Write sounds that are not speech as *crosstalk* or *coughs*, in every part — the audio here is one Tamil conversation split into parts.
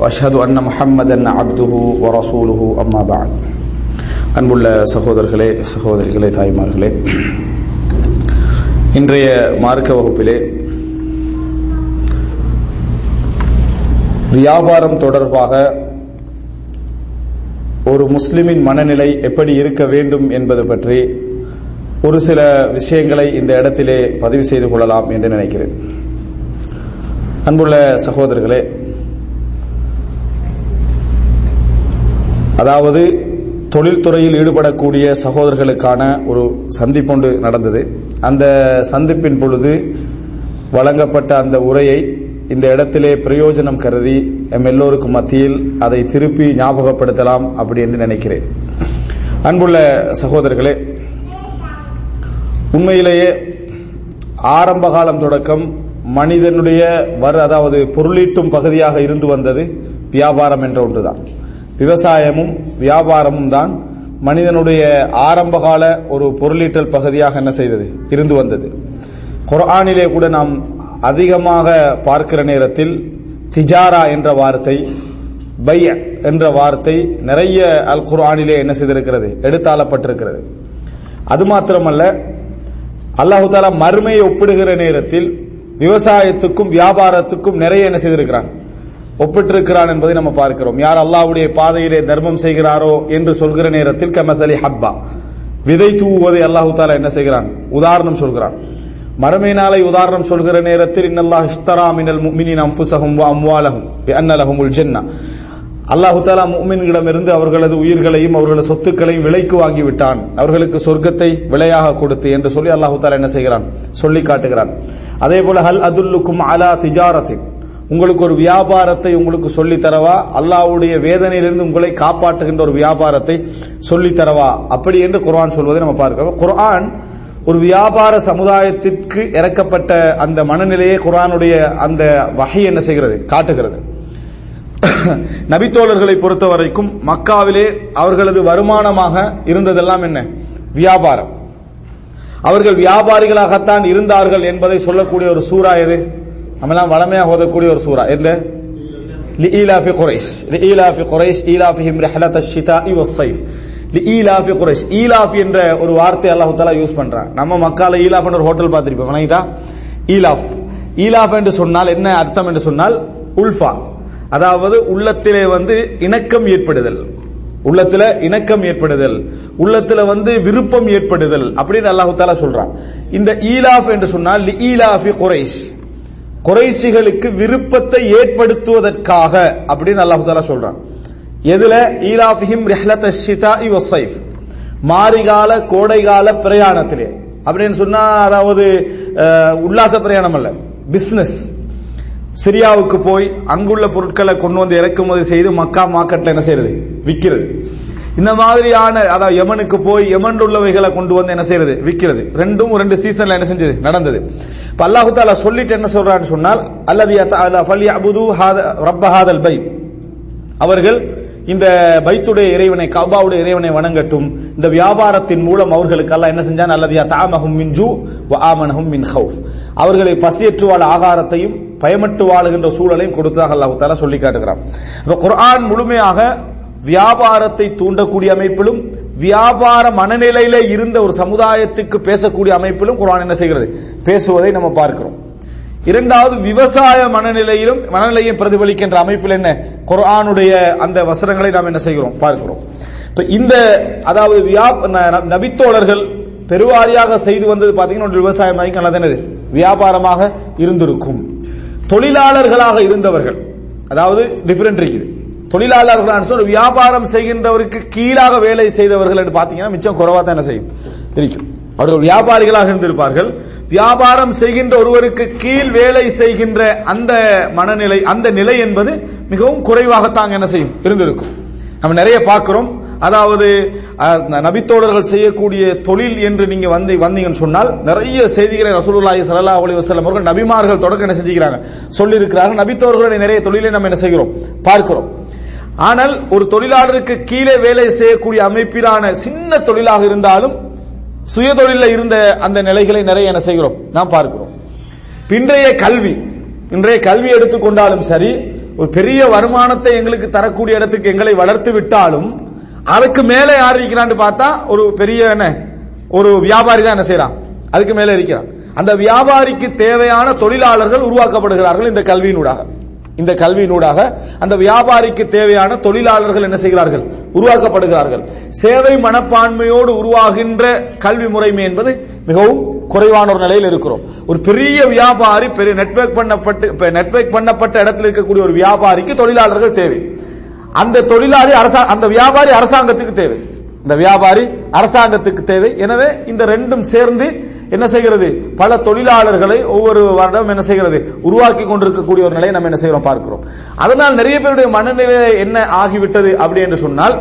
வஷது அண்ண அன் அப்துஹு வரசூலுஹு அம்மா பாத் அன்புள்ள சகோதரர்களே சகோதரிகளே தாய்மார்களே இன்றைய மார்க்க வகுப்பிலே வியாபாரம் தொடர்பாக ஒரு முஸ்லிமின் மனநிலை எப்படி இருக்க வேண்டும் என்பது பற்றி ஒரு சில விஷயங்களை இந்த இடத்திலே பதிவு செய்து கொள்ளலாம் என்று நினைக்கிறேன். அன்புள்ள சகோதரர்களே அதாவது தொழில்துறையில் ஈடுபடக்கூடிய சகோதரர்களுக்கான ஒரு சந்திப்பொன்று நடந்தது. அந்த சந்திப்பின் பொழுது வழங்கப்பட்ட அந்த உரையை இந்த இடத்திலே பிரயோஜனம் கருதி எம் எல்லோருக்கும் மத்தியில் அதை திருப்பி ஞாபகப்படுத்தலாம் அப்படி என்று நினைக்கிறேன். அன்புள்ள சகோதரர்களே உண்மையிலேயே ஆரம்ப காலம் தொடக்கம் மனிதனுடைய வர அதாவது பொருளீட்டும் பகுதியாக இருந்து வந்தது வியாபாரம் என்ற ஒன்றுதான். விவசாயமும் வியாபாரமும் தான் மனிதனுடைய ஆரம்பகால ஒரு பொருளீட்டல் பகுதியாக என்ன செய்தது? இருந்து வந்தது. குர்ஆனிலே கூட நாம் அதிகமாக பார்க்கிற நேரத்தில் திஜாரா என்ற வார்த்தை பைய என்ற வார்த்தை நிறைய அல் குர்ஆனிலே என்ன செய்திருக்கிறது? எடுத்தாளப்பட்டிருக்கிறது. அது மாத்திரமல்ல அல்லாஹு தாலா மறுமையை ஒப்பிடுகிற நேரத்தில் விவசாயத்துக்கும் வியாபாரத்துக்கும் நிறைய என்ன செய்திருக்கிறான்? ஒப்பிட்டிருக்கிறான் என்பதை நம்ம பார்க்கிறோம். யார் அல்லாவுடைய பாதையிலே தர்மம் செய்கிறாரோ என்று சொல்கிற நேரத்தில் கமதலி ஹப்பா. விதை தூவுவதை அல்லாஹு தாலா என்ன செய்கிறான்? உதாரணம் சொல்கிறான். மறுமை நாளை உதாரணம் சொல்கிற நேரத்தில் இன்னல்லாஹ் இஷ்தரா மினல் முஃமினின் அன்ஃபுஸஹும் வ அம்வாலஹும் பி லஹுமுல் ஜன்னah அல்லாஹு தாலா முஃமின்களிடமிருந்து அவர்களது உயிர்களையும் அவர்களது சொத்துக்களையும் விலைக்கு வாங்கி விட்டான் அவர்களுக்கு சொர்க்கத்தை விலையாக கொடுத்து என்று சொல்லி அல்லாஹு தாலா என்ன செய்கிறான்? சொல்லி காட்டுகிறான். அதே போல ஹல் அதுல்லுக்கும் அலா திஜாரத்தின் உங்களுக்கு ஒரு வியாபாரத்தை உங்களுக்கு சொல்லித்தரவா? அல்லாவுடைய வேதனையிலிருந்து உங்களை காப்பாற்றுகின்ற ஒரு வியாபாரத்தை சொல்லித்தரவா? அப்படி என்று குர்ஆன் சொல்வதை நம்ம பார்க்கிறோம். குர்ஆன் ஒரு வியாபார சமுதாயத்திற்கு இறக்கப்பட்ட அந்த மனநிலையை குரானுடைய அந்த வகை என்ன செய்கிறது? காட்டுகிறது. *coughs* நபித்தோழர்களை பொறுத்த வரைக்கும் மக்காவிலே அவர்களது வருமானமாக இருந்ததெல்லாம் என்ன? வியாபாரம். அவர்கள் வியாபாரிகளாகத்தான் இருந்தார்கள் என்பதை சொல்லக்கூடிய ஒரு சூறா எது? நம்மெல்லாம் வளமையாக ஓதக்கூடிய ஒரு சூறா எந்த لإيلاف قريش لإيلاف قريش إيلافهم رحلة الشتاء والصيف لإيلاف قريش ஈலாஃப் என்ற ஒரு வார்த்தை அல்லாஹ் தஆலா யூஸ் பண்றான் நம்ம மக்கால ஈலாஃப் என்ற ஒரு ஹோட்டல் பார்த்திருப்போம் வணங்கிட்டா ஈலாஃப் ஈலாஃப் என்று சொன்னால் என்ன அர்த்தம் என்று சொன்னால் உல்ஃபா அதாவது உள்ளத்திலே வந்து இணக்கம் ஏற்படுதல் உள்ளத்துல இணக்கம் ஏற்படுதல் உள்ளத்துல வந்து விருப்பம் ஏற்படுதல் அப்படின்னு அல்லாஹு தாலா சொல்றான் இந்த ஈலாஃப் என்று சொன்னால் ஈலாஃபி குறைஷ் குறைசிகளுக்கு விருப்பத்தை ஏற்படுத்துவதற்காக அப்படின்னு அல்லாஹு சொல்றான். எதுல? ஈலாஃபிஹிம் ரிஹ்லத் ஷிதா வசைஃப் மாரிகால கோடைகால பிரயாணத்திலே. அப்படின்னு சொன்னா அதாவது உல்லாச பிரயாணம் அல்ல. பிசினஸ் சிரியாவுக்கு போய் அங்குள்ள பொருட்களை கொண்டு வந்து இறக்குமதி செய்து மக்கா மார்க்கெட்ல என்ன செய்யறது? விற்கிறது இந்த மாதிரியான அதாவது யமனுக்கு போய் யமன் உள்ளவைகளை கொண்டு வந்து என்ன செய்யறது? விற்கிறது ரெண்டும் ரெண்டு சீசன்ல என்ன செஞ்சது? நடந்தது. இப்ப அல்லாஹு தாலா சொல்லிட்டு என்ன சொல்றான்னு சொன்னால் அல்லது ரப்பஹாதல் பை அவர்கள் இந்த பைத்துடைய இறைவனை கபாவுடைய இறைவனை வணங்கட்டும். இந்த வியாபாரத்தின் மூலம் அவர்களுக்கு எல்லாம் என்ன செஞ்சான்? அல்லது தாமகும் மின் ஜூ ஆமனகும் மின் ஹவுஃப் அவர்களை பசியற்று வாழ ஆகாரத்தையும் பயமட்டு வாழுகின்ற சூழலையும் கொடுத்ததாக அல்லாஹு தாலா சொல்லி காட்டுகிறான். குர்ஆன் முழுமையாக வியாபாரத்தை தூண்டக்கூடிய அமைப்பிலும் வியாபார மனநிலையில இருந்த ஒரு சமுதாயத்துக்கு பேசக்கூடிய அமைப்பிலும் குரான் என்ன செய்கிறது? பேசுவதை நம்ம பார்க்கிறோம். இரண்டாவது விவசாய மனநிலையிலும் மனநிலையும் பிரதிபலிக்கின்ற அமைப்பில் என்ன? குரானுடைய அந்த வசனங்களை நாம் என்ன செய்கிறோம்? பார்க்கிறோம். இப்ப இந்த அதாவது நபித்தோழர்கள் பெருவாரியாக செய்து வந்தது பாத்தீங்கன்னா விவசாய அல்லது என்னது? வியாபாரமாக இருந்திருக்கும். தொழிலாளர்களாக இருந்தவர்கள் அதாவது டிஃபரெண்ட் இருக்குது. தொழிலாளர்கள் வியாபாரம் செய்கின்றவருக்கு கீழாக வேலை செய்தவர்கள் என்று பாத்தீங்கன்னா மிச்சம் குறைவா தான் என்ன செய்யும்? இருக்கும். அவர்கள் வியாபாரிகளாக இருந்திருப்பார்கள். வியாபாரம் செய்கின்ற ஒருவருக்கு கீழ் வேலை செய்கின்ற அந்த மனநிலை அந்த நிலை என்பது மிகவும் குறைவாகத்தான் என்ன செய்யும்? இருந்திருக்கும். நம்ம நிறைய பார்க்கிறோம். அதாவது நபித்தோழர்கள் செய்யக்கூடிய தொழில் என்று நீங்க வந்து வந்தீங்கன்னு சொன்னால் நிறைய செய்திகளை ரசூலுல்லாஹி ஸல்லல்லாஹு அலைஹி வஸல்லம் அவர்கள் நபிமார்கள் தொடக்க என்ன செஞ்சுக்கிறாங்க? சொல்லி இருக்கிறார்கள் நபித்தோழர்களுடைய நிறைய தொழிலை நம்ம என்ன செய்கிறோம்? பார்க்கிறோம். ஆனால் ஒரு தொழிலாளருக்கு கீழே வேலை செய்யக்கூடிய அமைப்பிலான சின்ன தொழிலாக இருந்தாலும் சுய இருந்த அந்த நிலைகளை நிறைய என்ன செய்கிறோம்? நாம் பார்க்கிறோம். இன்றைய கல்வி இன்றைய கல்வி எடுத்துக்கொண்டாலும் சரி ஒரு பெரிய வருமானத்தை எங்களுக்கு தரக்கூடிய இடத்துக்கு எங்களை வளர்த்து விட்டாலும் அதுக்கு மேலே யார் இருக்கிறான்னு பார்த்தா ஒரு பெரிய என்ன ஒரு வியாபாரி தான் என்ன செய்யறான்? அதுக்கு மேலே இருக்கிறான். அந்த வியாபாரிக்கு தேவையான தொழிலாளர்கள் உருவாக்கப்படுகிறார்கள் இந்த கல்வியினூடாக. இந்த கல்வியினூடாக அந்த வியாபாரிக்கு தேவையான தொழிலாளர்கள் என்ன செய்கிறார்கள்? உருவாக்கப்படுகிறார்கள். சேவை மனப்பான்மையோடு உருவாகின்ற கல்வி முறைமை என்பது மிகவும் குறைவான ஒரு நிலையில் இருக்கிறோம். ஒரு பெரிய வியாபாரி பெரிய நெட்வொர்க் பண்ணப்பட்டு நெட்வொர்க் பண்ணப்பட்ட இடத்தில் இருக்கக்கூடிய ஒரு வியாபாரிக்கு தொழிலாளர்கள் தேவை. அந்த தொழிலாளி அரசா அந்த வியாபாரி அரசாங்கத்துக்கு தேவை. இந்த வியாபாரி அரசாங்கத்துக்கு தேவை. எனவே இந்த ரெண்டும் சேர்ந்து என்ன செய்கிறது? பல தொழிலாளர்களை ஒவ்வொரு வருடம் என்ன செய்கிறது? உருவாக்கி கொண்டிருக்கக்கூடிய ஒரு நிலையை நம்ம என்ன செய்கிறோம்? பார்க்கிறோம். அதனால் நிறைய பேருடைய மனநிலை என்ன ஆகிவிட்டது அப்படி என்று சொன்னால்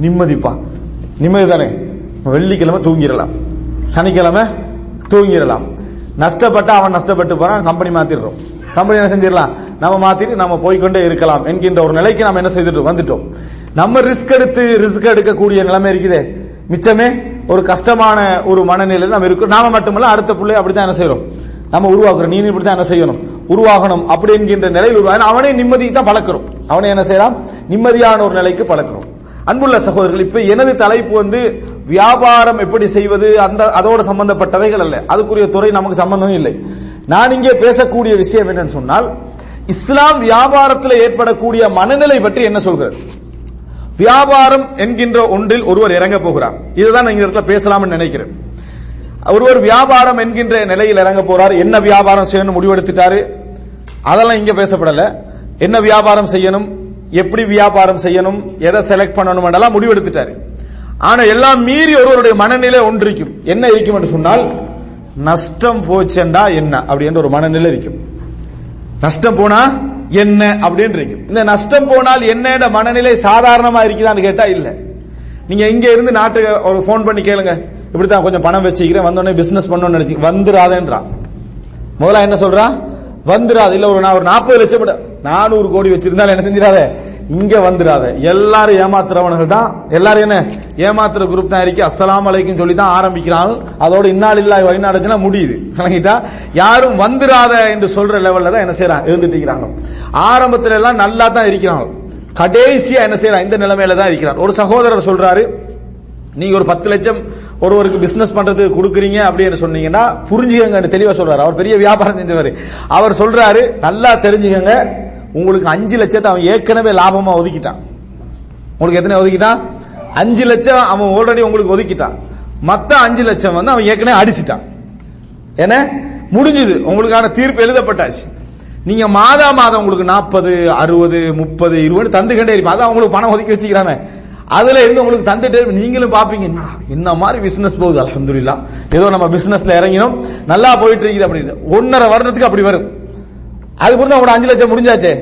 நிம்மதிப்பா. நிம்மதி தானே வெள்ளிக்கிழமை தூங்கிடலாம். சனிக்கிழமை தூங்கிடலாம். நஷ்டப்பட்ட அவன் நஷ்டப்பட்டு போறான் கம்பெனி மாத்திடுறோம். கம்பெனி என்ன செஞ்சிடலாம்? நம்ம மாத்திட்டு நம்ம போய்க்கொண்டே இருக்கலாம் என்கின்ற ஒரு நிலைக்கு நம்ம என்ன செய்துட்டு வந்துட்டோம். நம்ம ரிஸ்க் எடுத்து ரிஸ்க் எடுக்கக்கூடிய நிலைமை இருக்குதே. மிச்சமே ஒரு கஷ்டமான ஒரு மனநிலையில் நம்ம இருக்கோம். நாம மட்டுமல்ல அடுத்த பிள்ளை அப்படித்தான் என்ன செய்யறோம் நம்ம உருவாக்குறோம் நீ இப்படித்தான் என்ன செய்யணும்? உருவாகணும் அப்படி என்கின்ற நிலையில் உருவாக அவனே நிம்மதிக்கு தான் பழக்கிறோம் அவனே என்ன செய்யலாம் நிம்மதியான ஒரு நிலைக்கு பழக்கிறோம் அன்புள்ள சகோதரர்கள் இப்ப எனது தலைப்பு வந்து வியாபாரம் எப்படி செய்வது அந்த அதோட சம்பந்தப்பட்டவைகள் அல்ல. அதுக்குரிய துறை நமக்கு சம்பந்தம் இல்லை. நான் இங்கே பேசக்கூடிய விஷயம் என்னன்னு சொன்னால் இஸ்லாம் வியாபாரத்தில் ஏற்படக்கூடிய மனநிலை பற்றி என்ன சொல்கிறது? வியாபாரம் என்கின்ற ஒன்றில் ஒருவர் இறங்க போகிறார். இதுதான் நான் இந்த இடத்துல பேசலாம்னு நினைக்கிறேன். ஒருவர் வியாபாரம் என்கின்ற நிலையில் இறங்க போறார். என்ன வியாபாரம் செய்யணும் முடிவெடுத்துட்டாரு? அதெல்லாம் இங்க பேசப்படல. என்ன வியாபாரம் செய்யணும்? எப்படி வியாபாரம் செய்யணும்? எதை செலக்ட் பண்ணணும் எல்லாம் முடிவெடுத்துட்டாரு. ஆனா எல்லாம் மீறி ஒருவருடைய மனநிலை ஒன்று இருக்கும் என்ன இருக்கும் என்று சொன்னால் நஷ்டம் போச்சண்டா என்ன? அப்படின்ற ஒரு மனநிலை இருக்கும். நஷ்டம் போனா என்ன அப்படின்றீங்க. இந்த நஷ்டம் போனால் என்ன மனநிலை சாதாரணமா இருக்குதான்னு கேட்டா இல்ல. நீங்க இங்க இருந்து நாட்டுக்கு ஒரு போன் பண்ணி கேளுங்க. இப்படித்தான் கொஞ்சம் பணம் வச்சுக்கிறேன். வந்தோடனே பிசினஸ் பண்ணணும்னு நினைச்சு வந்துராதேன்றான். முதல்ல என்ன சொல்றான் வந்துராது. இல்ல ஒரு நான் ஒரு நாற்பது லட்சம் நானூறு கோடி வச்சிருந்தாலும் என்ன செஞ்சிடாத? இங்க வந்துடாத. எல்லாரும் ஏமாத்துறவனுகள் தான் எல்லாரும் என்ன? ஏமாத்துற குரூப் தான் இருக்கு. அஸ்லாம் அலைக்கும் சொல்லி தான் ஆரம்பிக்கிறான் அதோட இந்நாள் இல்லா வைநாடுச்சுன்னா முடியுது. கலங்கிட்டா யாரும் வந்துடாத என்று சொல்ற லெவல்ல தான் என்ன செய்யறாங்க இருந்துட்டு இருக்கிறாங்க. ஆரம்பத்துல எல்லாம் நல்லா தான் இருக்கிறாங்க. கடைசியா என்ன செய்யறாங்க இந்த நிலைமையில தான் இருக்கிறார். ஒரு சகோதரர் சொல்றாரு நீங்க ஒரு பத்து லட்சம் ஒருவருக்கு பிசினஸ் பண்றதுக்கு கொடுக்குறீங்க அப்படின்னு சொன்னீங்கன்னா புரிஞ்சுக்கங்க தெளிவா சொல்றாரு. அவர் பெரிய வியாபாரம் செஞ்சவர். அவர் சொல்றாரு நல்லா தெரிஞ்சுக்கங்க. உங்களுக்கு அஞ்சு லட்சத்தை அவன் ஏற்கனவே லாபமா ஒதுக்கிட்டான். உங்களுக்கு எத்தனை ஒதுக்கிட்டான்? அஞ்சு லட்சம் அவன் ஆல்ரெடி உங்களுக்கு ஒதுக்கிட்டான். மத்த அஞ்சு லட்சம் வந்து அவன் ஏற்கனவே அடிச்சிட்டான். என்ன? முடிஞ்சது. உங்களுக்கான தீர்ப்பு எழுதப்பட்டாச்சு. நீங்க மாதா மாதம் உங்களுக்கு நாற்பது அறுபது முப்பது இருபது தந்துகிட்டே இருப்பீங்க. அதான் உங்களுக்கு பணம் ஒதுக்கி வச்சுக்கிறாங்க அதுல இருந்து உங்களுக்கு தந்துட்டே நீங்களும் பாப்பீங்க. என்ன மாதிரி பிசினஸ் போகுது? அலமதுல்லா ஏதோ நம்ம பிசினஸ்ல இறங்கினோம். நல்லா போயிட்டு இருக்குது அப்படின்னு. ஒன்னரை வருடத்துக்கு அப்படி வரும். அது புரிந்து அவங்களோட அஞ்சு லட்சம் முடிஞ்சாச்சே.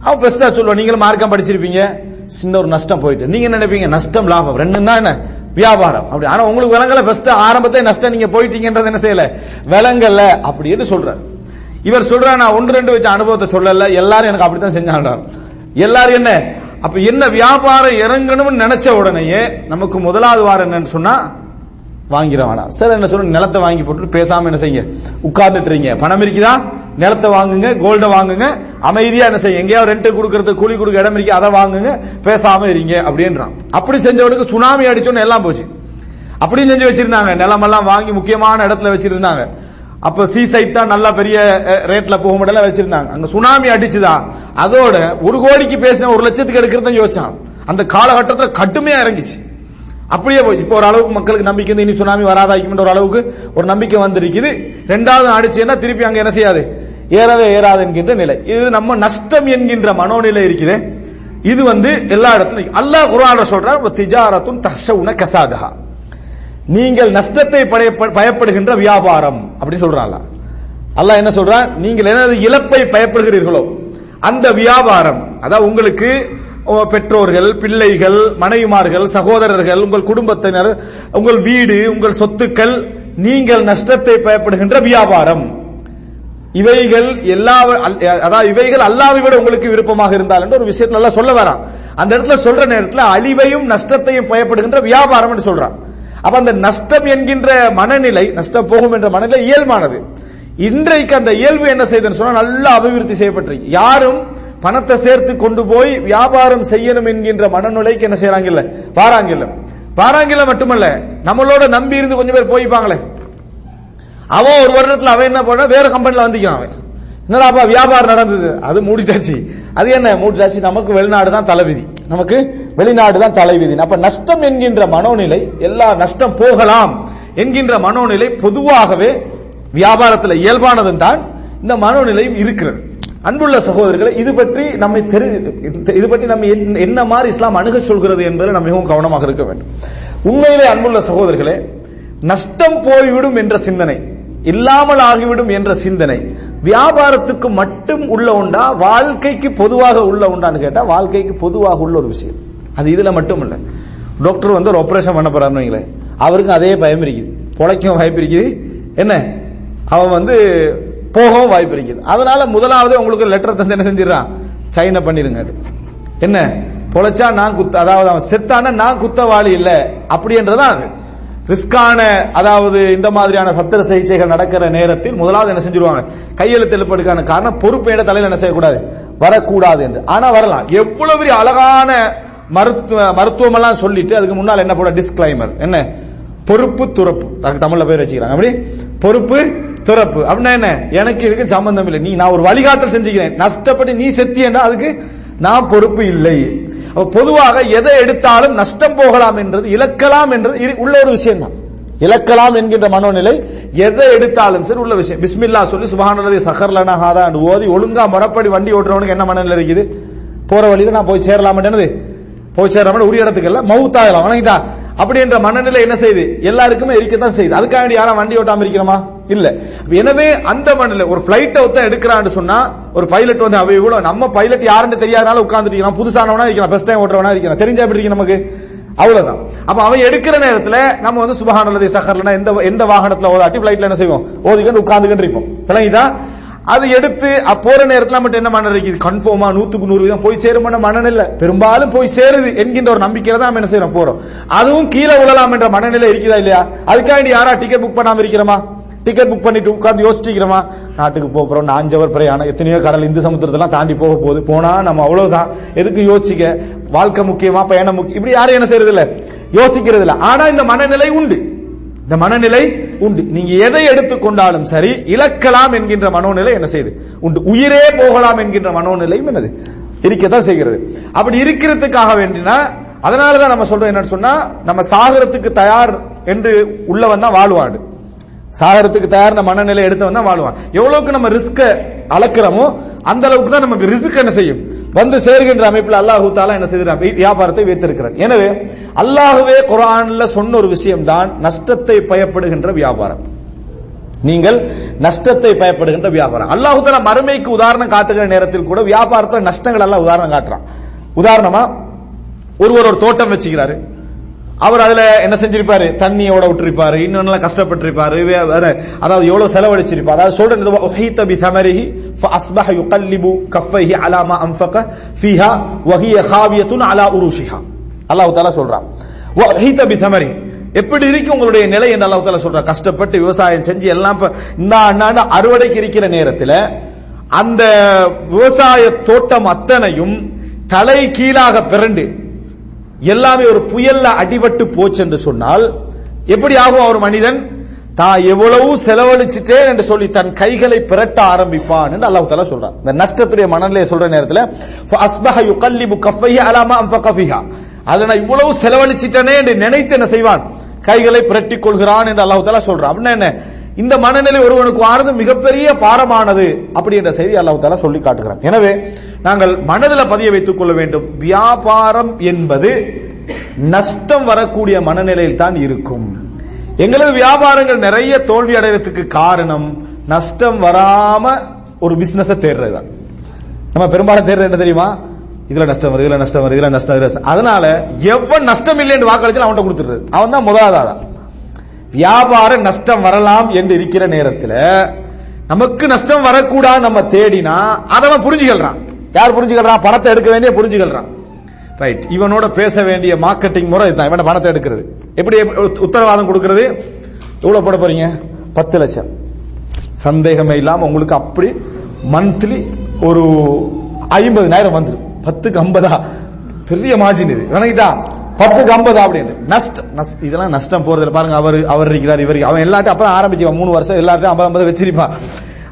அவன் பெஸ்டா சொல்லுவோம் நீங்களும் மார்க்கம் படிச்சிருப்பீங்க. சின்ன ஒரு நஷ்டம் போயிட்டு. நீங்க நினைப்பீங்க? நஷ்டம் லாபம். ரெண்டும் தான் என்ன? வியாபாரம். அப்படி. ஆனா உங்களுக்கு விலங்கல பெஸ்ட் ஆரம்பத்தை நஷ்டம் நீங்க போயிட்டீங்கன்றது என்ன செய்யல? விலங்கல்ல அப்படின்னு சொல்றாரு. இவர் சொல்றாரு நான் ஒன்று ரெண்டு வச்ச அனுபவத்தை சொல்லல. எல்லாரும் எனக்கு அப்படித்தான் செஞ்சாண்டார் எல்லாரும் என்ன? அப்ப என்ன வியாபாரம் இறங்கணும்னு நினைச்ச உடனேயே நமக்கு முதலாவது வாரம் என்னன்னு சொன்னா வாங்கிட வேணாம். சார் என்ன சொல்ற நிலத்தை வாங்கி போட்டு பேசாம என்ன செய்யுங்க? உட்கார்ந்துட்டு பணம் இருக்குதா? நிலத்தை வாங்குங்க கோல்ட வாங்குங்க. அமைதியா என்ன செய்யும் எங்கேயாவது ரெண்ட் கொடுக்கறது கூலி கொடுக்க இடம் இருக்கு அதை வாங்குங்க. பேசாம இருங்க அப்படின்றான். அப்படி செஞ்சவனுக்கு சுனாமி அடிச்சோன்னு எல்லாம் போச்சு. அப்படியும் செஞ்சு வச்சிருந்தாங்க. நிலமெல்லாம் வாங்கி முக்கியமான இடத்துல வச்சிருந்தாங்க. அப்ப சீசைட் தான் நல்லா பெரிய ரேட்ல ரேட்ல போகும்போதெல்லாம் வச்சிருந்தாங்க. அங்க சுனாமி அடிச்சுதா? அதோட ஒரு கோடிக்கு பேசின ஒரு லட்சத்துக்கு எடுக்கிறதா யோசிச்சான். அந்த காலகட்டத்தில் கடுமையா இறங்கிச்சு. அப்படியே போச்சு இப்போ ஓரளவுக்கு மக்களுக்கு நம்பிக்கை இனி சுனாமி வராதாக்குன்ற ஒரு அளவுக்கு ஒரு நம்பிக்கை வந்திருக்குது. ரெண்டாவது அடிச்சுன்னா திருப்பி அங்க என்ன செய்யாது? ஏறவே ஏறாது என்கின்ற நிலை. இது நம்ம நஷ்டம் என்கின்ற மனோநிலை இருக்குது. இது வந்து எல்லா இடத்துலயும் அல்லாஹ் குரான சொல்றார் திஜாரத்தும் தஹ்ஷவுன கசாதஹா. நீங்கள் நஷ்டத்தை பயப்ப- பயப்படுகின்ற வியாபாரம் அப்படின்னு சொல்றான் அல்லாஹ் என்ன சொல்றான்? நீங்கள் எனது இழப்பை பயப்படுகிறீர்களோ? அந்த வியாபாரம் அதாவது உங்களுக்கு பெற்றோர்கள் பிள்ளைகள் மனைவிமார்கள் சகோதரர்கள் உங்கள் குடும்பத்தினர் உங்கள் வீடு உங்கள் சொத்துக்கள் நீங்கள் நஷ்டத்தை பயப்படுகின்ற வியாபாரம். இவைகள் எல்லா அதாவது இவைகள் அல்லாவை விட உங்களுக்கு விருப்பமாக இருந்தால் என்று ஒரு விஷயத்துல எல்லாம் சொல்ல வரான். அந்த இடத்துல சொல்ற நேரத்தில் அழிவையும் நஷ்டத்தையும் பயப்படுகின்ற வியாபாரம் என்று சொல்றான். அப்ப அந்த நஷ்டம் என்கின்ற மனநிலை நஷ்டம் போகும் என்ற மனநிலை இயல்பானது. இன்றைக்கு அந்த இயல்பு என்ன செய்தன்னு சொன்னா நல்லா அபிவிருத்தி செய்யப்பட்டிருக்கு. யாரும் பணத்தை சேர்த்து கொண்டு போய் வியாபாரம் செய்யணும் என்கின்ற மனநிலைக்கு என்ன செய்யறாங்க இல்ல வாராங்க இல்ல மட்டுமல்ல நம்மளோட நம்பி இருந்து கொஞ்சம் பேர் போய்ப்பாங்களே. அவன் ஒரு வருடத்துல அவன் என்ன பண்ண வேற கம்பெனில வந்துக்கிறான் அவன். என்னடாப்பா வியாபாரம் நடந்தது. அது மூடிட்டாச்சு. அது என்ன? மூடிட்டாச்சு. நமக்கு வெளிநாடு தான் தலைவிதி. நமக்கு வெளிநாடு தான் தலைவிதி. அப்ப நஷ்டம் என்கின்ற மனோநிலை எல்லா நஷ்டம் போகலாம் என்கின்ற மனோநிலை பொதுவாகவே வியாபாரத்தில் இயல்பானதும் தான் இந்த மனோநிலையும் இருக்கிறது. அன்புள்ள சகோதரர்களை இது பற்றி நம்மை தெரி இது பற்றி நம்ம என்ன- என்ன மாதிரி இஸ்லாம் அணுக சொல்கிறது என்பதில் நம்ம மிகவும் கவனமாக இருக்க வேண்டும். உண்மையிலே அன்புள்ள சகோதரர்களே நஷ்டம் போய்விடும் என்ற சிந்தனை இல்லாமல் ஆகிவிடும் என்ற சிந்தனை வியாபாரத்துக்கு மட்டும் உள்ள உண்டா வாழ்க்கைக்கு பொதுவாக உள்ள உண்டான்னு கேட்டா வாழ்க்கைக்கு பொதுவாக உள்ள ஒரு விஷயம். அது இதுல மட்டும் இல்ல டாக்டர் வந்து ஒரு ஆபரேஷன் பண்ண போறாருன்னு வைங்களேன் அவருக்கும் அதே பயம் இருக்குது. பொழைக்கும் பயம் இருக்குது. என்ன? அவன் வந்து போகவும் வாய்ப்பு இருக்குது. அதனால முதலாவது உங்களுக்கு லெட்டர் தந்து என்ன செஞ்சிடறான்? சைனை பண்ணிருங்க என்ன? பொழைச்சா நான் குத்த அதாவது அவன் செத்தானா நான் குத்தவாளி இல்ல. அப்படின்றதான் அது. ரிஸ்கான அதாவது இந்த மாதிரியான சத்திர சிகிச்சைகள் நடக்கிற நேரத்தில் முதலாவது என்ன செஞ்சிருவாங்க? கையெழுத்து எழுப்பதுக்கான காரணம் பொறுப்பேட தலையில் என்ன செய்யக்கூடாது? வரக்கூடாது என்று. ஆனா வரலாம். எவ்வளவு பெரிய அழகான மருத்துவ மருத்துவம் எல்லாம் சொல்லிட்டு அதுக்கு முன்னால் என்ன போட டிஸ்கிளைமர் என்ன? பொறுப்பு துறப்பு. அதுக்கு தமிழ்ல பேர் வச்சுக்கிறாங்க. அப்படி பொறுப்பு துறப்பு. அப்படின்னா என்ன? எனக்கு இதுக்கு சம்பந்தம் இல்லை. நீ நான் ஒரு வழிகாட்டல் செஞ்சுக்கிறேன். நஷ்டப்பட்டு நீ செத்தியன்னா அதுக்கு நான் பொறுப்பு இல்லை. அப்ப பொதுவாக எதை எடுத்தாலும் நஷ்டம் போகலாம் என்றது இழக்கலாம் என்றது இது உள்ள ஒரு விஷயம் தான் இழக்கலாம் என்கின்ற மனோநிலை எதை எடுத்தாலும் சரி உள்ள விஷயம். பிஸ்மில்லா சொல்லி சுபஹானல்லதி சஹர்லனா ஹாதா ஓதி ஒழுங்கா முறப்படி வண்டி ஓட்டுறவனுக்கு என்ன மனநிலை இருக்குது? போற வழியில நான் போய் சேரலாம் என்னது போய் சேரலாம் உரிய இடத்துக்கு இல்ல மவுத்தாகலாம் வணங்கிட்டா. அப்படி என்ற மனநிலை என்ன செய்யுது எல்லாருக்குமே இருக்கத்தான் செய்யுது அதுக்காக வேண்டி யாரும் வண்டி ஓட்டாம இருக்கிறோமா? இல்ல. எனவே அந்த மனநிலை ஒரு பிளைட் ஒருத்தன் எடுக்கிறான்னு சொன்னா ஒரு பைலட் வந்து அவை கூட நம்ம பைலட் யாருன்னு தெரியாதனால உட்கார்ந்துட்டு இருக்கலாம் புதுசானவனா இருக்கலாம் ஃபர்ஸ்ட் டைம் ஓட்டுறவனா இருக்கலாம் தெரிஞ்சா எப்படி இருக்கு நமக்கு? அவ்வளவுதான். அப்ப அவன் எடுக்கிற நேரத்துல நம்ம வந்து சுபஹானல்லதி சஹர்லனா எந்த எந்த வாகனத்துல ஓதாட்டி பிளைட்ல என்ன செய்வோம்? ஓதிக்கிட்டு உட்கார்ந்துக்கிட்டு இருப்போம். விளங்கிதான் அது எடுத்து அப்போற போற நேரத்துல என்ன மன இருக்குது? கன்ஃபார்மா நூத்துக்கு நூறு வீதம் போய் சேரும் மனநிலை. பெரும்பாலும் போய் சேருது என்கின்ற ஒரு நம்பிக்கையில தான் நம்ம என்ன செய்யறோம்? போறோம். அதுவும் கீழே விழலாம் என்ற மனநிலை இருக்குதா இல்லையா? அதுக்காண்டி யாரா டிக்கெட் புக் பண்ணாம இருக்கிறோமா? டிக்கெட் புக் பண்ணிட்டு உட்காந்து யோசிச்சிக்கிறோமா? நாட்டுக்கு போக போறோம். நான் பிரயாணம். எத்தனையோ கடல் இந்து சமுத்திரத்தெல்லாம் தாண்டி போக போகுது. போனா நம்ம அவ்வளவுதான். எதுக்கு யோசிக்க வாழ்க்கை முக்கியமா பயணம் முக்கியம் இப்படி யாரும் என்ன செய்யறது இல்ல யோசிக்கிறது இல்ல ஆனா இந்த மனநிலை உண்டு. இந்த மனநிலை உண்டு. நீங்க எதை எடுத்துக்கொண்டாலும் சரி இழக்கலாம் என்கின்ற மனோநிலை என்ன செய்யுது? உண்டு. உயிரே போகலாம் என்கின்ற மனோநிலையும் என்னது? இருக்கதான் செய்கிறது. அப்படி இருக்கிறதுக்காக வேண்டினா அதனாலதான் நம்ம சொல்றோம் என்னன்னு சொன்னா நம்ம சாகரத்துக்கு தயார் என்று உள்ளவன் தான் வாழ்வாடு சாகரத்துக்கு தயார் மனநிலை எடுத்தவன் தான் வாழ்வான். எவ்வளவுக்கு நம்ம ரிஸ்க அளக்கிறோமோ அந்த அளவுக்கு தான் நமக்கு ரிஸ்க் என்ன செய்யும்? வந்து சேர்கின்ற அமைப்பில் அல்லாஹு தாலா என்ன செய்கிறான் வியாபாரத்தை வைத்திருக்கிறார் எனவே அல்லாஹுவே குரான்ல சொன்ன ஒரு விஷயம் தான் நஷ்டத்தை பயப்படுகின்ற வியாபாரம். நீங்கள் நஷ்டத்தை பயப்படுகின்ற வியாபாரம். அல்லாஹு தாலா மறுமைக்கு உதாரணம் காட்டுகிற நேரத்தில் கூட வியாபாரத்தில் நஷ்டங்கள் எல்லாம் உதாரணம் காட்டுறான். உதாரணமா ஒருவர் ஒரு தோட்டம் வச்சுக்கிறாரு. அவர் அதுல என்ன செஞ்சிருப்பாரு தண்ணியோட விட்டுருப்பாரு இன்னொன்னு கஷ்டப்பட்டிருப்பாரு வே- வேற, அதாவது எவ்வளவு செலவழிச்சிருப்பாரு அதாவது சொல்றது وَحِيطَ بِثَمَرِهِ فَأَصْبَحَ يُقَلِّبُ كَفَّيْهِ عَلَى مَا أَنفَقَ فِيهَا وَهِيَ خَاوِيَةٌ عَلَى عُرُوشِهَا அல்லாஹ் தஆலா சொல்றான் وَحِيطَ بِثَمَرِهِ எப்படி இருக்கு உங்களுடைய நிலை என்று அல்லாஹ் தஆலா சொல்றான் கஷ்டப்பட்டு விவசாயம் செஞ்சு எல்லாம் இப்ப இந்த அண்ணாண்டு அறுவடைக்கு இருக்கிற நேரத்தில் அந்த விவசாய தோட்டம் அத்தனையும் தலை கீழாக பிறண்டு எல்லாமே ஒரு புயல்ல அடிபட்டு போச்சு என்று சொன்னால் எப்படி ஆகும் அவர் மனிதன்? தான் எவ்வளவு செலவழிச்சிட்டேன் என்று சொல்லி தன் கைகளை பிரட்ட ஆரம்பிப்பான் என்று அல்லாஹ் தாலா சொல்றான். இந்த நஷ்டத்துடைய மனநிலையை சொல்ற நேரத்தில் அஸ்பஹ யுகல்லிபு கஃபைஹ அலாமா அம்ஃபகஃபிஹா அதை நான் இவ்வளவு செலவழிச்சிட்டனே என்று நினைத்து என்ன செய்வான்? கைகளை பிரட்டி கொள்கிறான் என்று அல்லாஹு தாலா சொல்றான். அப்படின்னா என்ன? இந்த மனநிலை ஒருவனுக்கு வாரது மிகப்பெரிய பாரமானது அப்படி என்ற செய்தி அல்லாஹ் தாலா சொல்லி காட்டுகிறான். எனவே நாங்கள் மனதில் பதிய வைத்துக் கொள்ள வேண்டும். வியாபாரம் என்பது நஷ்டம் வரக்கூடிய மனநிலையில் தான் இருக்கும். எங்களது வியாபாரங்கள் நிறைய தோல்வி அடைறதுக்கு காரணம் நஷ்டம் வராம ஒரு பிசினஸ் தேடுறதுதான் நம்ம பெரும்பாலும் தேடுறது என்ன தெரியுமா? இதுல நஷ்டம் வருது இதுல நஷ்டம் வருது இதுல நஷ்டம் வருது, அதனால எவன் நஷ்டம் இல்லைன்னு வாக்களிச்சு அவன்கிட்ட கொடுத்துருது அவன் தான். முதலாவதா வியாபார நஷ்டம் வரலாம் என்று இருக்கிற நேரத்தில் நமக்கு நஷ்டம் வரக்கூடாது நம்ம தேடினா அதை புரிஞ்சுக்கிறான் யார் புரிஞ்சுக்கிறான் பணத்தை எடுக்க வேண்டிய புரிஞ்சுக்கிறான் ரைட் இவனோட பேச வேண்டிய மார்க்கெட்டிங் முறை இதுதான். இவன் பணத்தை எடுக்கிறது. எப்படி உத்- உத்தரவாதம் கொடுக்கிறது? எவ்வளவு போட போறீங்க? பத்து லட்சம். சந்தேகமே இல்லாம உங்களுக்கு அப்படி மந்த்லி ஒரு ஐம்பதுனாயிரம் வந்துடும் பத்துக்கு ஐம்பதா? பெரிய மார்ஜின் இது. வணங்கிட்டா பத்துக்கு ஐம்பது அப்படின்னு. நஷ்டம் இதெல்லாம் நஷ்டம் போறதுல பாருங்க அவர் அவர் இருக்கிறார் இவர் அவன் எல்லாத்தையும் அப்பதான் ஆரம்பிச்சுவான் மூணு வருஷம் எல்லாத்தையும் ஐம்பது ஐம்பது வச்சிருப்பான்.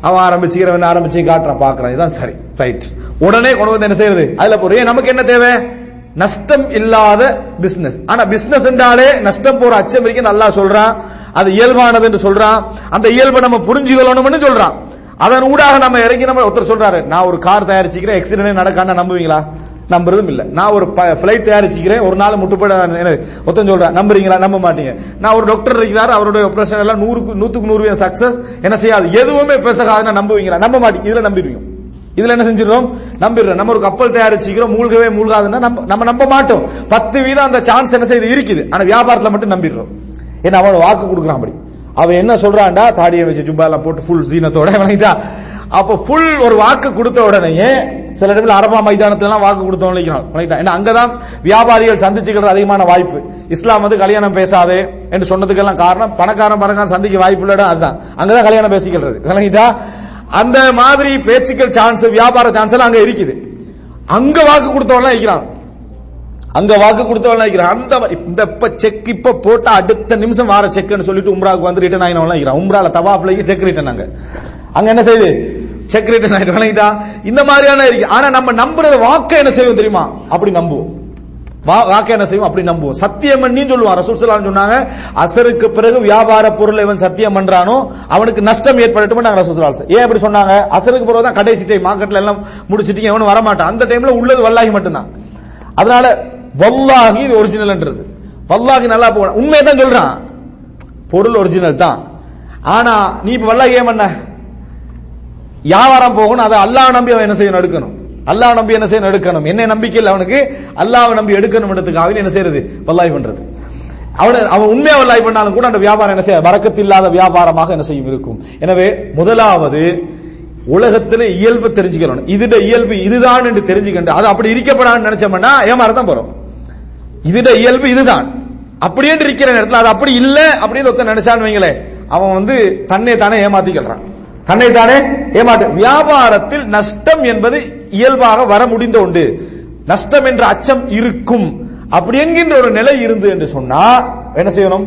அவன் ஆரம்பிச்சுக்கிறவன் ஆரம்பிச்சு காட்டுறான் பாக்குறான் இதான் சரி ரைட் உடனே கொண்டு வந்து என்ன செய்யறது? அதுல போற நமக்கு என்ன தேவை? நஷ்டம் இல்லாத பிசினஸ் ஆனா பிசினஸ் என்றாலே நஷ்டம் போற அச்சம் வரைக்கும் நல்லா சொல்றான். அது இயல்பானது என்று சொல்றான். அந்த இயல்பை நம்ம புரிஞ்சுக்கணும்னு சொல்றான். அதன் ஊடாக நம்ம இறங்கி நம்ம ஒருத்தர் சொல்றாரு நான் ஒரு கார் தயாரிச்சுக்கிறேன் எக்ஸிடென்ட் நடக்கான்னு நம்புவீங்களா? நம்புறதும் இல்ல. நான் ஒரு பிளைட் தயாரிச்சுக்கிறேன். ஒரு நாள் முட்டுப்பட ஒத்தம் சொல்றேன் நம்புறீங்களா? நம்ப மாட்டீங்க. நான் ஒரு டாக்டர் இருக்கிறார். அவருடைய ஆபரேஷன் எல்லாம் நூறுக்கு நூத்துக்கு நூறு சக்சஸ் என்ன செய்யாது? எதுவுமே பேசகாதுன்னா நம்புவீங்களா? நம்ப மாட்டீங்க. இதுல நம்பிடுவீங்க. இதுல என்ன செஞ்சிடறோம்? நம்பிடுறோம். நம்ம ஒரு கப்பல் தயாரிச்சுக்கிறோம். மூழ்கவே மூழ்காதுன்னா நம்ம நம்ம நம்ப மாட்டோம். பத்து வீதம் அந்த சான்ஸ் என்ன செய்து? இருக்குது. ஆனா வியாபாரத்துல மட்டும் நம்பிடுறோம். ஏன்னா அவன் வாக்கு கொடுக்குறான் அப்படி. அவன் என்ன சொல்றான்டா? தாடியை வச்சு ஜும்பா எல்லாம் போட்டு ஃபுல் சீனத்தோட வாங்கிட்டா அப்ப ஃபுல் ஒரு வாக்கு கொடுத்த உடனேயே சில இடத்துல அரபா மைதானத்துல எல்லாம் வாக்கு கொடுத்தோம் வணங்கிட்டான் அங்கதான் வியாபாரிகள் சந்திச்சுக்கிற அதிகமான வாய்ப்பு. இஸ்லாம் வந்து கல்யாணம் பேசாது என்று சொன்னதுக்கெல்லாம் காரணம் பணக்காரன் பணக்காரன் சந்திக்க வாய்ப்பு இல்லடா அதுதான். அங்கதான் கல்யாணம் பேசிக்கிறது. விளங்கிட்டா? அந்த மாதிரி பேச்சுக்கள் சான்ஸ் வியாபார சான்ஸ் எல்லாம் அங்க இருக்குது. அங்க வாக்கு கொடுத்தவன் இருக்கிறான் அங்க வாக்கு கொடுத்தவன் இருக்கிறான் அந்த இந்த இப்ப செக் இப்ப போட்டா அடுத்த நிமிஷம் வார செக்னு சொல்லிட்டு உம்ராவுக்கு வந்து ரிட்டர்ன் ஆயினவன் இருக்கிறான் உம்ரால தவாப்ல செக் ரிட்டர்ன் அங்க. அங்க என்ன செய்யுது செக் ரிட்டர்ன் ஆயிட்டு வழங்கிட்டா இந்த மாதிரியான இருக்கு. ஆனா நம்ம நம்புறது வாக்க என்ன செய்வோம் தெரியுமா? அப்படி நம்புவோம். வா- வாக்க என்ன செய்வோம் அப்படி நம்புவோம். சத்தியம் பண்ணி சொல்லுவான். ரசூல் சொன்னாங்க அசருக்கு பிறகு வியாபார பொருள் இவன் சத்தியம் பண்றானோ அவனுக்கு நஷ்டம் ஏற்படட்டும் நாங்க ரசூல் ஸல்லல்லாஹு ஏன் அப்படி சொன்னாங்க? அசருக்கு பிறகு தான் கடைசி டைம் மார்க்கெட்ல எல்லாம் முடிச்சிட்டீங்க எவனும் வரமாட்டான். அந்த டைம்ல உள்ளது வல்லாகி மட்டும்தான். அதனால வல்லாகி இது ஒரிஜினல்ன்றது வல்லாகி நல்லா போன உண்மையை தான் சொல்றான். பொருள் ஒரிஜினல் தான். ஆனா நீ இப்ப வல்லாகி ஏன் பண்ண? வியாபாரம் போகணும் அதை அல்லாஹ் நம்பி அவன் என்ன செய்யணும்? எடுக்கணும். அல்லாஹ் நம்பி என்ன செய்யணும்? எடுக்கணும். என்ன நம்பிக்கை இல்லை அவனுக்கு. அல்லாஹ் நம்பி எடுக்கணும்ன்றதுக்காக என்ன செய்யறது? வல்லாய் பண்றது. அவன் அவன் உண்மையா வல்லாய் பண்ணாலும் கூட அந்த வியாபாரம் என்ன செய்ய வரக்கத்து இல்லாத வியாபாரமாக என்ன செய்யும்? இருக்கும். எனவே முதலாவது உலகத்துல இயல்பு தெரிஞ்சுக்கணும். இதுட இயல்பு இதுதான் என்று தெரிஞ்சுக்கிட்டு அது அப்படி இருக்கப்படான்னு நினைச்சோம்னா ஏமாறதான் போறோம். இதுட இயல்பு இதுதான். அப்படியே இருக்கிற நேரத்தில் அது அப்படி இல்ல அப்படின்னு ஒருத்தன் நினைச்சான்னு வைங்களேன் அவன் வந்து தன்னை தானே ஏமாத்திக்கிறான் தன்னை தானே ஏமாற்று வியாபாரத்தில் நஷ்டம் என்பது இயல்பாக வர முடிந்த உண்டு. நஷ்டம் என்ற அச்சம் இருக்கும். அப்படி என்கின்ற ஒரு நிலை இருந்து என்று சொன்னா என்ன செய்யணும்?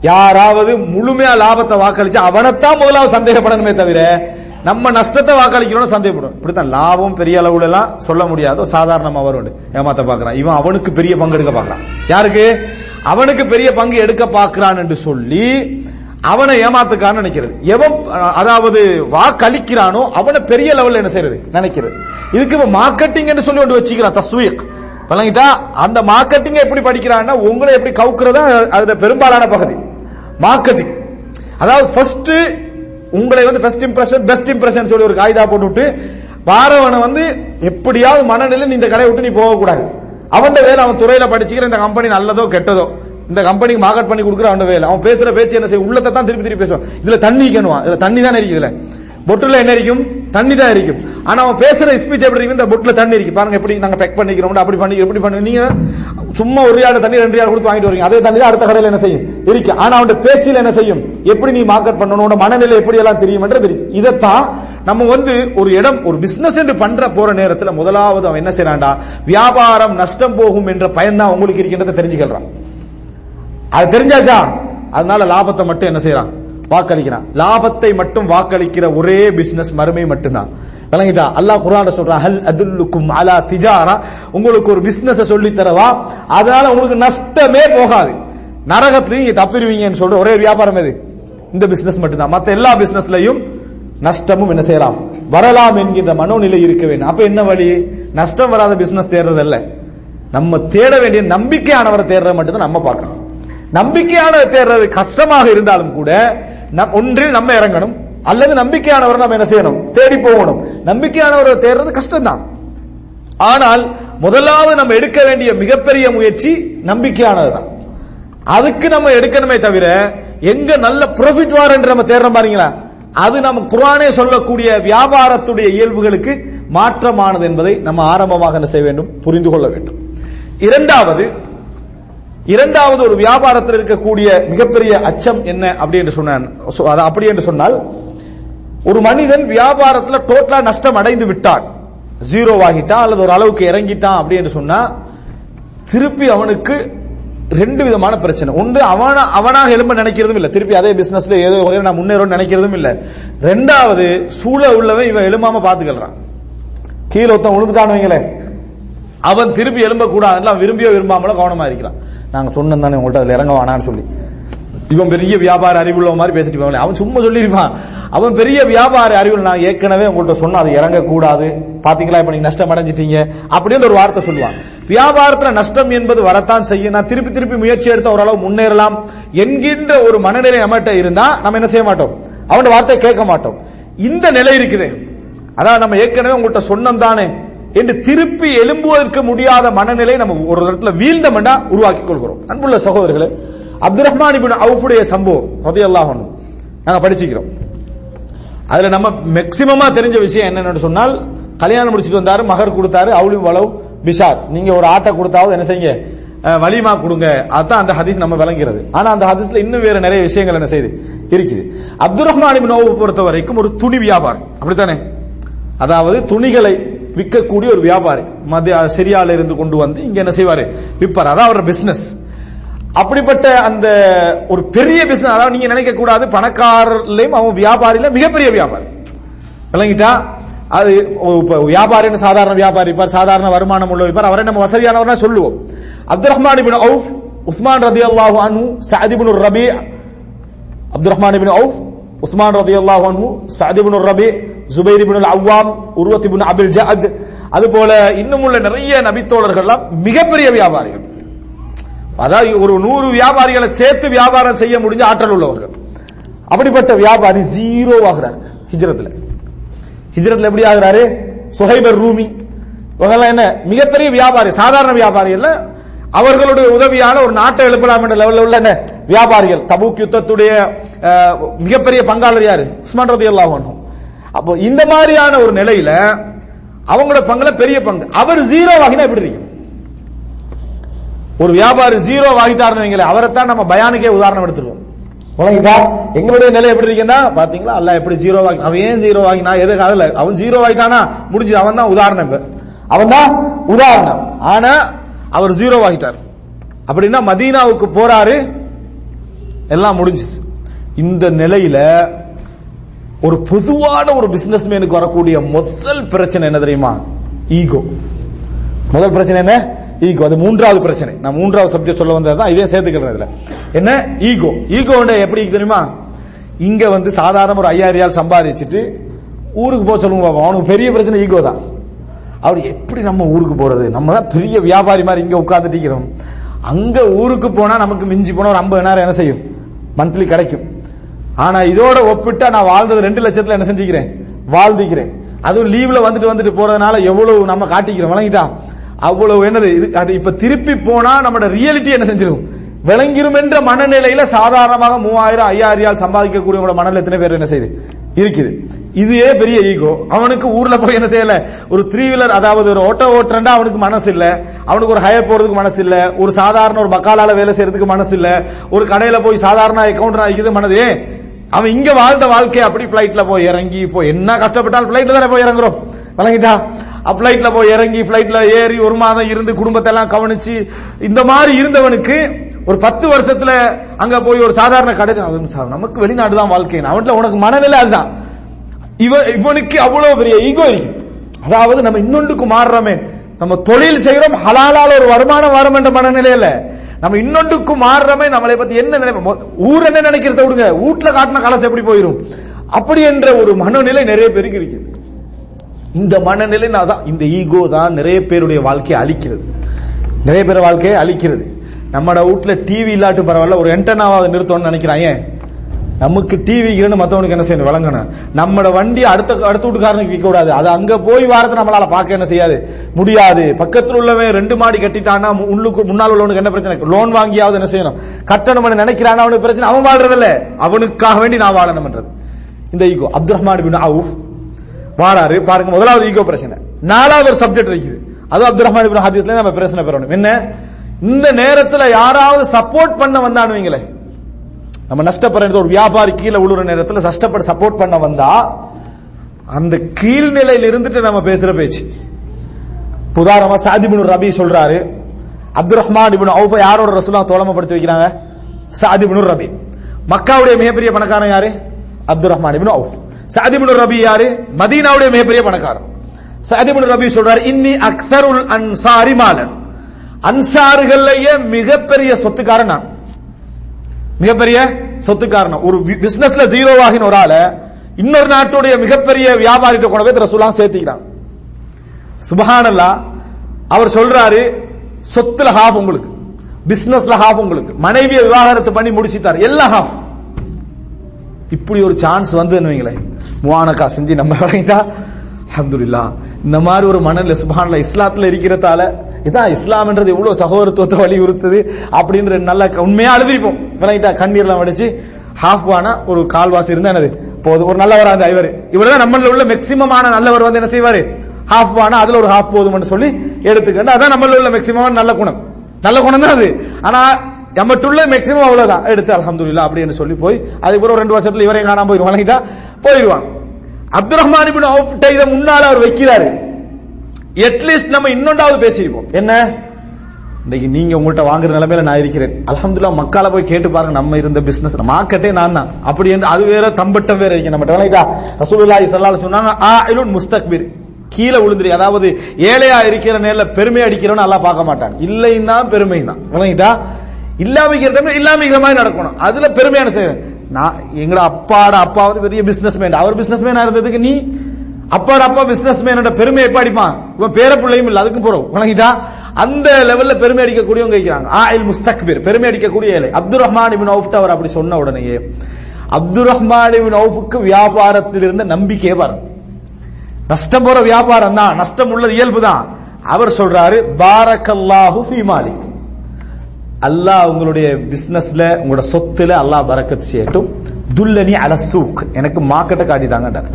யாராவது முழுமையா லாபத்தை வாக்களிச்சு அவனைத்தான் முதலாவது சந்தேகப்படணுமே தவிர நம்ம நஷ்டத்தை வாக்களிக்கிறோம் சந்தேகப்படும். இப்படித்தான் லாபம் பெரிய அளவுல எல்லாம் சொல்ல முடியாத சாதாரணமா வரும் ஏமாத்த பாக்குறான் இவன் அவனுக்கு பெரிய பங்கு எடுக்க பாக்குறான் யாருக்கு? அவனுக்கு பெரிய பங்கு எடுக்க பாக்குறான் என்று சொல்லி அவனை ஏமாத்துக்கான்னு நினைக்கிறது. எவன் அதாவது வாக்களிக்கிறானோ அவனை பெரிய லெவல்ல என்ன செய்யறது? நினைக்கிறது. இதுக்கு இப்ப மார்க்கெட்டிங் என்று சொல்லி ஒன்று வச்சுக்கிறான் தஸ்வீக். பழங்கிட்டா அந்த மார்க்கெட்டிங் எப்படி படிக்கிறான்னா உங்களை எப்படி கவுக்குறதா அதுல பெரும்பாலான பகுதி. மார்க்கெட்டிங் அதாவது ஃபர்ஸ்ட் உங்களை வந்து ஃபர்ஸ்ட் இம்ப்ரெஷன் பெஸ்ட் இம்ப்ரெஷன் சொல்லி ஒரு காகிதா போட்டு பாரவனை வந்து எப்படியாவது மனநிலை இந்த கடையை விட்டு நீ போகக்கூடாது. அவன் வேலை அவன் துறையில படிச்சுக்கிற இந்த கம்பெனி நல்லதோ கெட்டதோ. இந்த கம்பெனிக்கு மார்க்கெட் பண்ணி கொடுக்குற அவன் வேலை. அவன் பேசுற பேச்சு என்ன செய்யும்? உள்ளத்தை தான் திருப்பி திருப்பி பேசுவான். இதுல தண்ணி கணுவான் இதுல தண்ணி தான் இருக்குது இதுல. பொட்டுல என்ன இருக்கும் தண்ணி தான் இருக்கும் ஆனா அவன் பேசுற ஸ்பீச் எப்படி இருக்கு இந்த புட்ல தண்ணி இருக்கு. பாருங்க எப்படி நாங்க பெக் பண்ணிக்கிறோம் அப்படி பண்ணி எப்படி பண்ணி நீங்க சும்மா ஒரு யாரு தண்ணி ரெண்டு யார் கொடுத்து வாங்கிட்டு வரீங்க. அதே தண்ணி தான் அடுத்த கடையில் என்ன செய்யும்? இருக்கு. ஆனா அவன் பேச்சில் என்ன செய்யும்? எப்படி நீ மார்க்கெட் பண்ணணும்? மனநிலை எப்படி எல்லாம் தெரியும் இருக்கு. இதைத்தான் நம்ம வந்து ஒரு இடம் ஒரு பிசினஸ் என்று பண்ற போற நேரத்தில் முதலாவது அவன் என்ன செய்யறான்டா வியாபாரம் நஷ்டம் போகும் என்ற பயன்தான் உங்களுக்கு இருக்கின்றதை தெரிஞ்சுக்கிறான் அது தெரிஞ்சாச்சா? அதனால லாபத்தை மட்டும் என்ன செய்யறான் வாக்களிக்கிறான். லாபத்தை மட்டும் வாக்களிக்கிற ஒரே பிசினஸ் மறுமை மட்டும்தான். விளங்கிட்டா? அல்லாஹ் குரான் சொல்றான் ஹல் அதுல்லுக்கும் அலா திஜாரா? உங்களுக்கு ஒரு பிசினஸ் சொல்லி தரவா? அதனால உங்களுக்கு நஷ்டமே போகாது. நரகத்துல நீங்க தப்பிடுவீங்கன்னு சொல்ற ஒரே வியாபாரம் எது? இந்த பிசினஸ் மட்டும்தான். மத்த எல்லா பிசினஸ்லயும் நஷ்டமும் என்ன செய்யலாம்? வரலாம் என்கின்ற மனோநிலை இருக்க வேண்டும். அப்ப என்ன வழி? நஷ்டம் வராத பிசினஸ் தேடுறதல்ல நம்ம தேட வேண்டிய நம்பிக்கையானவரை தேடுற மட்டும்தான் நம்ம பார்க்கணும். நம்பிக்கையானவர் தேர்றது கஷ்டமாக இருந்தாலும் கூட நம்- ஒன்றில் நம்ம இறங்கணும். அல்லது நம்பிக்கையானவர் நம்ம என்ன செய்யணும்? தேடி போகணும். நம்பிக்கையானவரை தேர்றது கஷ்டம்தான். ஆனால் முதலாவது நம்ம எடுக்க வேண்டிய மிகப்பெரிய முயற்சி நம்பிக்கையானதுதான். அதுக்கு நம்ம எடுக்கணுமே தவிர எங்க நல்ல ப்ராஃபிட் வார் என்று நம்ம தேடுறோம் பாருங்களா அது நம்ம குரானே சொல்லக்கூடிய வியாபாரத்துடைய இயல்புகளுக்கு மாற்றமானது என்பதை நம்ம ஆரம்பமாக என்ன செய்ய வேண்டும்? புரிந்து கொள்ள வேண்டும். இரண்டாவது இரண்டாவது ஒரு வியாபாரத்தில் இருக்கக்கூடிய மிகப்பெரிய அச்சம் என்ன அப்படி என்று சொன்னான். அப்படி என்று சொன்னால் ஒரு மனிதன் வியாபாரத்தில் டோட்டலா நஷ்டம் அடைந்து விட்டான். ஜீரோ ஆகிட்டான் அல்லது ஒரு அளவுக்கு இறங்கிட்டான் அப்படி என்று சொன்னா திருப்பி அவனுக்கு ரெண்டு விதமான பிரச்சனை. ஒன்று அவன அவனாக எழும்ப நினைக்கிறதும் இல்ல. திருப்பி அதே பிசினஸ்ல ஏதோ வகையில் நான் முன்னேறும் நினைக்கிறதும் இல்ல. ரெண்டாவது சூழ உள்ளவன் இவன் எழும்பாம பாத்துக்கிறான் கீழே ஒருத்தன் விழுந்துட்டான்னு வைங்களேன். அவன் திருப்பி எழும்ப கூடாது விரும்பியோ விரும்பாமலோ கவனமா இருக்கிறான். நாங்க சொன்னோம் தானே உங்கள்ட்ட அதுல இறங்க சொல்லி. இவன் பெரிய வியாபார அறிவுள்ள மாதிரி பேசிட்டு போவாங்க அவன் சும்மா சொல்லிருப்பான் அவன் பெரிய வியாபார அறிவு நான் ஏற்கனவே உங்கள்ட்ட சொன்ன அது இறங்க கூடாது பாத்தீங்களா? இப்ப நீங்க நஷ்டம் அடைஞ்சிட்டீங்க. அப்படின்னு ஒரு வார்த்தை சொல்லுவான். வியாபாரத்துல நஷ்டம் என்பது வரத்தான் செய்யும். நான் திருப்பி திருப்பி முயற்சி எடுத்த ஓரளவு முன்னேறலாம் என்கின்ற ஒரு மனநிலை நம்மகிட்ட இருந்தா நம்ம என்ன செய்ய மாட்டோம்? அவனோட வார்த்தையை கேட்க மாட்டோம். இந்த நிலை இருக்குது. அதான் நம்ம ஏற்கனவே உங்கள்கிட்ட சொன்னோம் தானே. என்று திருப்பி எழும்புவதற்கு முடியாத மனநிலை நம்ம ஒரு இடத்துல வீழ்ந்தமெண்டா உருவாக்கி கொள்கிறோம். அன்புள்ள சகோதரர்களே அப்துல் ரஹ்மான் இபின் அவுஃபுடைய சம்பவம் ரதியல்லாஹு நாங்க படிச்சுக்கிறோம். அதுல நம்ம மேக்சிமமா தெரிஞ்ச விஷயம் என்னன்னு சொன்னால் கல்யாணம் முடிச்சிட்டு வந்தாரு மகர் கொடுத்தாரு அவளும் வளவு பிஷாத் நீங்க ஒரு ஆட்டை கொடுத்தாவது என்ன செய்யுங்க? வலிமா கொடுங்க. அதான் அந்த ஹதீஸ் நம்ம விளங்கிறது ஆனா அந்த ஹதீஸ்ல இன்னும் வேற நிறைய விஷயங்கள் என்ன செய்யுது? இருக்குது. அப்துல் ரஹ்மான் இபின் பொறுத்த வரைக்கும் ஒரு துணி வியாபாரம் அப்படித்தானே? அதாவது துணிகளை விற்கக்கூடிய ஒரு வியாபாரி மத்திய சிரியால இருந்து கொண்டு வந்து இங்க என்ன செய்வாரு? விற்பார் அதான் அவர் பிசினஸ் அப்படிப்பட்ட அந்த ஒரு பெரிய பிசினஸ் அதாவது நீங்க நினைக்க கூடாது பணக்காரர்லயும் அவன் வியாபாரில மிகப்பெரிய வியாபாரி. விளங்கிட்டா? அது இப்ப வியாபாரின்னு சாதாரண வியாபாரி இருப்பார் சாதாரண வருமானம் உள்ள இருப்பார் அவரை நம்ம வசதியானவர்னா சொல்லுவோம். Abdul Rahman bin Awf Uthman ரதி அல்லாஹு அனு சாதிபின் Rabi Abdul Rahman bin Awf Uthman ரதி அல்லாஹு அனு சாதிபின் ரபி ஜுபைர் அவ்வாம் உர்வத் அபில் அபில் அது அதுபோல இன்னும் உள்ள நிறைய நபித்தோழர்கள்லாம் மிகப்பெரிய வியாபாரிகள். அதாவது ஒரு நூறு வியாபாரிகளை சேர்த்து வியாபாரம் செய்ய முடிஞ்ச ஆற்றல் உள்ளவர்கள். அப்படிப்பட்ட வியாபாரி ஜீரோ ஆகிறார் ஹிஜ்ரத்ல ஹிஜ்ரத்ல எப்படி ஆகிறாரு? சுஹைபர் ரூமி இவங்கெல்லாம் என்ன? மிகப்பெரிய வியாபாரி சாதாரண வியாபாரி இல்ல. அவர்களுடைய உதவியால ஒரு நாட்டை எழுப்பலாம் என்ற லெவலில் உள்ள என்ன? வியாபாரிகள். தபூக் யுத்தத்துடைய மிகப்பெரிய பங்காளர் யாரு? உஸ்மான் ரதி அப்போ இந்த மாதிரியான ஒரு நிலையில அவங்களோட பங்குல பெரிய பங்கு. அவர் ஜீரோ ஆகினா எப்படி இருக்கும் ஒரு வியாபாரி ஜீரோ ஆகிட்டாருன்னு வைங்களேன் அவரைத்தான் நம்ம பயானுக்கே உதாரணம் எடுத்துருவோம். எங்களுடைய நிலை எப்படி இருக்குன்னா பாத்தீங்களா அல்ல எப்படி ஜீரோ ஆகி அவன் ஏன் ஜீரோ ஆகினா எது அதுல அவன் ஜீரோ ஆகிட்டானா முடிஞ்சு அவன் தான் உதாரணம் அவன் தான் உதாரணம். ஆனா அவர் ஜீரோ ஆகிட்டார் அப்படின்னா மதீனாவுக்கு போறாரு எல்லாம் முடிஞ்சுது. இந்த நிலையில ஒரு பொதுவான ஒரு பிசினஸ் மேனுக்கு வரக்கூடிய முதல் பிரச்சனை என்ன தெரியுமா? ஈகோ முதல் பிரச்சனை என்ன? ஈகோ அது மூன்றாவது பிரச்சனை. நான் மூன்றாவது சப்ஜெக்ட் சொல்ல வந்தது தான் இதே சேர்த்துக்கிறேன் இதுல. என்ன? ஈகோ ஈகோ எப்படி தெரியுமா? இங்க வந்து சாதாரண ஒரு ஐயாயிரம் ரியால் சம்பாதிச்சுட்டு ஊருக்கு போக சொல்லுங்க பாப்போம். அவனுக்கு பெரிய பிரச்சனை ஈகோ தான். அவர் எப்படி நம்ம ஊருக்கு போறது? நம்ம தான் பெரிய வியாபாரி மாதிரி இங்க உட்கார்ந்துட்டு இருக்கிறோம். அங்க ஊருக்கு போனா நமக்கு மிஞ்சி போனா ஒரு ஐம்பது என்ன செய்யும்? மந்த்லி கிடைக்கும். ஆனா இதோட ஒப்பிட்டா நான் வாழ்ந்தது ரெண்டு லட்சத்துல என்ன செஞ்சுக்கிறேன்? வாழ்ந்துக்கிறேன். அதுவும் லீவ்ல வந்துட்டு வந்துட்டு போறதுனால எவ்வளவு நம்ம காட்டிக்கிறோம்? வழங்கிட்டா? அவ்வளவு என்னது? இது இப்ப திருப்பி போனா நம்மளோட ரியாலிட்டி என்ன செஞ்சிடும் விளங்கிரும் என்ற மனநிலையில சாதாரணமாக மூவாயிரம் ஐயாயிரம் ரியால் சம்பாதிக்கக்கூடிய மனநிலை எத்தனை பேர் என்ன செய்யுது? இருக்குது. இதுவே பெரிய ஈகோ அவனுக்கு ஊர்ல போய் என்ன செய்யல? ஒரு த்ரீ வீலர் அதாவது ஒரு ஓட்டோ ஓட்டுறா அவனுக்கு மனசு இல்ல. அவனுக்கு ஒரு ஹையர் போறதுக்கு மனசு இல்ல. ஒரு சாதாரண ஒரு பக்காலால வேலை செய்யறதுக்கு மனசு இல்ல. ஒரு கடையில போய் சாதாரண அக்கௌண்ட் ஆகிக்குது மனது. ஏன்? அவன் இங்க வாழ்ந்த வாழ்க்கை அப்படி பிளைட்ல போய் இறங்கி போய் என்ன கஷ்டப்பட்டாலும் பிளைட்ல தானே போய் இறங்குறோம்? வழங்கிட்டா பிளைட்ல போய் இறங்கி பிளைட்ல ஏறி ஒரு மாதம் இருந்து குடும்பத்தை எல்லாம் கவனிச்சு இந்த மாதிரி இருந்தவனுக்கு ஒரு பத்து வருஷத்துல அங்க போய் ஒரு சாதாரண கடை நமக்கு வெளிநாடு தான் வாழ்க்கை. அவன்ல உனக்கு மனநிலை அதுதான். இவன் இவனுக்கு அவ்வளவு பெரிய ஈகோ இருக்குது அதாவது நம்ம இன்னொன்றுக்கு மாறுறோமே. நம்ம தொழில் செய்யறோம் ஹலாலால ஒரு வருமானம் வரும் என்ற மனநிலையில. நம்ம இன்னொன்றுக்கு மாறுறோமே நம்மளை பத்தி என்ன நினைப்போம் ஊர் என்ன நினைக்கிறத விடுங்க. வீட்டுல காட்டின கலசம் எப்படி போயிடும் அப்படி என்ற ஒரு மனநிலை நிறைய பேருக்கு இருக்குது. இந்த மனநிலை தான் இந்த ஈகோ தான் நிறைய பேருடைய வாழ்க்கையை அழிக்கிறது. நிறைய பேர் வாழ்க்கையை அழிக்கிறது. நம்மட வீட்ல டிவி இல்லாட்டும் பரவாயில்ல ஒரு என்டனாவது நிறுத்தம்னு நினைக்கிறான் ஏன்? நமக்கு டிவி இருந்து மத்தவனுக்கு என்ன செய்யணும்? விளங்கணும். நம்மட வண்டி அடுத்த அடுத்த வீட்டுக்காரனுக்கு விற்க கூடாது அது அங்க போய் வாரத்தை நம்மளால பார்க்க என்ன செய்யாது? முடியாது. பக்கத்தில் உள்ளவன் ரெண்டு மாடி கட்டிட்டானா உள்ளுக்கு முன்னால் உள்ளவனுக்கு என்ன பிரச்சனை? லோன் வாங்கியாவது என்ன செய்யணும்? கட்டணம் நினைக்கிறான் அவனுக்கு பிரச்சனை. அவன் வாழ்றது இல்ல அவனுக்காக வேண்டி நான் வாழணும்ன்றது இந்த ego Abdul Rahman bin Awf. வாழாரு பாருங்க முதலாவது ஈகோ பிரச்சனை. நாலாவது ஒரு சப்ஜெக்ட் இருக்குது. அது அப்துல் ரஹ்மான் பின் ஹாதியத்துல நம்ம பிரச்சனை பெறணும். என்ன? இந்த நேரத்துல யாராவது சப்போர்ட் பண்ண வந்தானுவீங்களே நம்ம நஷ்டப்படுற ஒரு வியாபாரி கீழே விழுற நேரத்தில் கஷ்டப்பட்டு சப்போர்ட் பண்ண வந்தா அந்த கீழ்நிலையில இருந்துட்டு நம்ம பேசுற பேச்சு. புதாரமா உதாரணமா சாதிபுன் ரபி சொல்றாரு அப்துல் ரஹ்மான் இபின் அவுஃப யாரோட ரசூலா தோழமைப்படுத்தி வைக்கிறாங்க? சாதிபுன் ரபி. மக்காவுடைய மிகப்பெரிய பணக்காரன் யாரு? Abdul Rahman ibn Awf. சாதிபுன் Rabi யாரு? மதீனாவுடைய மிகப்பெரிய பணக்காரன். சாதிபுன் ரபி சொல்றாரு இன்னி அக்தருல் அன்சாரி மாலன். அன்சாறுகள்லயே மிகப்பெரிய சொத்துக்காரன் நான். மிகப்பெரிய சொத்துக்காரன். ஒரு பிசினஸ்ல ஜீரோ ஆகின ஒரு ஆளை இன்னொரு நாட்டுடைய மிகப்பெரிய வியாபாரிட்ட கொண்டு போய் ரசூலாம் சேர்த்திக்கிறான். சுபஹானல்லா அவர் சொல்றாரு சொத்துல ஹாஃப் உங்களுக்கு. பிசினஸ்ல ஹாஃப் உங்களுக்கு. மனைவியை விவாகரத்து பண்ணி முடிச்சுட்டார் எல்லாம் ஹாஃப் இப்படி ஒரு சான்ஸ் வந்து வைங்களேன். முவானக்கா செஞ்சு நம்ம வழங்கிட்டா அல்ஹம்துலில்லாஹ். இந்த மாதிரி ஒரு மனநிலை சுபஹானல்லா இஸ்லாத்துல இருக்கிறதால இதான் இஸ்லாம்ன்றது எவ்வளவு சகோதரத்துவத்தை வலியுறுத்துது அப்படின்ற நல்ல உண்மையா அழுதிருப்போம். விளங்கிட்டா கண்ணீர்லாம் வடிச்சு ஹாஃப் வானா ஒரு கால்வாசி இருந்தா என்னது? போதும். ஒரு நல்லவரா அந்த இவர். இவர் தான் நம்மள உள்ள மேக்சிமமான நல்லவர் வந்து என்ன செய்வாரு? ஹாஃப் வானா அதுல ஒரு ஹாஃப் போதும்னு சொல்லி எடுத்துக்கணும். அதான் நம்மள உள்ள மேக்சிமமான நல்ல குணம். நல்ல குணம் தான் அது. ஆனா நம்மட்டுள்ள மேக்சிமம் அவ்வளவுதான். எடுத்து அலமதுல்லா அப்படின்னு சொல்லி போய் அதுக்கப்புறம் ரெண்டு வருஷத்துல இவரையும் காணாம போய் வழங்கிட்டா போயிடுவாங்க அப்துல் ரஹ்மான் முன்னால அவர் வைக்கிறாரு. அட்லீஸ்ட் நம்ம இன்னொன்றாவது பேசியிருப்போம். என்ன? இன்னைக்கு நீங்க உங்கள்கிட்ட வாங்குற நிலைமையில நான் இருக்கிறேன். அலமதுல்லா மக்கால போய் கேட்டு பாருங்க நம்ம இருந்த பிசினஸ் மார்க்கெட்டே நான் தான். அப்படி என்று அது வேற தம்பட்டம் வேற இருக்கு. நம்ம வணங்கிட்டா ரசூலுல்லாஹி ஸல்லல்லாஹு சொன்னாங்க ஆயிலுன் முஸ்தக்பிர். கீழே விழுந்துரு. அதாவது ஏழையா இருக்கிற நேரில் பெருமை அடிக்கிறவன் நல்லா பார்க்க மாட்டான். இல்லைன்னு தான் பெருமை தான் விளங்கிட்டா இல்லாமிக்கிற டைம்ல இல்லாமிக்கிற மாதிரி நடக்கணும். அதுல பெருமையான செய்யணும் நான் எங்களோட அப்பாட அப்பா வந்து பெரிய பிசினஸ் மேன் அவர் பிசினஸ் மேனா இருந்ததுக்கு நீ அப்பாட அப்பா பிசினஸ் மேனோட பெருமை எப்ப அடிப்பான்? இவன் பேர பிள்ளையும் இல்ல அதுக்கும் போறோம். வணங்கிட்டா? அந்த லெவல்ல பெருமை அடிக்கக்கூடியவங்க கேட்கிறாங்க ஆயில் முஸ்தக்பிர் பெருமை அடிக்கக்கூடிய ஏழை. அப்துல் ரஹ்மான் இபின் அவுஃப்ட் அவர் அப்படி சொன்ன உடனேயே அப்துல் ரஹ்மான் இபின் அவுஃபுக்கு வியாபாரத்தில் இருந்த நம்பிக்கையே பாருங்க. நஷ்டம் போற வியாபாரம் தான் நஷ்டம் உள்ளது இயல்பு தான். அவர் சொல்றாரு பாரக்கல்லாஹு ஃபீமாலி அல்லாஹ் உங்களுடைய பிசினஸ்ல உங்களோட சொத்துல அல்லாஹ் பரக்கத் செய்யட்டும் துல்லனி அல சூக். எனக்கு மார்க்கெட்டை காட்டித்தாங்கன்றார்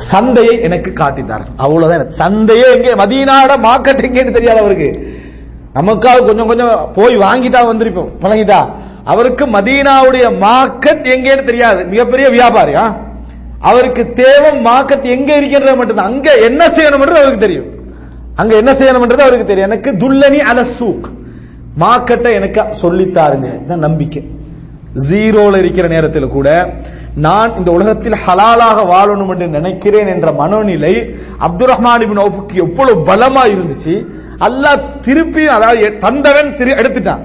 சந்தையை எனக்கு காட்டித்தார் அவ்வளவுதான். எனக்கு. சந்தையே எங்கே? மதீனாட மார்க்கெட் எங்கேன்னு தெரியாது அவருக்கு. நமக்காக கொஞ்சம் கொஞ்சம் போய் வாங்கிட்டா வந்திருப்போம். வழங்கிட்டா அவருக்கு மதீனாவுடைய மார்க்கெட் எங்கேன்னு தெரியாது. மிகப்பெரிய வியாபாரியா அவருக்கு தேவை மார்க்கெட் எங்க இருக்கின்றது மட்டும்தான். அங்க என்ன செய்யணும்ன்றது அவருக்கு தெரியும். அங்க என்ன செய்யணும்ன்றது அவருக்கு தெரியும். எனக்கு துல்லனி அல சூக். மார்க்கெட்டை எனக்கு சொல்லித்தாருங்க இதான் நம்பிக்கை. ஜீரோல இருக்கிற நேரத்தில் கூட நான் இந்த உலகத்தில் ஹலாலாக வாழணும் என்று நினைக்கிறேன் என்ற மனோநிலை அப்துல் ரஹ்மான் இபின் அவுஃபுக்கு எவ்வளவு பலமா இருந்துச்சு. அல்லாஹ் திருப்பியும் அதாவது தந்தவன் திரு- எடுத்துட்டான்.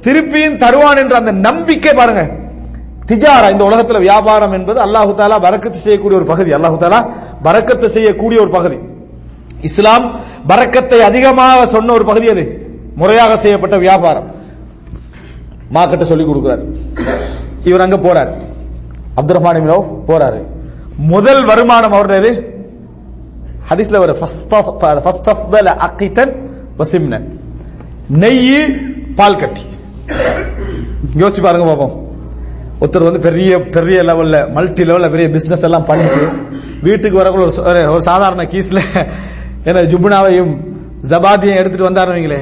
திருப்பியும் தருவான் என்ற அந்த நம்பிக்கை பாருங்க. திஜாரா இந்த உலகத்துல வியாபாரம் என்பது அல்லாஹு தாலா பரக்கத்து செய்யக்கூடிய ஒரு பகுதி. அல்லாஹு தாலா பரக்கத்து செய்யக்கூடிய ஒரு பகுதி. இஸ்லாம் பறக்கத்தை அதிகமாக சொன்ன ஒரு பகுதி அது. முறையாக செய்யப்பட்ட வியாபாரம். மார்க்கெட்டை சொல்லிக் கொடுக்கிறார். இவர் அங்க போறார். அப்துல் ரஹ்மான் போறாரு. முதல் வருமானம் அவருடையது ஹதீஸ்ல ஒரு ஃபர்ஸ்ட் ஆஃப் த அக்கித்தன் வசிம்னன் நெய் பால் கட்டி. யோசிச்சு பாருங்க பாப்போம். ஒருத்தர் வந்து பெரிய பெரிய லெவல்ல மல்டி லெவல்ல பெரிய பிசினஸ் எல்லாம் பண்ணிட்டு வீட்டுக்கு வரக்குள்ள ஒரு ஒரு- சாதாரண கீஸ்ல என்ன ஜுப்னாவையும் ஜபாதியும் எடுத்துட்டு வந்தாருவீங்களே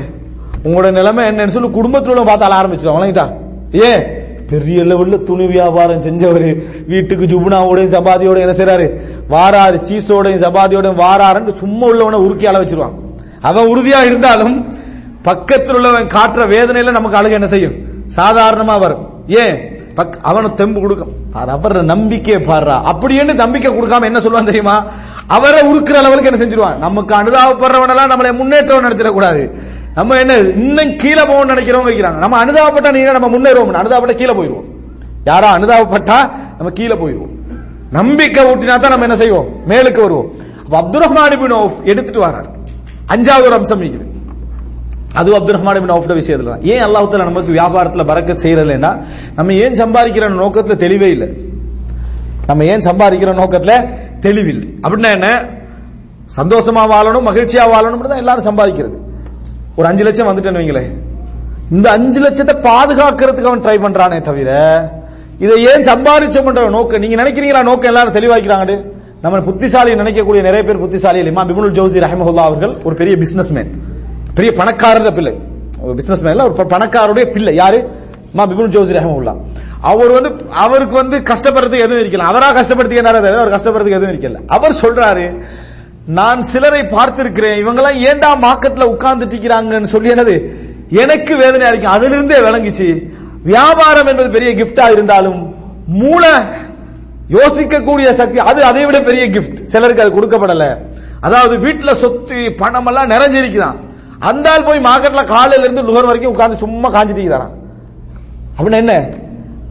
உங்களோட நிலைமை என்னன்னு சொல்லி குடும்பத்தில் உள்ள பார்த்தால ஆரம்பிச்சிடும் வழங்கிட்டா ஏன்? பெரிய லெவல்ல துணி வியாபாரம் செஞ்சவர். வீட்டுக்கு ஜுபுனாவோடையும் சபாதியோட என்ன செய்யறாரு வாராரு சீஸோடையும் சபாதியோடையும் வாராருன்னு சும்மா உள்ளவனை உருக்கி அள வச்சிருவான். அவன் உறுதியா இருந்தாலும் பக்கத்தில் உள்ளவன் காட்டுற வேதனையில நமக்கு அழகு என்ன செய்யும்? சாதாரணமா வரும். ஏன்? பக்- தெம்பு கொடுக்கும். அவர நம்பிக்கையை பாடுறா அப்படின்னு நம்பிக்கை கொடுக்காம என்ன சொல்லுவான் தெரியுமா? அவரை உருக்குற அளவுக்கு என்ன செஞ்சிருவான்? நமக்கு அனுதாபப்படுறவனெல்லாம் நம்மளை முன்னேற்றம் நினைச்சிடக்கூடாது. நம்ம என்ன இன்னும் கீழே போகணும்னு நினைக்கிறவங்க வைக்கிறாங்க. நம்ம அனுதாபப்பட்டா நீங்க நம்ம முன்னேறுவோம். அனுதாபப்பட்ட கீழே போயிடுவோம். யாரோ அனுதாபப்பட்டா நம்ம கீழே போயிடுவோம். நம்பிக்கை ஊட்டினா தான் நம்ம என்ன செய்வோம்? மேலுக்கு வருவோம். அப்ப அப்துல் ரஹ்மான் பின் ஓஃப் எடுத்துட்டு வரார். அஞ்சாவது ஒரு அம்சம் இருக்குது. அது அப்துல் ரஹ்மான் பின் அவுஃப்ட விஷயத்துல தான். ஏன் அல்லாஹத்துல நமக்கு வியாபாரத்துல பறக்க செய்யறதுலன்னா நம்ம ஏன் சம்பாதிக்கிற நோக்கத்துல தெளிவே இல்லை. நம்ம ஏன் சம்பாதிக்கிற நோக்கத்துல தெளிவில்லை. அப்படின்னா என்ன? சந்தோஷமா வாழணும் மகிழ்ச்சியா வாழணும் தான் எல்லாரும் சம்பாதிக்கிறது. ஒரு அஞ்சு லட்சம் வந்துட்டேன்னு வைங்களேன் இந்த அஞ்சு லட்சத்தை பாதுகாக்கிறதுக்கு அவன் ட்ரை பண்றானே தவிர இதை ஏன் சம்பாதிச்சோம்ன்ற நோக்கம் நீங்க நினைக்கிறீங்களா நோக்கம் எல்லாரும் தெளிவாக்கிறாங்க நம்ம புத்திசாலி நினைக்கக்கூடிய நிறைய பேர் புத்திசாலி இமாம் பிபுல் ஜோசி ரஹமஹுல்லா அவர்கள் ஒரு பெரிய பிசினஸ்மேன் பெரிய பணக்காரர் பிள்ளை. பிசினஸ்மேன் இல்ல ஒரு பணக்காரருடைய பிள்ளை. யாரு? மா பிபுல் ஜோசி ரஹமஹுல்லா அவர் வந்து அவருக்கு வந்து கஷ்டப்படுறதுக்கு எதுவும் இருக்கல அவரா கஷ்டப்படுறதுக்கு என்ன அவர் கஷ்டப்படுறதுக்கு எதுவும் இருக்கல அவர் சொல்றாரு நான் சிலரை பார்த்திருக்கிறேன். இவங்கெல்லாம் ஏண்டா மார்க்கெட்ல உட்கார்ந்துட்டு இருக்கிறாங்கன்னு சொல்லி என்னது? எனக்கு வேதனையா இருக்கு அதிலிருந்தே விளங்குச்சு. வியாபாரம் என்பது பெரிய கிஃப்டா இருந்தாலும் மூளை யோசிக்கக்கூடிய சக்தி அது அதை விட பெரிய கிஃப்ட் சிலருக்கு அது கொடுக்கப்படல. அதாவது வீட்டுல சொத்து பணம் எல்லாம் நிறைஞ்சிருக்கிறான். அந்த ஆள் போய் மார்க்கெட்ல காலையில இருந்து நுகர் வரைக்கும் உட்கார்ந்து சும்மா காஞ்சிட்டு இருக்கிறான் அப்படின்னு என்ன?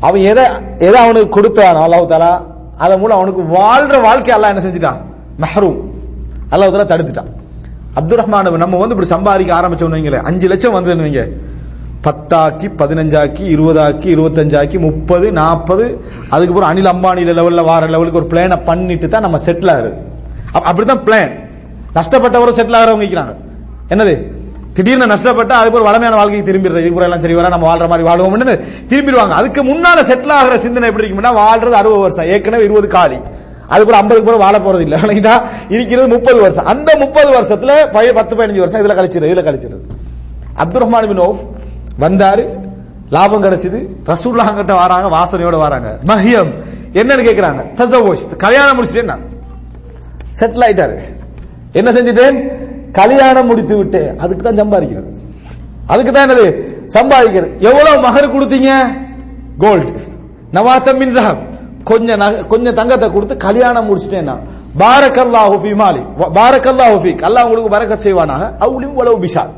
அவன் எதை எதை அவனுக்கு கொடுத்தான் அல்லாஹ் தாலா அதன் மூலம் அவனுக்கு வாழ்ற வாழ்க்கை எல்லாம் என்ன செஞ்சுட்டான்? மெஹரூம். அல்லாஹ் தாலா தடுத்துட்டான். அப்துல் ரஹ்மான் நம்ம வந்து இப்படி சம்பாதிக்க ஆரம்பிச்சோம்னு வைங்களேன் அஞ்சு லட்சம் வந்ததுன்னு வைங்க. பத்தாக்கி பதினஞ்சாக்கி இருபதாக்கி இருபத்தஞ்சாக்கி முப்பது நாற்பது அதுக்கப்புறம் அனில் அம்பானி லெவல்ல வார லெவலுக்கு ஒரு பிளானை பண்ணிட்டு தான் நம்ம செட்டில் ஆகுறது. அப்படிதான் பிளான் நஷ்டப்பட்டவரும் செட்டில் ஆகிறவங்க இருக்கிறாங்க என்னது? திடீர்னு நஷ்டப்பட்டா அதுக்கு ஒரு வளமையான வாழ்க்கைக்கு திரும்பிடுறது. இதுக்கு எல்லாம் சரி வர நம்ம வாழ்ற மாதிரி வாழ்வோம்னு திரும்பிடுவாங்க. அதுக்கு முன்னால செட்டில் ஆகிற சிந்தனை எப்படி இருக்கும்னா வாழ்றது அறுபது வருஷம் ஏற்கனவே இருபது காலி. அதுக்கு ஐம்பதுக்கு கூட வாழ போறது இல்ல. விளங்கிட்டா? இருக்கிறது முப்பது வருஷம். அந்த முப்பது வருஷத்துல பத்து பதினஞ்சு வருஷம் இதுல கழிச்சிருது இதுல கழிச்சிருது அப்துல் ரஹ்மான் பின் ஓஃப் வந்தாரு லாபம் கிடைச்சது. ரசூல்லா கிட்ட வராங்க வாசனையோட வராங்க. மஹியம். என்னன்னு கேக்குறாங்க. தசவோஷ். கல்யாணம் முடிச்சிட்டேன் செட்டில் ஆயிட்டாரு. என்ன செஞ்சுட்டேன்? கல்யாணம் முடித்து விட்டு அதுக்கு தான் சம்பாதிக்கிறது. அதுக்கு தான் என்னது? சம்பாதிக்கிறது. எவ்வளவு மகர் கொடுத்தீங்க? கோல்டு நவாத்தம் தஹப். கொஞ்சம் நக- கொஞ்சம் தங்கத்தை கொடுத்து கல்யாணம் முடிச்சிட்டேன்னா. நான் பாரக்கல்லாஹு ஃபீ மாலிக். வ- பாரக்கல்லாஹு ஃபீக். அல்லாஹ் உங்களுக்கு பரக்கத் செய்வானாக. அவளையும் வலவு பிஷாத்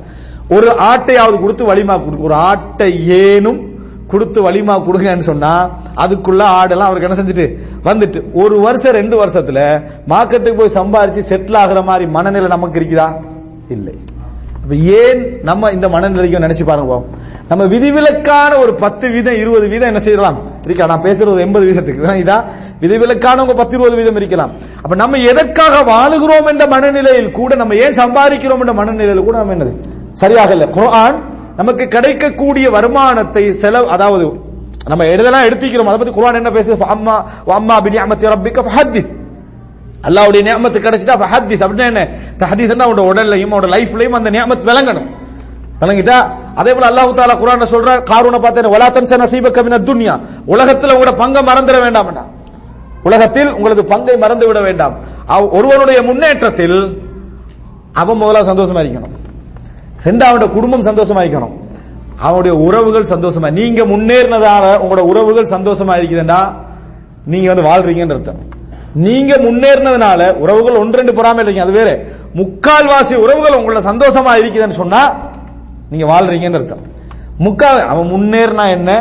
ஒரு ஆட்டையாவது கொடுத்து வலிமா கொடுக்க ஒரு ஆட்டை ஏனும் கொடுத்து வலிமா கொடுங்கன்னு சொன்னா அதுக்குள்ள ஆடெல்லாம் அவருக்கு என்ன செஞ்சுட்டு? வந்துட்டு. ஒரு வருஷம் ரெண்டு வருஷத்துல மார்க்கெட்டுக்கு போய் சம்பாரிச்சு செட்டில் ஆகுற மாதிரி மனநிலை நமக்கு இருக்குதா இல்லை. அப்ப ஏன் நம்ம இந்த மனநிலைக்கு நினைச்சு பாருங்க நம்ம விதிவிலக்கான ஒரு பத்து வீதம் இருபது வீதம் என்ன செய்யலாம்? இருக்கா நான் பேசுறது எண்பது வீதத்துக்கு. இதா? விதிவிலக்கானவங்க பத்து இருபது வீதம் இருக்கலாம். அப்ப நம்ம எதற்காக வாழுகிறோம் என்ற மனநிலையில் கூட நம்ம ஏன் சம்பாதிக்கிறோம் என்ற மனநிலையில் கூட நம்ம என்னது? சரியாக இல்லை. குரான் நமக்கு கிடைக்கக்கூடிய வருமானத்தை செலவு அதாவது நம்ம எதெல்லாம் எடுத்துக்கிறோம் அதை பத்தி குரான் என்ன பேசுது? அம்மா அம்மா பினிஅமத்தி ரப்பிக்க அல்லாவுடைய நியமத்து கிடைச்சிட்டா ஃபஹத்திஸ் அப்படின்னா என்ன? தஹதீஸ்னா அவனோட உடல்லையும் அவனோட லைஃப்லையும் அந்த நியமத் விளங்கணும். விளங்கிட்டா அதே போல அல்லாஹ் தாலா குரான் சொல்ற காரூன பார்த்தேன் வலா சே நசீப கவின துன்யா. உலகத்தில் உங்களோட பங்கை மறந்துட வேண்டாம் உலகத்தில் உங்களது பங்கை மறந்து விட வேண்டாம். அவ- ஒருவனுடைய முன்னேற்றத்தில் அவன் முதல்ல சந்தோஷமா இருக்கணும். ரெண்டாவது குடும்பம் சந்தோஷமா இருக்கணும். அவனுடைய உறவுகள் சந்தோஷமா நீங்க முன்னேறினதால உங்களோட உறவுகள் சந்தோஷமா இருக்குதுன்னா நீங்க வந்து வாழ்றீங்கன்னு அர்த்தம். நீங்க முன்னேறினதுனால உறவுகள் ஒன்று ரெண்டு பொறாம இருக்கீங்க. அது வேற. முக்கால்வாசி உறவுகள் உங்களோட சந்தோஷமா இருக்குதுன்னு சொன்னா நீங்க வாழ்றீங்கன்னு அர்த்தம். முக்கால் அவன் முன்னேறினா என்ன?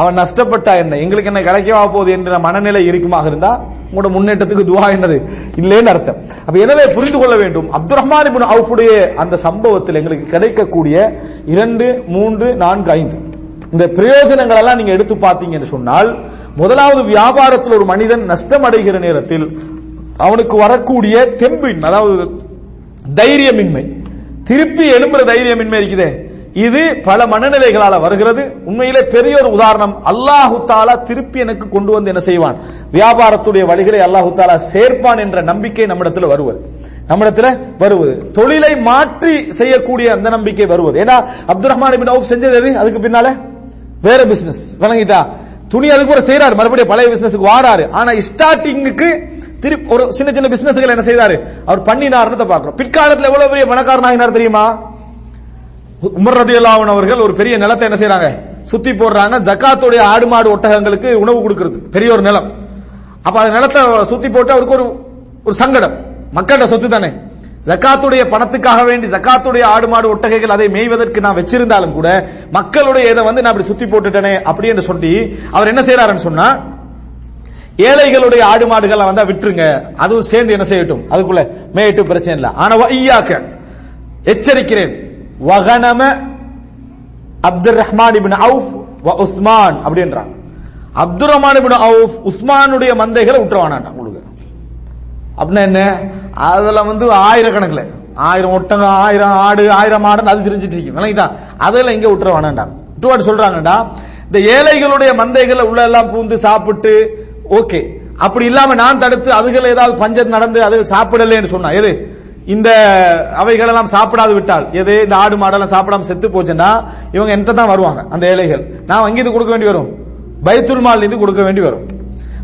அவன் நஷ்டப்பட்டா என்ன? எங்களுக்கு என்ன கிடைக்கவா போகுது என்ற மனநிலை இருக்குமாக இருந்தா உங்களோட முன்னேற்றத்துக்கு துவா என்னது? இல்லைன்னு அர்த்தம். அப்ப எனவே புரிந்து கொள்ள வேண்டும்? அப்துல் ரஹ்மான் இப்னு அவுஃபுடைய அந்த சம்பவத்தில் எங்களுக்கு கிடைக்கக்கூடிய இரண்டு மூன்று நான்கு ஐந்து. இந்த பிரயோஜனங்கள் எல்லாம் நீங்க எடுத்து பார்த்தீங்கன்னு சொன்னால் முதலாவது வியாபாரத்தில் ஒரு மனிதன் நஷ்டம் அடைகிற நேரத்தில் அவனுக்கு வரக்கூடிய தெம்பின் அதாவது தைரியமின்மை திருப்பி எழும்புற தைரியமின்மை இருக்குதே. இது பல மனநிலைகளால வருகிறது. உண்மையிலே பெரிய ஒரு உதாரணம். அல்லாஹு தாலா திருப்பி எனக்கு கொண்டு வந்து என்ன செய்வான்? வியாபாரத்துடைய வழிகளை அல்லாஹு தாலா சேர்ப்பான் என்ற நம்பிக்கை நம்மிடத்தில் வருவது. நம்மிடத்துல வருவது. தொழிலை மாற்றி செய்யக்கூடிய அந்த நம்பிக்கை வருவது. ஏன்னா அப்துல் ரஹ்மான் செஞ்சது எது? அதுக்கு பின்னால? வேற பிசினஸ் விளங்கிட்டா? துணி அதுக்கு கூட செய்யறாரு மறுபடியும் பழைய பிசினஸ்க்கு வாராரு. ஆனா ஸ்டார்டிங்குக்கு திருப்பி ஒரு சின்ன சின்ன பிசினஸ்கள் என்ன செய்தாரு? அவர் பண்ணினார்னு பாக்குறோம் பிற்காலத்துல எவ்வளவு பெரிய பணக்காரன் ஆகினார் தெரியுமா? உமர் ரதியல்லாஹு அவர்கள் ஒரு பெரிய நிலத்தை என்ன செய்யறாங்க சுத்தி போடுறாங்க. ஜக்காத்துடைய ஆடு மாடு ஒட்டகங்களுக்கு உணவு கொடுக்கறது. பெரிய ஒரு நிலம். அப்ப அந்த நிலத்தை சுத்தி போட்டு அவருக்கு ஒரு ஒரு சங்கடம். மக்கள்கிட்ட சொத்து தானே? ஜக்காத்துடைய பணத்துக்காக வேண்டி ஜக்காத்துடைய ஆடு மாடு ஒட்டகைகள் அதை மேய்வதற்கு நான் வச்சிருந்தாலும் கூட மக்களுடைய இதை வந்து நான் அப்படி சுத்தி போட்டுட்டேனே அப்படி என்று சொல்லி அவர் என்ன செய்யறாருன்னு சொன்னா ஏழைகளுடைய ஆடு மாடுகள் வந்தா விட்டுருங்க அதுவும் சேர்ந்து என்ன செய்யட்டும் அதுக்குள்ள மேயட்டும் பிரச்சனை இல்லை. ஆனா ஐயாக்க எச்சரிக்கிறேன். வகனம Abdul Rahman ibn Awf Uthman அப்படின்றாங்க. அப்துல் ரஹ்மான் இபின் அவுஃப் உஸ்மானுடைய மந்தைகளை விட்டுருவானாண்டா உங்களுக்கு அப்படின்னா என்ன? அதுல வந்து ஆயிரக்கணக்கில். ஆயிரம் ஒட்டங்க ஆயிரம் ஆடு ஆயிரம் ஆடுன்னு அது தெரிஞ்சிட்டு இருக்கு. விளங்கிட்டா? அதெல்லாம் இங்க விட்டுற வேணாண்டா விட்டுவாட்டு சொல்றாங்கடா இந்த ஏழைகளுடைய மந்தைகளை உள்ள எல்லாம் பூந்து சாப்பிட்டு ஓகே. அப்படி இல்லாம நான் தடுத்து அதுகள் ஏதாவது பஞ்சம் நடந்து அது சாப்பிடலன்னு சொன்னா எது? இந்த அவைகள் எல்லாம் சாப்பிடாது விட்டால் எது? இந்த ஆடு மாடெல்லாம் சாப்பிடாம செத்து போச்சுன்னா இவங்க என்கிட்ட தான் வருவாங்க அந்த ஏழைகள். நான் அங்கிருந்து கொடுக்க வேண்டி வரும். பைத்துல் மால் இது கொடுக்க வேண்டி வரும்.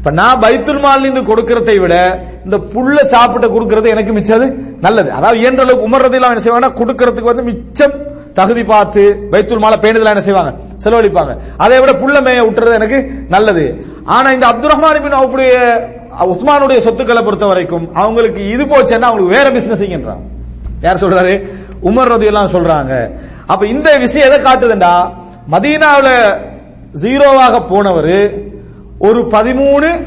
இப்ப நான் பைத்துல் மால் இருந்து கொடுக்கறதை விட இந்த புல்ல சாப்பிட்டு கொடுக்கறது எனக்கு மிச்சது? நல்லது. அதாவது இயன்ற அளவுக்கு உமர்றது எல்லாம் என்ன செய்வாங்க கொடுக்கறதுக்கு வந்து மிச்சம் தகுதி பார்த்து பைத்துல் மாலை பேணுதலாம் என்ன செய்வாங்க? செலவழிப்பாங்க. அதை விட புல்ல மேய விட்டுறது எனக்கு நல்லது. ஆனா இந்த அப்துல் ரஹ்மான் பின் அவருடைய உஸ்மானுடைய சொத்துக்களை பொறுத்த வரைக்கும் அவங்களுக்கு இது போச்சுன்னா அவங்களுக்கு வேற பிசினஸ் யார் சொல்றாரு? உமர் ரதி எல்லாம் சொல்றாங்க. அப்ப இந்த விஷயம் எதை காட்டுதுண்டா மதீனாவில் ஜீரோவாக போனவர் ஒரு பதிமூணு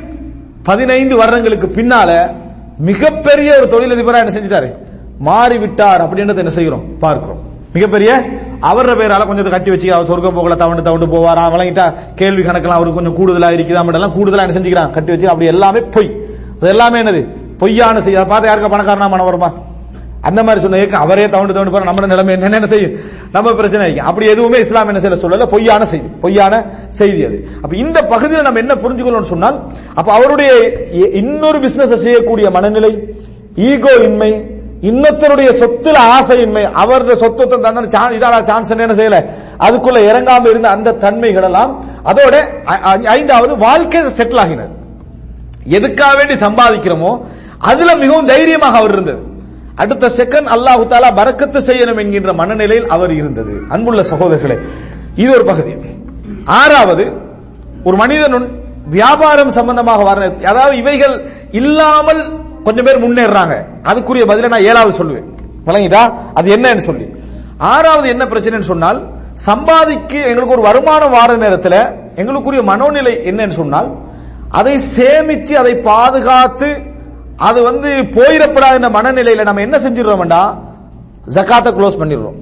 பதினைந்து வருடங்களுக்கு பின்னால மிகப்பெரிய ஒரு தொழிலதிபரா என்ன செஞ்சிட்டாரு? மாறிவிட்டார் அப்படின்றத என்ன செய்கிறோம்? பார்க்கிறோம். மிகப்பெரிய அவர பேரால கொஞ்சம் கட்டி வச்சு அவர் சொர்க்க போகல தவண்டு தவண்டு போவாரா வழங்கிட்டா கேள்வி கணக்கெல்லாம் அவருக்கு கொஞ்சம் கூடுதலா இருக்குதா எல்லாம் கூடுதலா என்ன செஞ்சுக்கிறான்? கட்டி வச்சு அப்படி எல்லாமே பொய். அது எல்லாமே என்னது? பொய்யான செய்ய அதை பார்த்து யாருக்கா பணக்காரனா மனம் வருமா அந்த மாதிரி சொன்ன இயக்கம் அவரே தவண்டு தவண்டு போற நம்ம நிலைமை என்ன என்ன செய்யும்? நம்ம பிரச்சனை அப்படி எதுவுமே இஸ்லாம் என்ன செய்யல? சொல்லல. பொய்யான செய்தி. பொய்யான செய்தி அது. அப்ப இந்த பகுதியில் நம்ம என்ன புரிஞ்சுக்கணும்னு சொன்னால் அப்ப அவருடைய இன்னொரு பிசினஸ் செய்யக்கூடிய மனநிலை ஈகோ இன்மை இன்னொருத்தருடைய சொத்துல ஆசையின்மை அவருடைய சொத்து தந்தான இதான சான்ஸ் என்ன செய்யல? அதுக்குள்ள இறங்காம இருந்த அந்த தன்மைகள் எல்லாம் அதோட ஐ- ஐந்தாவது வாழ்க்கை செட்டில் ஆகினது. எதுக்காக வேண்டி சம்பாதிக்கிறோமோ அதுல மிகவும் தைரியமாக அவர் இருந்தது. அடுத்த செகண்ட் அல்லாஹு தாலா பறக்கத்து செய்யணும் என்கின்ற மனநிலையில் அவர் இருந்தது. அன்புள்ள சகோதரர்களே இது ஒரு பகுதி. ஆறாவது ஒரு மனிதன் வியாபாரம் சம்பந்தமாக வர அதாவது இவைகள் இல்லாமல் கொஞ்சம் பேர் முன்னேறாங்க. அதுக்குரிய பதில நான் ஏழாவது சொல்லுவேன். விளங்கிட்டா? அது என்னன்னு சொல்லி. ஆறாவது என்ன பிரச்சனைன்னு சொன்னால் சம்பாதிக்க எங்களுக்கு ஒரு வருமானம் வார நேரத்தில் எங்களுக்குரிய மனோநிலை என்னன்னு சொன்னால் அதை சேமித்து அதை பாதுகாத்து அது வந்து போயிடப்படாத மனநிலையில நம்ம என்ன செஞ்சிடறோம்டா? ஜக்காத்தை க்ளோஸ் பண்ணிடுறோம்.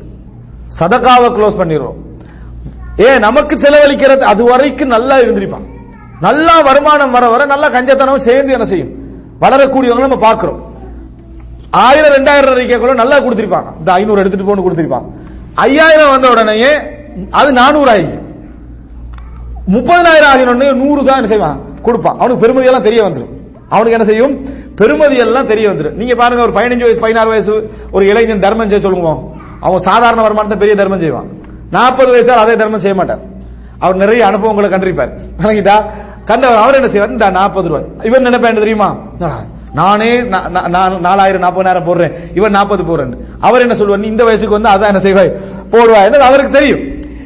சதக்காவை க்ளோஸ் பண்ணிடுறோம். ஏ நமக்கு செலவழிக்கிறது அது வரைக்கும் நல்லா இருந்திருப்பான். நல்லா வருமானம் வர வர நல்லா கஞ்சத்தனம் சேர்ந்து என்ன செய்யும்? வளரக்கூடியவங்க நம்ம பார்க்கிறோம். ஆயிரம் ரெண்டாயிரம் ரூபாய்க்குள்ள நல்லா கொடுத்திருப்பாங்க. இந்த ஐநூறு எடுத்துட்டு போன்னு கொடுத்திருப்பாங்க ஐயாயிரம் வந்த உடனே அது நானூறு ஆகி. முப்பதாயிரம் ஆகினோடனே நூறு தான் என்ன செய்வான்? கொடுப்பான். அவனுக்கு பெருமதியெல்லாம் தெரிய வந்துடும் அவனுக்கு என்ன செய்யும்? பெருமதி எல்லாம் தெரிய வந்துடும் நீங்க பாருங்க ஒரு பதினஞ்சு வயசு பதினாறு வயசு ஒரு இளைஞன் தர்மம் செய்ய சொல்லுங்க அவன் சாதாரண வருமானத்தை பெரிய தர்மம் செய்வான். நாற்பது வயசால் அதே தர்மம் செய்ய மாட்டார். அவர் நிறைய அனுபவங்களை கண்டிருப்பார். விளங்கிட்டா? கண்ட அவர் என்ன செய்வார்? இந்த நாற்பது ரூபாய். இவன் நினைப்பேன் தெரியுமா? நானே நா- நா- நாலாயிரம் நாற்பதாயிரம் போடுறேன். இவன் நாற்பது போடுறேன். அவர் என்ன சொல்வார் இந்த வயசுக்கு வந்து அதான் என்ன செய்வாய்? போடுவா என்று அவருக்கு தெரியும்.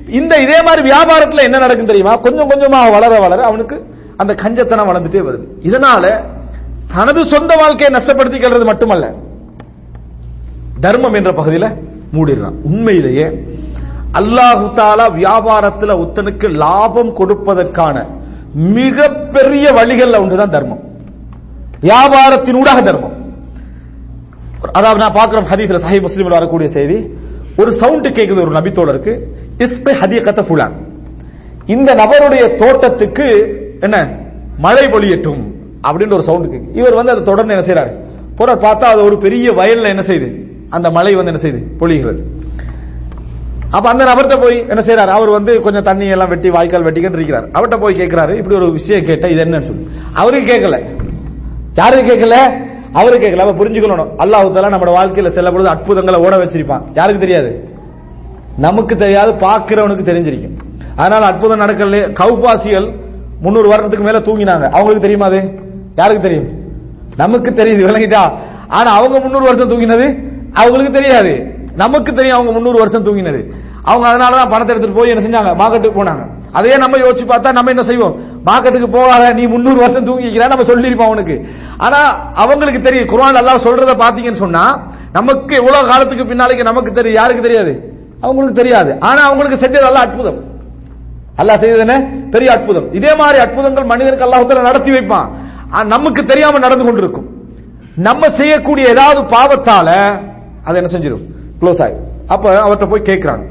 இந்த இதே மாதிரி வியாபாரத்தில் என்ன நடக்கும் தெரியுமா? கொஞ்சம் கொஞ்சமாக வளர வளர அவனுக்கு அந்த கஞ்சத்தனம் வளர்ந்துட்டே வருது. இதனால தனது சொந்த வாழ்க்கையை நஷ்டப்படுத்திக்கிறது மட்டுமல்ல தர்மம் என்ற பகுதியில மூடிடுறான். உண்மையிலேயே அல்லாஹு தாலா வியாபாரத்துல ஒத்தனுக்கு லாபம் கொடுப்பதற்கான மிகப்பெரிய வழிகள்ல ஒன்றுதான் தர்மம். வியாபாரத்தினூடாக தர்மம். அதாவது நான் பார்க்கிறோம் ஹதீஸ்ல சஹி முஸ்லீம்ல வரக்கூடிய செய்தி ஒரு சவுண்ட் கேட்குது ஒரு நபித்தோழருக்கு இஸ்பே ஹதீகத்தை ஃபுலான். இந்த நபருடைய தோட்டத்துக்கு என்ன? மழை பொழியட்டும் அப்படின்னு ஒரு சவுண்டு கேக்கு. இவர் வந்து அதை தொடர்ந்து என்ன செய்யறாரு போறார் பார்த்தா அது ஒரு பெரிய வயல்ல என்ன செய்யுது அந்த மழை வந்து என்ன செய்யுது பொழிகிறது. அப்ப அந்த நபர்கிட்ட போய் என்ன செய்யறாரு அவர் வந்து கொஞ்சம் தண்ணி எல்லாம் வெட்டி வாய்க்கால் வெட்டிக்கிட்டு இருக்கிறார். அவர்கிட்ட போய் கேட்கிறாரு இப்படி ஒரு விஷயம் கேட்ட இது என்னன்னு சொல்லி. அவருக்கு கேட்கல யாருக்கு கேட்கல அவருக்கு கேட்கல அப்ப புரிஞ்சுக்கணும். அல்லாஹ் தாலா நம்ம வாழ்க்கையில செல்ல பொழுது அற்புதங்களை ஓட வச்சிருப்பான். யாருக்கு தெரியாது? நமக்கு தெரியாது பாக்குறவனுக்கு தெரிஞ்சிருக்கும். அதனால அற்புதம் நடக்கல கௌபாசிகள் முன்னூறு வருடத்துக்கு மேல தூங்கினாங்க. அவங்களுக்கு தெரியுமா அது? யாருக்கு தெரியும்? நமக்கு தெரியுது விளங்கிட்டா? ஆனா அவங்க முன்னூறு வருஷம் தூங்கினது அவங்களுக்கு தெரியாது. நமக்கு தெரியும் அவங்க முன்னூறு வருஷம் தூங்கினது. அவங்க அதனாலதான் பணத்தை எடுத்துட்டு போய் என்ன செஞ்சாங்க? மார்க்கெட்டுக்கு போனாங்க. அதே நம்ம யோசிச்சு பார்த்தா நம்ம என்ன செய்வோம்? மார்க்கெட்டுக்கு போகாத நீ முன்னூறு வருஷம் தூங்கிக்கிற நம்ம சொல்லிருப்போம் அவனுக்கு. ஆனா அவங்களுக்கு தெரியும். குரான் எல்லாம் சொல்றத பாத்தீங்கன்னு சொன்னா நமக்கு இவ்வளவு காலத்துக்கு பின்னாலேக்கு நமக்கு தெரியும். யாருக்கு தெரியாது? அவங்களுக்கு தெரியாது. ஆனா அவங்களுக்கு செஞ்சது எல்லாம் அற்புதம். அல்லாஹ் செய்தது என்ன? பெரிய அற்புதம். இதே மாதிரி அற்புதங்கள் மனிதனுக்கு அல்லாஹத்துல நடத்தி வைப்பான். நமக்கு தெரியாம நடந்து கொண்டிருக்கும். நம்ம செய்யக்கூடிய ஏதாவது பாவத்தால அது என்ன செஞ்சிடும் க்ளோஸ் ஆகும் அப்ப அவர்கிட்ட போய் கேட்கிறாங்க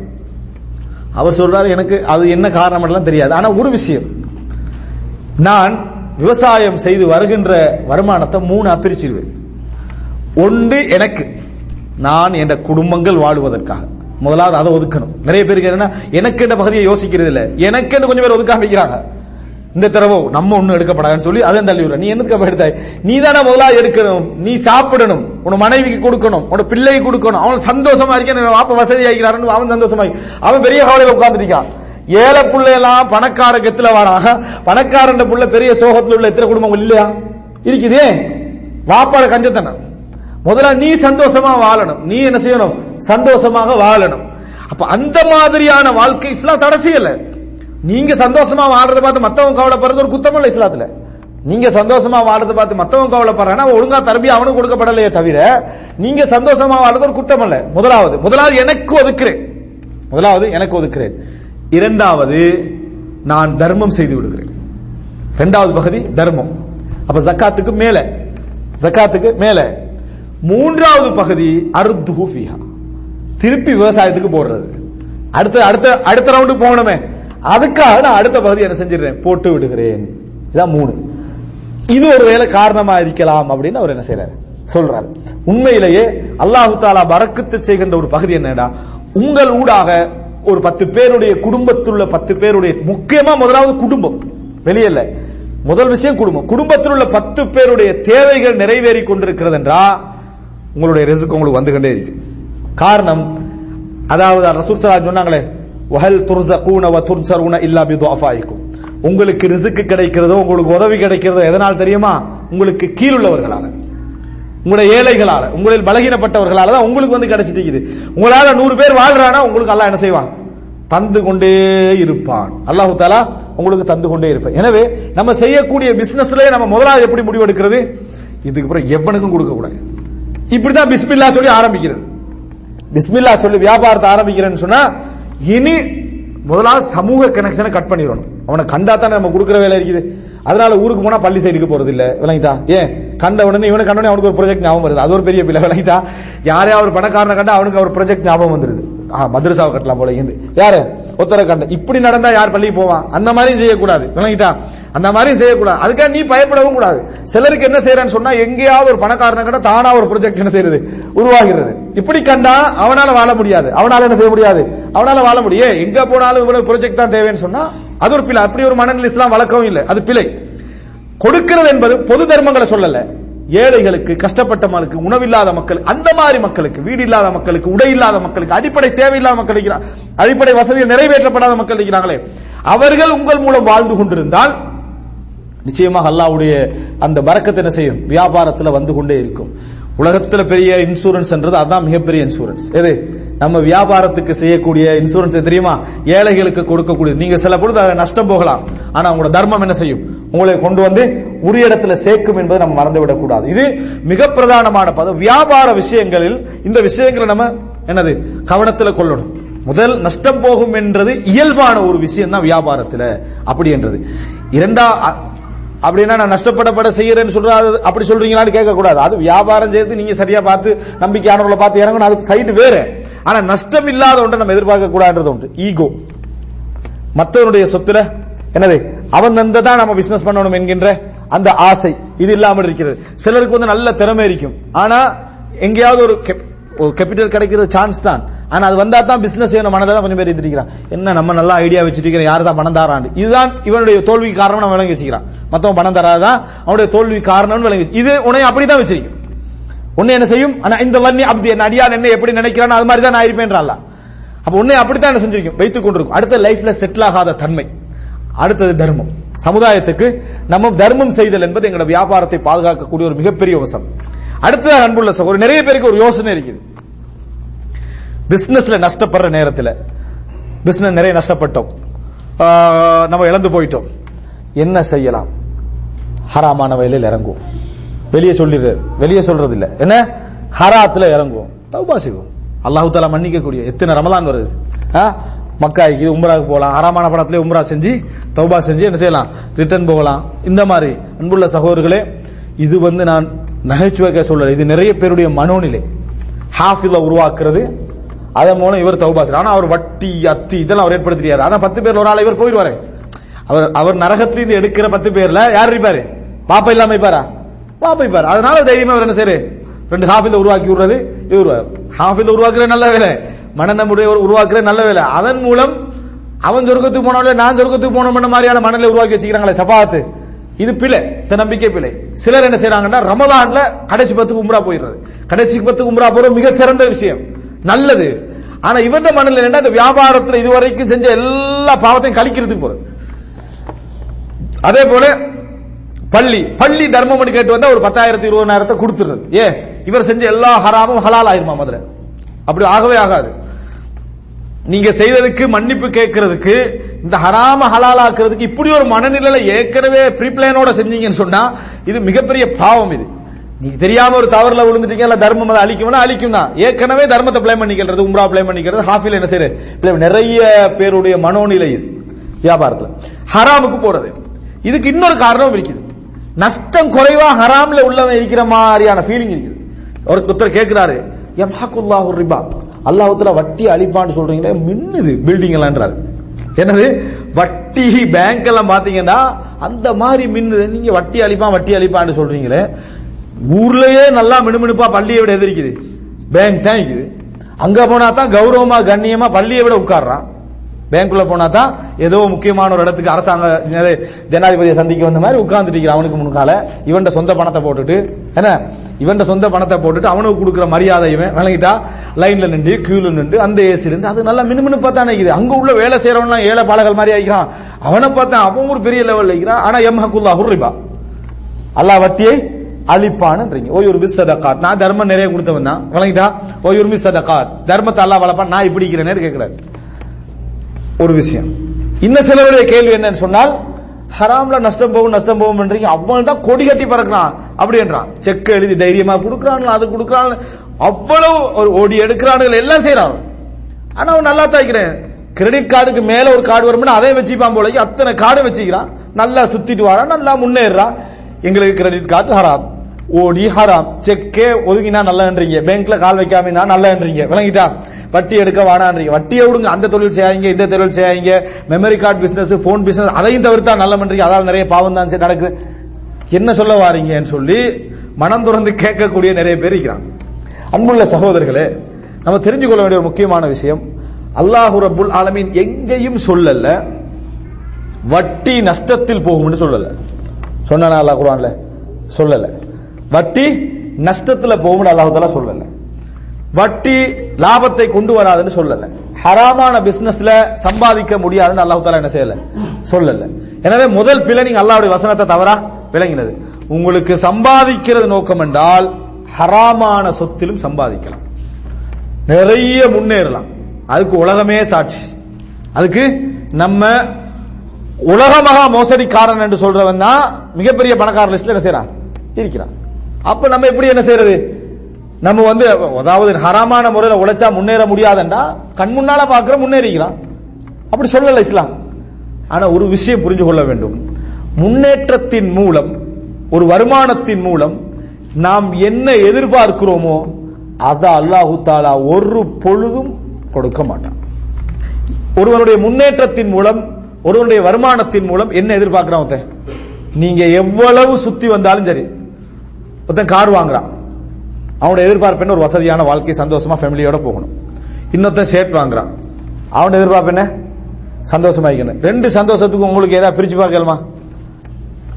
அவர் சொல்றாரு எனக்கு அது என்ன காரணம் எல்லாம் தெரியாது. ஆனா ஒரு விஷயம். நான் விவசாயம் செய்து வருகின்ற வருமானத்தை மூணு அப்பிரிச்சிருவேன் ஒன்று எனக்கு. நான் என்ற குடும்பங்கள் வாழுவதற்காக. முதலாவது அதை ஒதுக்கணும். நிறைய பேருக்கு என்னன்னா எனக்கு என்ற பகுதியை யோசிக்கிறது இல்ல. எனக்கு கொஞ்சம் பேர் ஒதுக்காம வைக்கிறாங்க இந்த தடவை நம்ம ஒண்ணு எடுக்கப்படாதுன்னு சொல்லி அதை தள்ளி விடுற நீ என்னதுக்கு எடுத்தாய்? நீ தானே முதலாவது எடுக்கணும். நீ சாப்பிடணும். உன் மனைவிக்கு கொடுக்கணும். உன பிள்ளைக்கு கொடுக்கணும். அவன் சந்தோஷமா இருக்கேன். வாப்ப வசதி ஆகிறான்னு அவன் சந்தோஷமா அவன் பெரிய கவலையில உட்கார்ந்துருக்கான். ஏழை புள்ளை எல்லாம் பணக்கார கெத்துல வாராக பணக்காரன் புள்ள பெரிய சோகத்தில் உள்ள எத்தனை குடும்பங்கள் இல்லையா? இருக்குதே. வாப்பாட கஞ்சத்தனம். முதல்ல நீ சந்தோஷமா வாழணும். நீ என்ன செய்யணும்? சந்தோஷமாக வாழணும். அப்ப அந்த மாதிரியான வாழ்க்கை இஸ்லாம் தடை செய்யல. நீங்க சந்தோஷமா வாழ்றதை பார்த்து மத்தவங்க கவலைப்படுறது ஒரு குத்தம் இஸ்லாத்துல. நீங்க சந்தோஷமா வாழ்றதை பார்த்து மத்தவங்க கவலைப்படுறாங்கன்னா ஒழுங்கா தரபி அவனுக்கு கொடுக்கப்படலையே தவிர நீங்க சந்தோஷமா வாழ்றது ஒரு குத்தம் அல்ல முதலாவது முதலாவது எனக்கு ஒதுக்கிறேன். முதலாவது எனக்கு ஒதுக்கிறேன். இரண்டாவது நான் தர்மம் செய்து விடுகிறேன். இரண்டாவது பகுதி தர்மம். அப்ப ஜக்காத்துக்கு மேல. ஜக்காத்துக்கு மேல. மூன்றாவது பகுதி அருத்துஹு ஃபீஹா. திருப்பி விவசாயத்துக்கு போடுறது. அடுத்த அடுத்த அடுத்த ரவுண்டு போகணுமே. அதுக்காக நான் அடுத்த பகுதி என்ன செஞ்சிடுறேன்? போட்டு விடுகிறேன். இதான் மூணு. இது ஒரு வேலை காரணமா இருக்கலாம் அப்படின்னு அவர் என்ன செய்யறாரு சொல்றாரு. உண்மையிலேயே அல்லாஹு தாலா வரக்குத்து செய்கின்ற ஒரு பகுதி என்னடா? உங்கள் ஊடாக ஒரு பத்து பேருடைய குடும்பத்துள்ள பத்து பேருடைய முக்கியமா முதலாவது குடும்பம். வெளியல்ல முதல் விஷயம் குடும்பம். குடும்பத்தில் உள்ள பத்து பேருடைய தேவைகள் நிறைவேறி கொண்டிருக்கிறது என்றா உங்களுடைய ரிசுக்கு உங்களுக்கு வந்துகிட்டே இருக்கு. காரணம் அதாவது ரசூல் சலா சொன்னாங்களே வஹல் துர்சகூன வ துர்சரூன இல்லா பி துஆஃபாயிக்கும் உங்களுக்கு ரிசுக்கு கிடைக்கிறதோ உங்களுக்கு உதவி கிடைக்கிறதோ எதனால் தெரியுமா? உங்களுக்கு கீழுள்ளவர்களால. உங்களுடைய ஏழைகளால உங்களில் பலகீனப்பட்டவர்களால தான் உங்களுக்கு வந்து கிடைச்சிட்டு உங்களால நூறு பேர் வாழ்றானா உங்களுக்கு அல்லாஹ் என்ன செய்வான்? தந்து கொண்டே இருப்பான். அல்லாஹு தாலா உங்களுக்கு தந்து கொண்டே இருப்பான். எனவே நம்ம செய்யக்கூடிய பிசினஸ்லயே நம்ம முதலாவது எப்படி முடிவெடுக்கிறது இதுக்கு அப்புறம் எவனுக்கும் கொடுக்க கூடாது இப்படிதான் பிஸ்மில்லா சொல்லி ஆரம்பிக்கிறது. பிஸ்மில்லா சொல்லி வியாபாரத்தை ஆரம்பிக்கிறேன்னு சொன்னா இனி முதலாவது சமூக கனெக்ஷனை கட் பண்ணிடணும். அவனை கண்டா தானே நம்ம கொடுக்குற வேலை இருக்குது. அதனால ஊருக்கு போனா பள்ளி சைடுக்கு போறது இல்ல விளங்கிட்டா? ஏன்? கண்ட உடனே இவனை கண்ட உடனே அவனுக்கு ஒரு ப்ராஜெக்ட் ஞாபகம் வருது. அது ஒரு பெரிய பிள்ளை விளங்கிட்டா? யாரே அவர் பணக்காரனை கண்டா அவனுக்கு அவர் ப்ராஜெக்ட் ஞாபகம் வந்துருது. ஆ மதுரசாவை கட்டலாம் போல இருந்து யாரு? ஒத்தர கண்ட. இப்படி நடந்தா யார் பள்ளிக்கு போவான் அந்த மாதிரியும் செய்யக்கூடாது. விளங்கிட்டா? அந்த மாதிரியும் செய்யக்கூடாது. அதுக்காக நீ பயப்படவும் கூடாது. சிலருக்கு என்ன செய்யறான்னு சொன்னா எங்கேயாவது ஒரு பணக்காரனை கண்டா தானா ஒரு ப்ராஜெக்ட் என்ன செய்யறது உருவாகிறது. இப்படி கண்டா அவனால வாழ முடியாது. அவனால என்ன செய்ய முடியாது? அவனால வாழ முடியும். எங்க போனாலும் இவ்வளவு ப்ராஜெக்ட் தான் தேவைன்னு சொன்னா அது ஒரு பிழை. அப்படி ஒரு மனநிலை இஸ்லாம் வழக்கவும் இல்லை. அது பிழை. கொடுக்கிறது என்பது பொது தர்மங்களை சொல்லல. ஏழைகளுக்கு கஷ்டப்பட்ட உணவில்லாத மக்கள் அந்த மாதிரி மக்களுக்கு வீடு இல்லாத மக்களுக்கு உடை இல்லாத மக்களுக்கு அடிப்படை தேவையில்லாத மக்கள் அடிப்படை வசதிகள் நிறைவேற்றப்படாத மக்கள் இருக்கிறாங்களே. அவர்கள் உங்கள் மூலம் வாழ்ந்து கொண்டிருந்தால் நிச்சயமாக அல்லாவுடைய அந்த பறக்கத்தை என்ன செய்யும்? வியாபாரத்தில் வந்து கொண்டே இருக்கும். உலகத்துல பெரிய இன்சூரன்ஸ் என்றது அதான் மிகப்பெரிய இன்சூரன்ஸ் எது? நம்ம வியாபாரத்துக்கு செய்யக்கூடிய இன்சூரன்ஸ் தெரியுமா? ஏழைகளுக்கு கொடுக்கக்கூடிய நீங்க சில பொழுது நஷ்டம் போகலாம். ஆனா உங்களோட தர்மம் என்ன செய்யும்? உங்களை கொண்டு வந்து உரிய இடத்துல சேர்க்கும் என்பதை நம்ம மறந்துவிடக் கூடாது. இது மிக பிரதானமான பதம். வியாபார விஷயங்களில் இந்த விஷயங்களை நம்ம என்னது? கவனத்தில் கொள்ளணும். முதல் நஷ்டம் போகும் என்றது இயல்பான ஒரு விஷயம் தான் வியாபாரத்தில். அப்படி என்றது. இரண்டா அப்படின்னா நான் நஷ்டப்படப்பட செய்யறேன்னு சொல்றா அப்படி சொல்றீங்களான்னு கேட்க கூடாது அது வியாபாரம் செய்து நீங்க சரியா பார்த்து நம்பிக்கையானவர்களை பார்த்து இறங்கணும். அது சைடு வேற. ஆனா நஷ்டம் இல்லாத ஒன்றை நம்ம எதிர்பார்க்க கூடாதுன்றது உண்டு ஈகோ மற்றவனுடைய சொத்துல என்னது அவன் தான் நம்ம பிசினஸ் பண்ணணும் என்கின்ற அந்த ஆசை. இது இல்லாமல் இருக்கிறது. சிலருக்கு வந்து நல்ல திறமை இருக்கும். ஆனா எங்கேயாவது ஒரு ஒரு கேபிட்டல் கிடைக்கிறது சான்ஸ் தான். ஆனா அது வந்தா தான் பிசினஸ் செய்யணும். மனதான் கொஞ்சம் பேர் இருந்திருக்கிறான் என்ன நம்ம நல்லா ஐடியா வச்சிருக்கிறோம் யாரு தான் பணம் தரான்னு. இதுதான் இவனுடைய தோல்வி காரணம் நம்ம விளங்கி வச்சுக்கிறான். மத்தவன் பணம் தராதான் அவனுடைய தோல்வி காரணம் விளங்கி இது உன்னை அப்படிதான் வச்சிருக்கும். உன்னை என்ன செய்யும்? ஆனா இந்த வன்னி அப்படி என்ன அடியான் என்ன எப்படி நினைக்கிறான் அது மாதிரி தான் நான் இருப்பேன்றான்ல அப்ப உன்னை அப்படித்தான் என்ன செஞ்சிருக்கும்? வைத்துக் கொண்டிருக்கும். அடுத்த லைஃப்ல செட்டில் ஆகாத தன்மை. அடுத்தது தர்மம். சமுதாயத்துக்கு நம்ம தர்மம் செய்தல் என்பது எங்களோட வியாபாரத்தை பாதுகாக்கக்கூடிய ஒரு மிகப்பெரிய அவசரம் அடுத்ததாக அன்புள்ள சகோதரர் நிறைய பேருக்கு ஒரு யோசனை இருக்குது. பிசினஸ்ல நஷ்டப்படுற நேரத்தில் பிசினஸ் நிறைய நஷ்டப்பட்டோம். நம்ம இழந்து போயிட்டோம். என்ன செய்யலாம்? ஹராமான வயலில் இறங்குவோம். வெளியே சொல்லிடுற வெளியே சொல்றது இல்ல என்ன? ஹராத்துல இறங்குவோம். தௌபா செய்வோம். அல்லாஹு தாலா மன்னிக்கக்கூடிய எத்தனை ரமதான் வருது? மக்காய்க்கு உம்ராக்கு போகலாம். ஹராமான படத்திலே உம்ரா செஞ்சு தௌபா செஞ்சு என்ன செய்யலாம்? ரிட்டர்ன் போகலாம். இந்த மாதிரி அன்புள்ள சகோதரர்களே இது வந்து நான் நகைச்சுவைக்க சூழல் இது நிறைய பேருடைய மனோநிலை. ஹாஃபில உருவாக்குறது அதன் மூலம் இவர் தௌபா ஆனா அவர் வட்டி அத்தி இதெல்லாம் அவர் ஏற்படுத்தியாரு அதான் பத்து பேர்ல ஒரு ஆள் இவர் போயிடுவாரு. அவர் அவர் நரகத்திலிருந்து எடுக்கிற பத்து பேர்ல யார் இருப்பாரு? பாப்பா இல்லாம இருப்பாரா? பாப்பா இருப்பாரு. அதனால தைரியமா அவர் என்ன செய்யு ரெண்டு ஹாஃபில உருவாக்கி விடுறது இவர் ஹாஃபில உருவாக்குற நல்ல வேலை. மனநம்புடைய உருவாக்குற நல்ல வேலை. அதன் மூலம் அவன் சொர்க்கத்துக்கு போனாலே நான் சொர்க்கத்துக்கு போனோம் மாதிரியான மனநிலை உருவாக்கி வச்சுக்கிறாங்களே சபாத்து இது பிழை. இந்த நம்பிக்கை பிழை. சிலர் என்ன செய்யறாங்கன்னா ரமதான்ல கடைசி பத்துக்கு உம்ரா போயிடுறது. கடைசி பத்துக்கு உம்ரா போறது மிக சிறந்த விஷயம். நல்லது. ஆனா இவன் மனநிலை என்ன அந்த வியாபாரத்துல இதுவரைக்கும் செஞ்ச எல்லா பாவத்தையும் கழிக்கிறதுக்கு போறது. அதே போல பள்ளி. பள்ளி தர்மம் கேட்டு வந்தா ஒரு பத்தாயிரத்தி இருபதாயிரத்தை கொடுத்துருது ஏ இவர் செஞ்ச எல்லா ஹராமும் ஹலால் ஆயிருமா முதல்ல அப்படி ஆகவே ஆகாது. நீங்க செய்ததுக்கு மன்னிப்பு கேட்கறதுக்கு இந்த ஹராம ஹலாலாக்குறதுக்கு இப்படி ஒரு மனநிலையில ஏற்கனவே ப்ரீப்ளானோட செஞ்சீங்கன்னு சொன்னா இது மிகப்பெரிய பாவம் இது. நீங்க தெரியாம ஒரு தவறுல விழுந்துட்டீங்க இல்ல தர்மம் அதை அழிக்கும்னா அழிக்கும் தான். ஏற்கனவே தர்மத்தை பிளே பண்ணிக்கிறது உம்ரா பிளே பண்ணிக்கிறது ஹாஃபில் என்ன செய்யுது blame. நிறைய பேருடைய மனோநிலை இது வியாபாரத்துல. ஹராமுக்கு போறது. இதுக்கு இன்னொரு காரணம் இருக்குது. நஷ்டம் குறைவா ஹராம்ல உள்ளவன் இருக்கிற மாதிரியான ஃபீலிங் இருக்குது. ஒரு ஒருத்தர் கேட்கிறாரு யம்ஹகுல்லாஹு ரிபா. அல்லாஹத்துல வட்டி அழிப்பான்னு சொல்றீங்களே மின்னுது பில்டிங் எல்லாம்ன்றாரு என்னது? வட்டி பேங்க் எல்லாம் பாத்தீங்கன்னா அந்த மாதிரி மின்னுது. நீங்க வட்டி அழிப்பான் வட்டி அழிப்பான்னு சொல்றீங்களே ஊர்லயே நல்லா மினுமினுப்பா பள்ளியை விட எதிரிக்குது. பேங்க் தான் இருக்குது அங்க போனா தான் கௌரவமா கண்ணியமா பள்ளியை விட உட்கார்றான். பேங்க்குள்ள போனா தான் ஏதோ முக்கியமான ஒரு இடத்துக்கு அரசாங்க ஜனாதிபதியை சந்திக்க வந்த மாதிரி உட்கார்ந்துட்டு அவனுக்கு முன்கால. இவன் சொந்த பணத்தை போட்டுட்டு என்ன? இவன் சொந்த பணத்தை போட்டுட்டு அவனுக்கு கொடுக்குற மரியாதை இவன் விளங்கிட்டா லைன்ல நின்று கியூல நின்று அந்த ஏசி இருந்து அது நல்லா மினுமினுப்பா தான் இருக்குது அங்க உள்ள வேலை செய்யறவன் ஏழை பாலகள் மாதிரி ஆகிக்கிறான் அவனை பார்த்தா அவன் ஒரு பெரிய லெவல்ல இருக்கிறான். ஆனா எம்ஹகுல்லா ஹுர்ரிபா அல்லாஹ் வத்தியை அழிப்பானுன்றீங்க. ஓய் ஒரு மிஸ் நான் தர்மம் நிறைய கொடுத்தவன் தான். விளங்கிட்டா? ஓய் ஒரு மிஸ் சதகாத். தர்மத்தை அல்லா வளர்ப்பான். நான் இப்படி இருக்கிறேன்னு கேட்கிறாரு. ஒரு விஷயம். இன்னும் சிலருடைய கேள்வி என்னன்னு சொன்னால் ஹராம்ல நஷ்டம் போகும் நஷ்டம் போகும்ன்றீங்க அவன் தான் கொடி கட்டி பறக்கிறான். அப்படின்றான் செக் எழுதி தைரியமா கொடுக்கறான் அது கொடுக்கறான். அவ்வளவு ஒரு ஓடி எடுக்கிறானுகள் எல்லாம் செய்யறான் ஆனா அவன் நல்லா தாய்க்கிறேன் கிரெடிட் கார்டுக்கு மேல ஒரு கார்டு வரும்னா அதை வச்சுப்பான் போல அத்தனை கார்டு வச்சுக்கிறான். நல்லா சுத்திட்டு வரான் நல்லா முன்னேறான் எங்களுக்கு கிரெடிட் கார்டு ஹராம். ஓடி ஹராம். செக்கே ஒதுங்கினா நல்லன்றீங்க பேங்க்ல கால் வைக்காம இருந்தா நல்லன்றீங்க விளங்கிட்டா? வட்டி எடுக்க வேணான்றீங்க. வட்டியை விடுங்க. அந்த தொழில் செய்யாங்க இந்த தொழில் செய்யாங்க memory card business phone business அதையும் தவிர்த்தா நல்லமன்றீங்க அதால் நிறைய பாவம் தான் சரி நடக்குது. என்ன சொல்ல வாரீங்கன்னு சொல்லி மனம் துறந்து கேட்கக்கூடிய நிறைய பேர் இருக்கிறாங்க. அன்புள்ள சகோதரர்களே நம்ம தெரிஞ்சு கொள்ள வேண்டிய ஒரு முக்கியமான விஷயம். அல்லாஹு ரபுல் ஆலமீன் எங்கேயும் சொல்லல. வட்டி நஷ்டத்தில் போகும்னு சொல்லல. சொன்னா அல்லாஹ் குரான்ல சொல்லலை. வட்டி நஷ்டத்துல போகும்னு அல்லாஹால சொல்லல. வட்டி லாபத்தை கொண்டு வராதுன்னு சொல்லல. ஹராமான பிசினஸ்ல சம்பாதிக்க முடியாதுன்னு அல்லாஹ் என்ன செய்யல? சொல்லல. எனவே முதல் பிழை நீங்க அல்லாவுடைய வசனத்தை தவறா விளங்கினது. உங்களுக்கு சம்பாதிக்கிறது நோக்கம் என்றால் ஹராமான சொத்திலும் சம்பாதிக்கலாம். நிறைய முன்னேறலாம். அதுக்கு உலகமே சாட்சி. அதுக்கு நம்ம உலகமாக மோசடிக்காரன் என்று சொல்றவன் தான் மிகப்பெரிய பணக்கார லிஸ்ட்ல என்ன செய்யறான்? இருக்கிறான். அப்ப நம்ம எப்படி என்ன செய்யறது? நம்ம வந்து அதாவது ஹராமான முறையில உழைச்சா முன்னேற முடியாதுன்னா கண் முன்னால பாக்குற முன்னேறிக்கலாம். அப்படி சொல்லல இஸ்லாம். ஆனா ஒரு விஷயம் புரிஞ்சு கொள்ள வேண்டும். முன்னேற்றத்தின் மூலம் ஒரு வருமானத்தின் மூலம் நாம் என்ன எதிர்பார்க்கிறோமோ அதை அல்லாஹு தாலா ஒரு பொழுதும் கொடுக்க மாட்டான். ஒருவனுடைய முன்னேற்றத்தின் மூலம் ஒருவனுடைய வருமானத்தின் மூலம் என்ன எதிர்பார்க்கிறான் நீங்க எவ்வளவு சுத்தி வந்தாலும் சரி. ஒருத்தன் கார் வாங்குறான். அவனோட எதிர்பார்ப்பு என்ன? ஒரு வசதியான வாழ்க்கை சந்தோஷமா ஃபேமிலியோட போகணும். இன்னொருத்தன் ஷர்ட் வாங்குறான். அவனோட எதிர்பார்ப்பு என்ன? சந்தோஷமா இருக்கணும். ரெண்டு சந்தோஷத்துக்கு உங்களுக்கு ஏதாவது பிரிச்சு பார்க்கலாமா?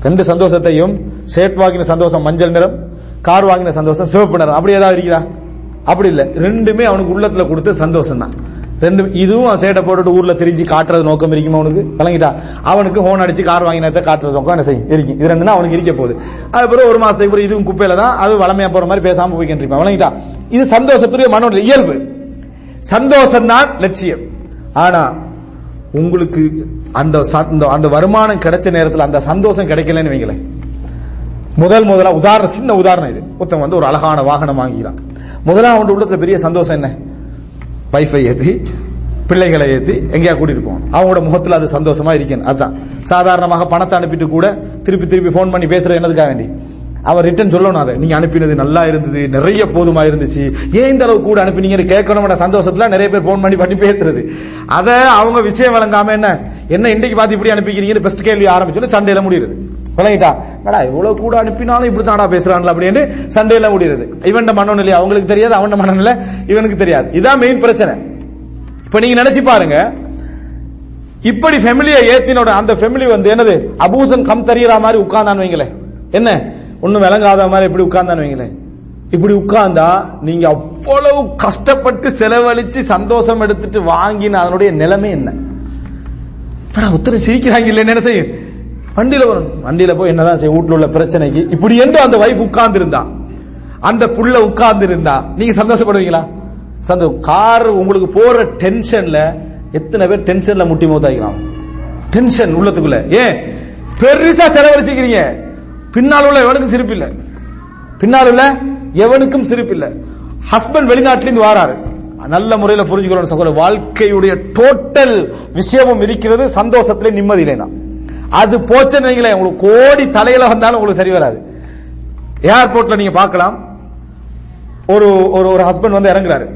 ரெண்டு சந்தோஷத்தையும் ஷர்ட் வாங்கின சந்தோஷம் மஞ்சள் நிறம் கார் வாங்கின சந்தோஷம் சிவப்பு நிறம். அப்படி ஏதாவது இருக்குதா? அப்படி இல்ல. ரெண்டுமே அவனுக்கு உள்ளத்துல கொடுத்து சந்தோஷம் தான் ரெண்டு இதுவும் சேட்டை போட்டுட்டு ஊர்ல திரிஞ்சு காட்டுறது நோக்கம் இருக்குமா அவனுக்கு? விளங்கிட்டா? அவனுக்கு ஹோன் அடிச்சு கார் வாங்கினத காட்டுறது நோக்கம். என்ன செய்யும்? இருக்கும் இது ரெண்டு தான் அவனுக்கு இருக்க போகுது. அதுக்கப்புறம் ஒரு மாசத்துக்கு அப்புறம் இதுவும் குப்பையில தான் அது வளமையா போற மாதிரி பேசாம போய்க்கிட்டு இருப்பான். விளங்கிட்டா? இது சந்தோஷத்துடைய மனோட இயல்பு. சந்தோஷம் தான் லட்சியம். ஆனா உங்களுக்கு அந்த ச- அந்த- அந்த வருமானம் கிடைச்ச நேரத்தில் அந்த சந்தோஷம் கிடைக்கலன்னு வைங்களேன். முதல் முதலா உதாரணம் சின்ன உதாரணம் இது. ஒருத்தன் வந்து ஒரு அழகான வாகனம் வாங்கிக்கிறான். முதலாம் அவன் உள்ளத்துல பெரிய சந்தோஷம் என்ன? வைஃபை ஏத்தி பிள்ளைகளை ஏத்தி எங்கேயா கூட்டிட்டு போகணும் அவங்களோட முகத்துல அது சந்தோஷமா இருக்கணும். அதுதான் சாதாரணமாக பணத்தை அனுப்பிட்டு கூட திருப்பி திருப்பி ஃபோன் பண்ணி பேசுறது என்னதுக்காக வேண்டி? அவர் ரிட்டர்ன் சொல்லணும் அதை. நீங்க அனுப்பினது நல்லா இருந்தது நிறைய போதுமா இருந்துச்சு. ஏன் இந்த அளவு கூட அனுப்பினீங்கன்னு கேட்கணும் சந்தோஷத்துல நிறைய பேர் போன் பண்ணி பண்ணி பேசுறது. அதை அவங்க விஷயம் வழங்காம என்ன? என்ன இன்னைக்கு பார்த்து இப்படி அனுப்பிக்கிறீங்க பெஸ்ட் கேள்வி ஆரம்பிச்சோன்னு சண்டையில முடியுது. விளங்கிட்டா. மேடா இவ்வளவு கூட அனுப்பினாலும் இப்படி தாடா பேசுறான்ல அப்படின்னு சண்டையில முடியுது இவன் மனநிலை அவங்களுக்கு தெரியாது அவன் மனநிலை இவனுக்கு தெரியாது. இதான் மெயின் பிரச்சனை. இப்ப நீங்க நினைச்சு பாருங்க. இப்படி ஃபெமிலியை ஏத்தினோட அந்த ஃபெமிலி வந்து என்னது? அபூசன் கம் தெரியற மாதிரி உட்கார்ந்தான்னு வைங்களேன் என்ன? ஒண்ணும் விளங்காத மாதிரி இப்படி உட்கார்ந்தான்னு வைங்களேன் இப்படி உட்கார்ந்தா நீங்க அவ்வளவு கஷ்டப்பட்டு செலவழிச்சு சந்தோஷம் எடுத்துட்டு வாங்கின அதனுடைய நிலைமை என்ன? ஆனா ஒருத்தர் சிரிக்கிறாங்க இல்ல என்ன செய்யும்? வண்டியில வரும். வண்டியில போய் என்னதான் செய்ய வீட்டுல உள்ள பிரச்சனைக்கு இப்படி என்று அந்த வைஃப் உட்கார்ந்து இருந்தா அந்த புள்ள உட்கார்ந்து இருந்தா நீங்க சந்தோஷப்படுவீங்களா? சந்தோஷம் கார் உங்களுக்கு போற டென்ஷன்ல எத்தனை பேர் டென்ஷன்ல முட்டி மோதாகிறான் டென்ஷன் உள்ளத்துக்குள்ள. ஏன்? பெருசா செலவழிச்சுக்கிறீங்க. பின்னால் உள்ள எவனுக்கும் சிரிப்பு இல்ல பின்னால் உள்ள எவனுக்கும் சிரிப்பு இல்ல ஹஸ்பண்ட் வெளிநாட்டிலிருந்து வாராரு. நல்ல முறையில் புரிஞ்சுக்கிறோம் சகோதரர் வாழ்க்கையுடைய டோட்டல் விஷயமும் இருக்கிறது சந்தோஷத்திலே நிம்மதியிலே தான். அது போச்சுன்னு வைங்களேன். உங்களுக்கு கோடி தலையில வந்தாலும் உங்களுக்கு சரி வராது. ஏர்போர்ட்ல நீங்க பார்க்கலாம். ஒரு ஒரு ஒரு ஹஸ்பண்ட் வந்து இறங்குறாரு.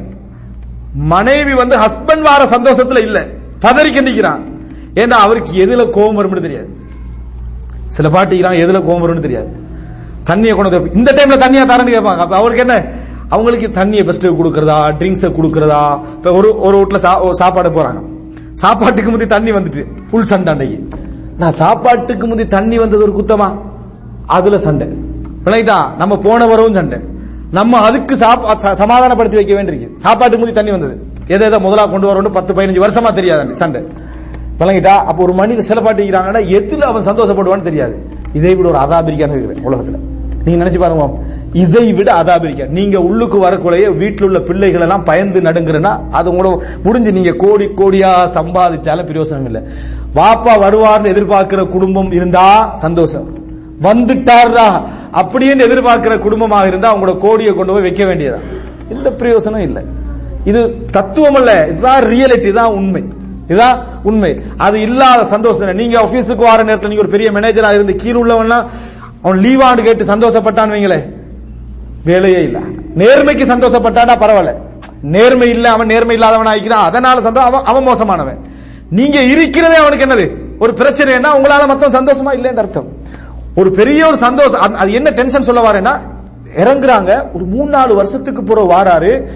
மனைவி வந்து ஹஸ்பண்ட் வார சந்தோஷத்துல இல்ல. பதறிக்க நிக்கிறான் ஏன்னா அவருக்கு எதுல கோபம் வரும்னு தெரியாது. சில பாட்டிக்கிறான் எதுல கோபம் வரும்னு தெரியாது. தண்ணியை கொண்டு வந்து இந்த டைம்ல தண்ணியா தரேன்னு கேட்பாங்க. அப்ப அவருக்கு என்ன? அவங்களுக்கு தண்ணியை பெஸ்ட் கொடுக்கறதா? ட்ரிங்க்ஸ் கொடுக்கறதா? இப்ப ஒரு ஒரு வீட்டுல சா- சாப்பாடு போறாங்க. சாப்பாட்டுக்கு முந்தைய தண்ணி வந்துட்டு. புல் சண்டை அன்னைக்கு. நான் சாப்பாட்டுக்கு முந்தி தண்ணி வந்தது ஒரு குத்தமா? அதுல சண்டை. விளையிட்டா நம்ம போன வரவும் சண்டை. நம்ம அதுக்கு ச- சமாதானப்படுத்தி வைக்க வேண்டியிருக்கு. சாப்பாட்டுக்கு முந்தி தண்ணி வந்தது. எதை எதை முதலா கொண்டு வரணும் பத்து பதினஞ்சு வருஷமா தெரியாது சண்டை. விளங்கிட்டா அப்ப ஒரு மனித சில பாட்டிக்கிறாங்கன்னா எதுல அவன் சந்தோஷப்படுவான்னு தெரியாது. இதே இப்படி ஒரு அதாபிரிக்கான இருக்குது உலகத்துல. நீங்க நினைச்சு பாருங்க இதை விட அதாபிரிக்கா நீங்க உள்ளுக்கு வரக்குள்ளேயே வீட்டில் உள்ள பிள்ளைகள் எல்லாம் பயந்து நடுங்குறனா அது உங்களோட முடிஞ்சு நீங்க கோடி கோடியா சம்பாதிச்சாலும் பிரயோசனம் இல்லை. வாப்பா வருவார்னு எதிர்பார்க்கிற குடும்பம் இருந்தா சந்தோஷம். வந்துட்டாரா அப்படின்னு எதிர்பார்க்கிற குடும்பமாக இருந்தா உங்களோட கோடியை கொண்டு போய் வைக்க வேண்டியதா எந்த பிரயோசனம் இல்லை. இது தத்துவம் அல்ல இதுதான் ரியாலிட்டி தான் உண்மை. இதுதான் உண்மை. அது இல்லாத சந்தோஷம் நீங்க ஆபீஸுக்கு வர நேரத்தில் நீங்க ஒரு பெரிய மேனேஜரா இருந்து கீழ் உள்ளவன்லாம் அவன் லீவான்னு கேட்டு சந்தோஷப்பட்டான்னு வைங்களேன். வேலையே இல்ல. நேர்மைக்கு சந்தோஷப்பட்டானா பரவாயில்ல. நேர்மை இல்ல அவன் நேர்மை இல்லாதவன் ஆகிக்கிறான். அதனால சந்தோஷம் அவன் அவன் மோசமானவன். நீங்க இருக்கிறதே அவனுக்கு என்னது? ஒரு பிரச்சனைன்னா உங்களால மொத்தம் சந்தோஷமா இல்லைன்னு அர்த்தம். ஒரு பெரிய ஒரு சந்தோஷம் அது- அது என்ன டென்ஷன் சொல்ல வரேன்னா இறங்குறாங்க ஒரு மூணு நாலு வருஷத்துக்கு பிறகு வாராரு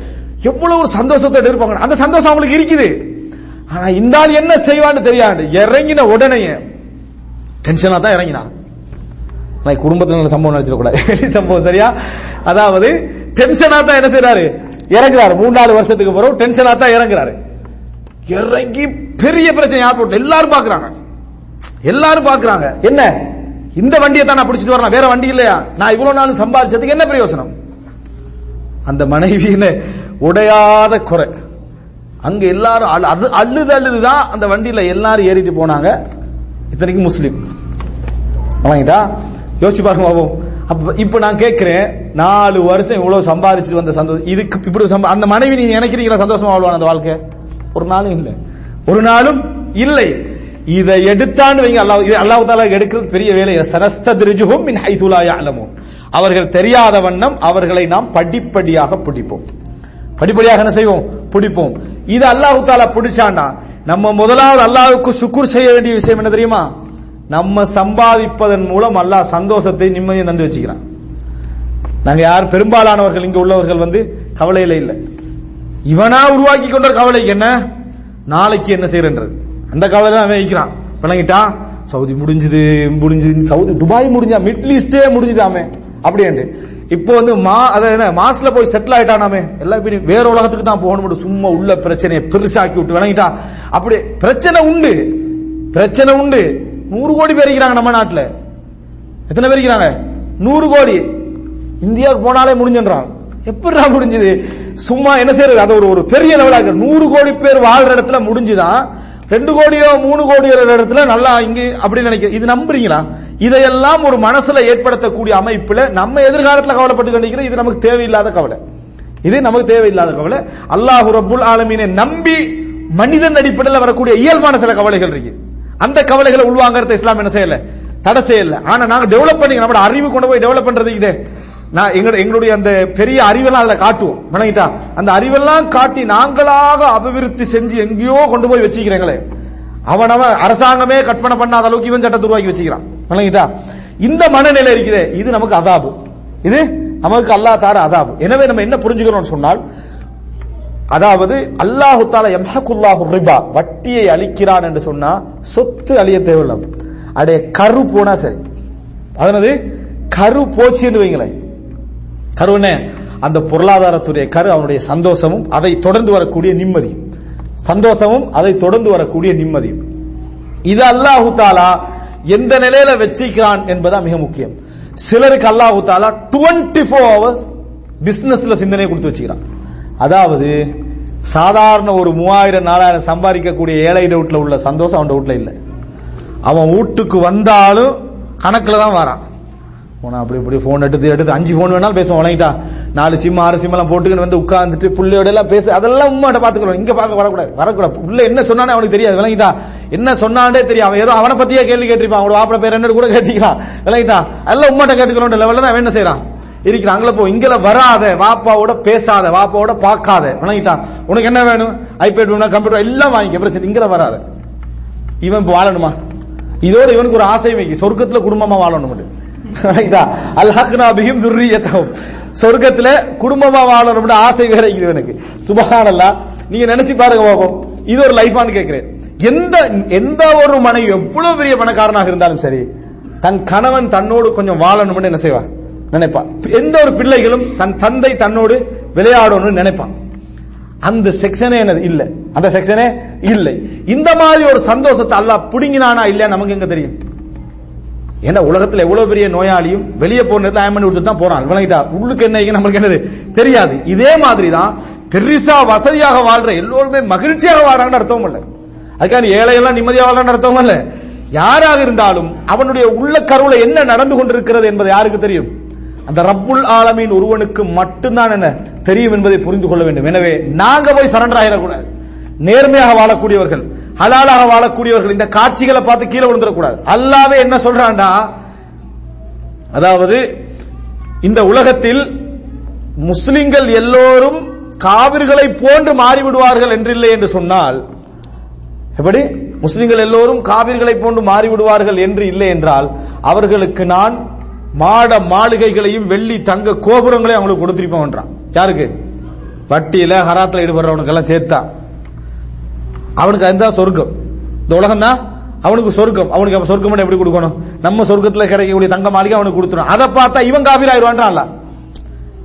எவ்வளவு ஒரு சந்தோஷத்தை இருப்பாங்க அந்த சந்தோஷம் அவங்களுக்கு இருக்குது. ஆனா இந்த ஆள் என்ன செய்வான்னு தெரியாது. இறங்கின உடனே டென்ஷனா தான் இறங்கினான். நான் குடும்பத்தில் நல்ல சம்பவம் நினைச்சிடக்கூடாது *laughs* வெளி சம்பவம் சரியா? அதாவது டென்ஷனா தான் என்ன செய்யறாரு இறங்குறாரு. மூணு நாலு வருஷத்துக்கு பிறகு டென்ஷனா தான் இறங்குறாரு. இறங்கி பெரிய பிரச்சனை ஏர்போர்ட்ல எல்லாரும் பாக்குறாங்க. எல்லாரும் பாக்குறாங்க. என்ன? இந்த வண்டியை தான் நான் பிடிச்சிட்டு வரலாம் வேற வண்டி இல்லையா? நான் இவ்வளவு நாள் சம்பாதிச்சதுக்கு என்ன பிரயோசனம்? அந்த மனைவியின உடையாத குறை. அங்க எல்லாரும் அது அழுது அழுதுதான் அந்த வண்டியில எல்லாரும் ஏறிட்டு போனாங்க. இத்தனைக்கு முஸ்லீம். வாங்கிட்டா? யோசிச்சு பாருங்க பாப்போம் அப்ப இப்ப நான் கேட்கிறேன் நாலு வருஷம் இவ்வளவு சம்பாதிச்சுட்டு வந்த சந்தோஷம் இதுக்கு இப்படி அந்த மனைவி நீங்க நினைக்கிறீங்களா சந்தோஷமா வாழ்வான அந்த வாழ்க்கை? ஒரு நாளும் இல்லை. ஒரு நாளும் இல்லை. இதை எடுத்தான்னு வைங்க அல்லாஹ் இது அல்லாஹ் தாலா எடுக்கிறது பெரிய வேலை. சனஸ்தத்ரிஜுஹும் மின் ஹைதுலாய அலமும் அவர்கள் தெரியாத வண்ணம் அவர்களை நாம் படிப்படியாக பிடிப்போம். படிப்படியாக என்ன செய்வோம்? பிடிப்போம். இது அல்லாஹு தாலா பிடிச்சான்னா நம்ம முதலாவது அல்லாவுக்கு சுக்குர் செய்ய வேண்டிய விஷயம் என்ன தெரியுமா? நம்ம சம்பாதிப்பதன் மூலம் அல்லாஹ் சந்தோஷத்தை நிம்மதியை தந்து வச்சுக்கிறான். நாங்க யார் பெரும்பாலானவர்கள் இங்க உள்ளவர்கள் வந்து கவலையில இல்லை. இவனா உருவாக்கி கொண்ட கவலைக்கு என்ன? நாளைக்கு என்ன செய்யறன்றது. அந்த கவலை தான் அவன் வைக்கிறான் விளங்கிட்டான் சவுதி முடிஞ்சது முடிஞ்சது. சவுதி துபாய் முடிஞ்சா மிடில் ஈஸ்டே முடிஞ்சுதாமே அப்படின்ட்டு இப்போ வந்து மா அதாவது என்ன மாஸ்ல போய் செட்டில் ஆயிட்டானாமே எல்லாம் இப்படி வேற உலகத்துக்கு தான் போகணும் சும்மா உள்ள பிரச்சனையை பெருசாக்கி விட்டு விளங்கிட்டா. அப்படி பிரச்சனை உண்டு. பிரச்சனை உண்டு. நூறு கோடி பேர் இருக்கிறாங்க நம்ம நாட்டில். எத்தனை பேர் இருக்கிறாங்க? நூறு கோடி. இந்தியாவுக்கு போனாலே முடிஞ்சுன்றான். எப்படிடா முடிஞ்சது? சும்மா என்ன செய்யறது? அது ஒரு ஒரு பெரிய லெவலாக நூறு கோடி பேர் வாழ்ற இடத்துல முடிஞ்சுதான். ரெண்டு கோடியோ மூணு கோடியோ இடத்துல நல்லா இங்க அப்படின்னு நினைக்க இது நம்புறீங்களா? இதையெல்லாம் ஒரு மனசுல ஏற்படுத்தக்கூடிய அமைப்புல நம்ம எதிர்காலத்துல கவலைப்பட்டு நினைக்கிறோம் இது நமக்கு தேவையில்லாத கவலை. இது நமக்கு தேவையில்லாத கவலை. அல்லாஹு ரபுல் ஆலமீனை நம்பி மனிதன் அடிப்படையில் வரக்கூடிய இயல்பான சில கவலைகள் இருக்கு. அந்த கவலைகளை உள்வாங்கறத இஸ்லாம் என்ன செய்யல? தடை செய்யல. ஆனா நாங்க டெவலப் பண்ணி நம்மளோட அறிவு கொண்டு போய் டெவலப் பண்றது இதே. நான் எங்க எங்களுடைய அந்த பெரிய அறிவெல்லாம் அதுல காட்டுவோம். விளங்கிட்டா அந்த அறிவெல்லாம் காட்டி நாங்களாக அபிவிருத்தி செஞ்சு எங்கேயோ கொண்டு போய் வச்சுக்கிறீங்களே. அவன் அரசாங்கமே கற்பனை பண்ணாத அளவுக்கு இவன் சட்டத்தை உருவாக்கி வச்சுக்கிறான். விளங்கிட்டா இந்த மனநிலை இருக்குதே. இது நமக்கு அதாபு. இது நமக்கு அல்லாஹ் தார அதாபு. எனவே நம்ம என்ன புரிஞ்சுக்கிறோம் சொன்னால் அதாவது அல்லாஹு தாலா எம்ஹகுல்லாஹு ரிபா வட்டியை அளிக்கிறான் என்று சொன்னா சொத்து அழிய தேவையில்லை. அடைய கரு போனா சரி. அதனது கரு போச்சுன்னு வைங்களேன். கரு என்ன? அந்த பொருளாதாரத்துடைய கரு அவனுடைய சந்தோஷமும் அதை தொடர்ந்து வரக்கூடிய நிம்மதி சந்தோஷமும் அதை தொடர்ந்து வரக்கூடிய நிம்மதி இது அல்லாஹு தாலா எந்த நிலையில வச்சிக்கிறான் என்பதா மிக முக்கியம். சிலருக்கு அல்லாஹு தாலா டுவெண்ட்டி ஃபோர் ஹவர்ஸ் பிசினஸ்ல சிந்தனை கொடுத்து வச்சுக்கிறான். அதாவது சாதாரண ஒரு மூவாயிரம் நாலாயிரம் சம்பாதிக்கக்கூடிய ஏழை டவுட்ல உள்ள சந்தோஷம் அவன் வீட்டுல இல்லை. அவன் வீட்டுக்கு வந்தாலும் கணக்கில் தான் வரான். போனா அப்படி இப்படி ஃபோன் எடுத்து எடுத்து அஞ்சு ஃபோன் வேணாலும் பேசுவோம் வழங்கிட்டா நாலு சிம் ஆறு சிம் எல்லாம் போட்டுக்கிட்டு வந்து உட்காந்துட்டு பிள்ளையோட எல்லாம் பேச அதெல்லாம் உண்மாட்ட பாத்துக்கிறோம். இங்க பார்க்க வரக்கூடாது வரக்கூடாது. உள்ள என்ன சொன்னானே அவனுக்கு தெரியாது. விளங்கிட்டா. என்ன சொன்னானே தெரியும் அவன் ஏதோ அவனை பத்தியே கேள்வி கேட்டிருப்பான். அவனோட வாப்பட பேர் என்ன கூட கேட்டிக்கலாம் விளங்கிட்டா. எல்லாம் உண்மாட்ட கேட்டுக்கிறோம் லெவல்ல தான் அவன் என்ன செய்யறான் இருக்கிறான் போ இங்கல வராத வாப்பாவோட பேசாத வாப்பாவோட பார்க்காத. வணங்கிட்டான். உனக்கு என்ன வேணும்? ஐபேட் வேணும்? கம்ப்யூட்டர் எல்லாம் வாங்கிக்க. பிரச்சனை இங்கல வராத. இவன் இப்ப வாழணுமா? இதோட இவனுக்கு ஒரு ஆசை வைக்க. சொர்க்கத்துல குடும்பமா வாழணும் அல்ஹக்னா பிஹிம் துர்ரியத்தஹும். சொர்க்கத்துல குடும்பமா வாழணும்னு ஆசை வேற இருக்குது இவனுக்கு. சுபகானல்லா. நீங்க நினைச்சு பாருங்க பாப்போம் இது ஒரு லைஃபான்னு கேட்கிறேன் எந்த எந்த ஒரு மனைவி எவ்வளவு பெரிய பணக்காரனாக இருந்தாலும் சரி தன் கணவன் தன்னோடு கொஞ்சம் வாழணும்னு என்ன செய்வா? நினைப்பான். எந்த ஒரு பிள்ளைகளும் தன் தந்தை தன்னோடு விளையாடணும்னு நினைப்பான். அந்த செக்ஷனே என்னது? இல்லை. அந்த செக்ஷனே இல்லை. இந்த மாதிரி ஒரு சந்தோஷத்தை அல்லா புடுங்கினானா இல்லையா நமக்கு எங்க தெரியும்? ஏன்னா உலகத்துல எவ்வளவு பெரிய நோயாளியும் வெளியே போன நேரத்தில் பண்ணி கொடுத்து தான் போறான். விளங்கிட்டா உள்ளுக்கு என்ன நம்மளுக்கு என்னது? தெரியாது. இதே மாதிரி தான் பெருசா வசதியாக வாழ்ற எல்லோருமே மகிழ்ச்சியாக வாழ்றாங்கன்னு அர்த்தம் இல்லை. அதுக்காக ஏழை எல்லாம் நிம்மதியாக வாழ்றான்னு அர்த்தம் இல்லை. யாராக இருந்தாலும் அவனுடைய உள்ள கருவுல என்ன நடந்து கொண்டிருக்கிறது என்பது யாருக்கு தெரியும்? அந்த ரப்புல் ஆலமீன் ஒருவனுக்கு மட்டும்தான் என்ன தெரியும் என்பதை புரிந்து கொள்ள வேண்டும். எனவே நாங்க போய் சரண்டர் ஆயிடக்கூடாது. நேர்மையாக வாழக்கூடியவர்கள் ஹலாலாக வாழக்கூடியவர்கள் இந்த காட்சிகளை பார்த்து கீழே விழுந்துடக்கூடாது. அல்லாவே என்ன சொல்றான்டா அதாவது இந்த உலகத்தில் முஸ்லிம்கள் எல்லோரும் காவிர்களை போன்று மாறிவிடுவார்கள் என்றில்லை என்று சொன்னால் எப்படி? முஸ்லிம்கள் எல்லோரும் காவிர்களை போன்று மாறிவிடுவார்கள் என்று இல்லை என்றால் அவர்களுக்கு நான் மாட மாளிகைகளையும் வெள்ளி தங்க கோபுரங்களையும் அவங்களுக்கு கொடுத்திருப்போம் யாருக்கு? வட்டியில ஹராத்துல ஈடுபடுறவனுக்கு எல்லாம் சேர்த்தா. அவனுக்கு அதுதான் சொர்க்கம். இந்த உலகம் தான் அவனுக்கு சொர்க்கம். அவனுக்கு அப்ப சொர்க்கம் எப்படி கொடுக்கணும்? நம்ம சொர்க்கத்துல கிடைக்கக்கூடிய தங்க மாளிகை அவனுக்கு கொடுத்துரும். அதை பார்த்தா இவன் காபீர் ஆயிடுவான்றான்ல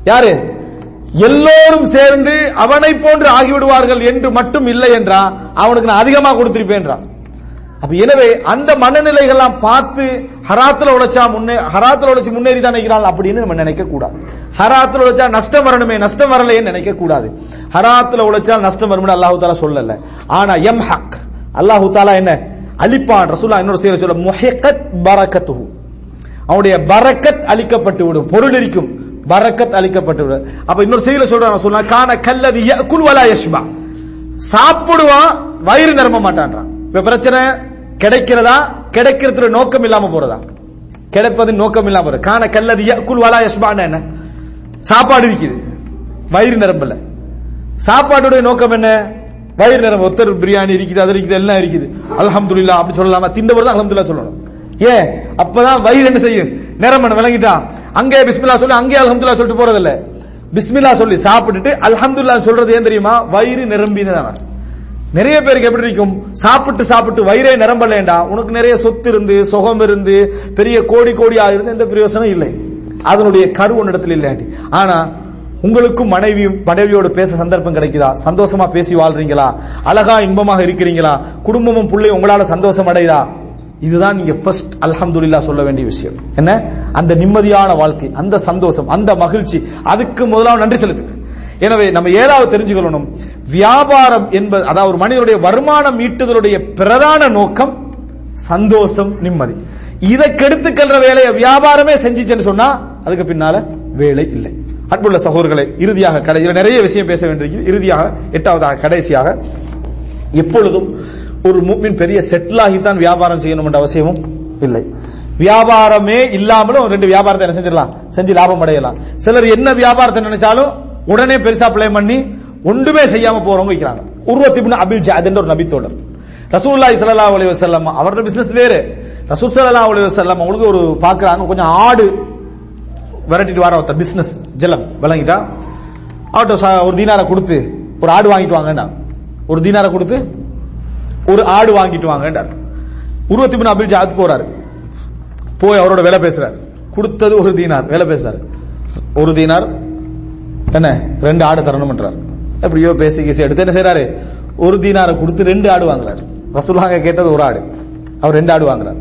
யாரு? எல்லோரும் சேர்ந்து அவனை போன்று ஆகிவிடுவார்கள் என்று மட்டும் இல்லை என்றா அவனுக்கு நான் அதிகமா கொடுத்திருப்பேன்றான். அப்ப எனவே அந்த மனநிலைகள்லாம் பார்த்து ஹராத்துல உழைச்சா முன்னே ஹராத்துல உழைச்சு முன்னேறி தான் நினைக்கிறாள் அப்படின்னு நம்ம நினைக்க கூடாது. ஹராத்துல உழைச்சா நஷ்டம் வரணுமே நஷ்டம் வரலையேன்னு நினைக்க கூடாது. ஹராத்துல உழைச்சா நஷ்டம் வரும்னு அல்லாஹு தாலா சொல்லல. ஆனா எம் ஹக் அல்லாஹு தாலா என்ன? அலிப்பான் ரசூல்லா இன்னொரு செய்ய சொல்ல முஹக்கத் பரக்கத்து அவனுடைய பரக்கத் அளிக்கப்பட்டு விடும் பொருள் இருக்கும். பரக்கத் அளிக்கப்பட்டு விடும். அப்ப இன்னொரு செய்தியில சொல்றான் சொன்னா கான கல்லது குல்வலா யஷ்பா. சாப்பிடுவான் வயிறு நிரம்ப மாட்டான்றான். இப்ப பிரச்சனை கிடைக்கிறதா? கிடைக்கிறதுல நோக்கம் இல்லாம போறதா? கிடைப்பது நோக்கம் இல்லாம போறது. காண கல்லது யக்குல் வலா யஸ்பான என்ன? சாப்பாடு இருக்குது வயிறு நிரம்பல. சாப்பாட்டுடைய நோக்கம் என்ன? வயிறு நிரம்ப. ஒத்தர் பிரியாணி இருக்குது அது இருக்குது எல்லாம் இருக்குது. அலமதுல்லா அப்படி சொல்லலாமா? திண்டவர் தான் அலமதுல்லா சொல்லணும். ஏ அப்பதான் வயிறு என்ன செய்யும்? நிரம்பணும் விளங்கிட்டா அங்கே பிஸ்மில்லா சொல்லி அங்கே அலமதுல்லா சொல்லிட்டு போறதில்ல. பிஸ்மில்லா சொல்லி சாப்பிட்டுட்டு அலமதுல்லா சொல்றது ஏன் தெரியுமா? வயிறு நிரம்பினதான நிறைய பேருக்கு எப்படி இருக்கும்? சாப்பிட்டு சாப்பிட்டு வயிறே நிரம்பலேண்டா உனக்கு நிறைய சொத்து இருந்து சுகம் இருந்து பெரிய கோடி கோடியா இருந்து எந்த பிரயோசனம் இல்லை. அதனுடைய கரு ஒன்னிடத்தில் இல்லாட்டி ஆனா உங்களுக்கும் மனைவியும் மனைவியோடு பேச சந்தர்ப்பம் கிடைக்குதா? சந்தோஷமா பேசி வாழ்றீங்களா? அழகா இன்பமாக இருக்கிறீங்களா? குடும்பமும் பிள்ளை உங்களால சந்தோஷம் அடையுதா? இதுதான் நீங்க ஃபர்ஸ்ட் அல்ஹம்துல்லா சொல்ல வேண்டிய விஷயம். என்ன? அந்த நிம்மதியான வாழ்க்கை அந்த சந்தோஷம் அந்த மகிழ்ச்சி அதுக்கு முதலாவது நன்றி செலுத்து எனவே நம்ம ஏதாவது தெரிஞ்சுக்கொள்ளணும். வியாபாரம் என்பது அதாவது ஒரு மனிதனுடைய வருமானம் ஈட்டுதலுடைய பிரதான நோக்கம் சந்தோஷம் நிம்மதி. இதை கெடுத்துக்கல்ற வேலையை வியாபாரமே செஞ்சிச்சேன்னு சொன்னா அதுக்கு பின்னால வேலை இல்லை. அன்புள்ள சகோதரர்களை இறுதியாக கடை நிறைய விஷயம் பேச வேண்டியிருக்கிறது இறுதியாக எட்டாவதாக கடைசியாக எப்பொழுதும் ஒரு மூமின் பெரிய செட்டில் ஆகித்தான் வியாபாரம் செய்யணும் என்ற அவசியமும் இல்லை. வியாபாரமே இல்லாமலும் ரெண்டு வியாபாரத்தை என்ன செஞ்சிடலாம்? செஞ்சு லாபம் அடையலாம். சிலர் என்ன வியாபாரத்தை நினைச்சாலும் உடனே பெருசா பிளே பண்ணி ஒன்றுமே செய்யாம போறவங்க வைக்கிறாங்க உருவத்திபின் அபில் ஜாத் என்ற ஒரு நபித்தோடர் ரசூல்லா ஸல்லல்லாஹு அலி வஸல்லம் அவரோட பிசினஸ் வேறு. ரசூல் சல்லா அலி வஸல்லம் அவங்களுக்கு ஒரு பாக்குறாங்க கொஞ்சம் ஆடு விரட்டிட்டு வர ஒருத்தர் பிசினஸ் ஜலம் விளங்கிட்டா அவர்கிட்ட ஒரு தீனாரை கொடுத்து ஒரு ஆடு வாங்கிட்டு வாங்கண்டா ஒரு தீனாரை கொடுத்து ஒரு ஆடு வாங்கிட்டு வாங்கன்றார். உருவத்திபின் அபில் ஜாத் போறாரு. போய் அவரோட வேலை பேசுறாரு. கொடுத்தது ஒரு தீனார் வேலை பேசுறாரு. ஒரு தீனார் என்ன? ரெண்டு ஆடு தரணும்ன்றார் எப்படியோ பேசி கேசி எடுத்து என்ன செய்யறாரு ஒரு தீனாரை கொடுத்து ரெண்டு ஆடு வாங்குறாரு. ரசூலுல்லாஹ் கேட்டது ஒரு ஆடு. அவர் ரெண்டு ஆடு வாங்குறாரு.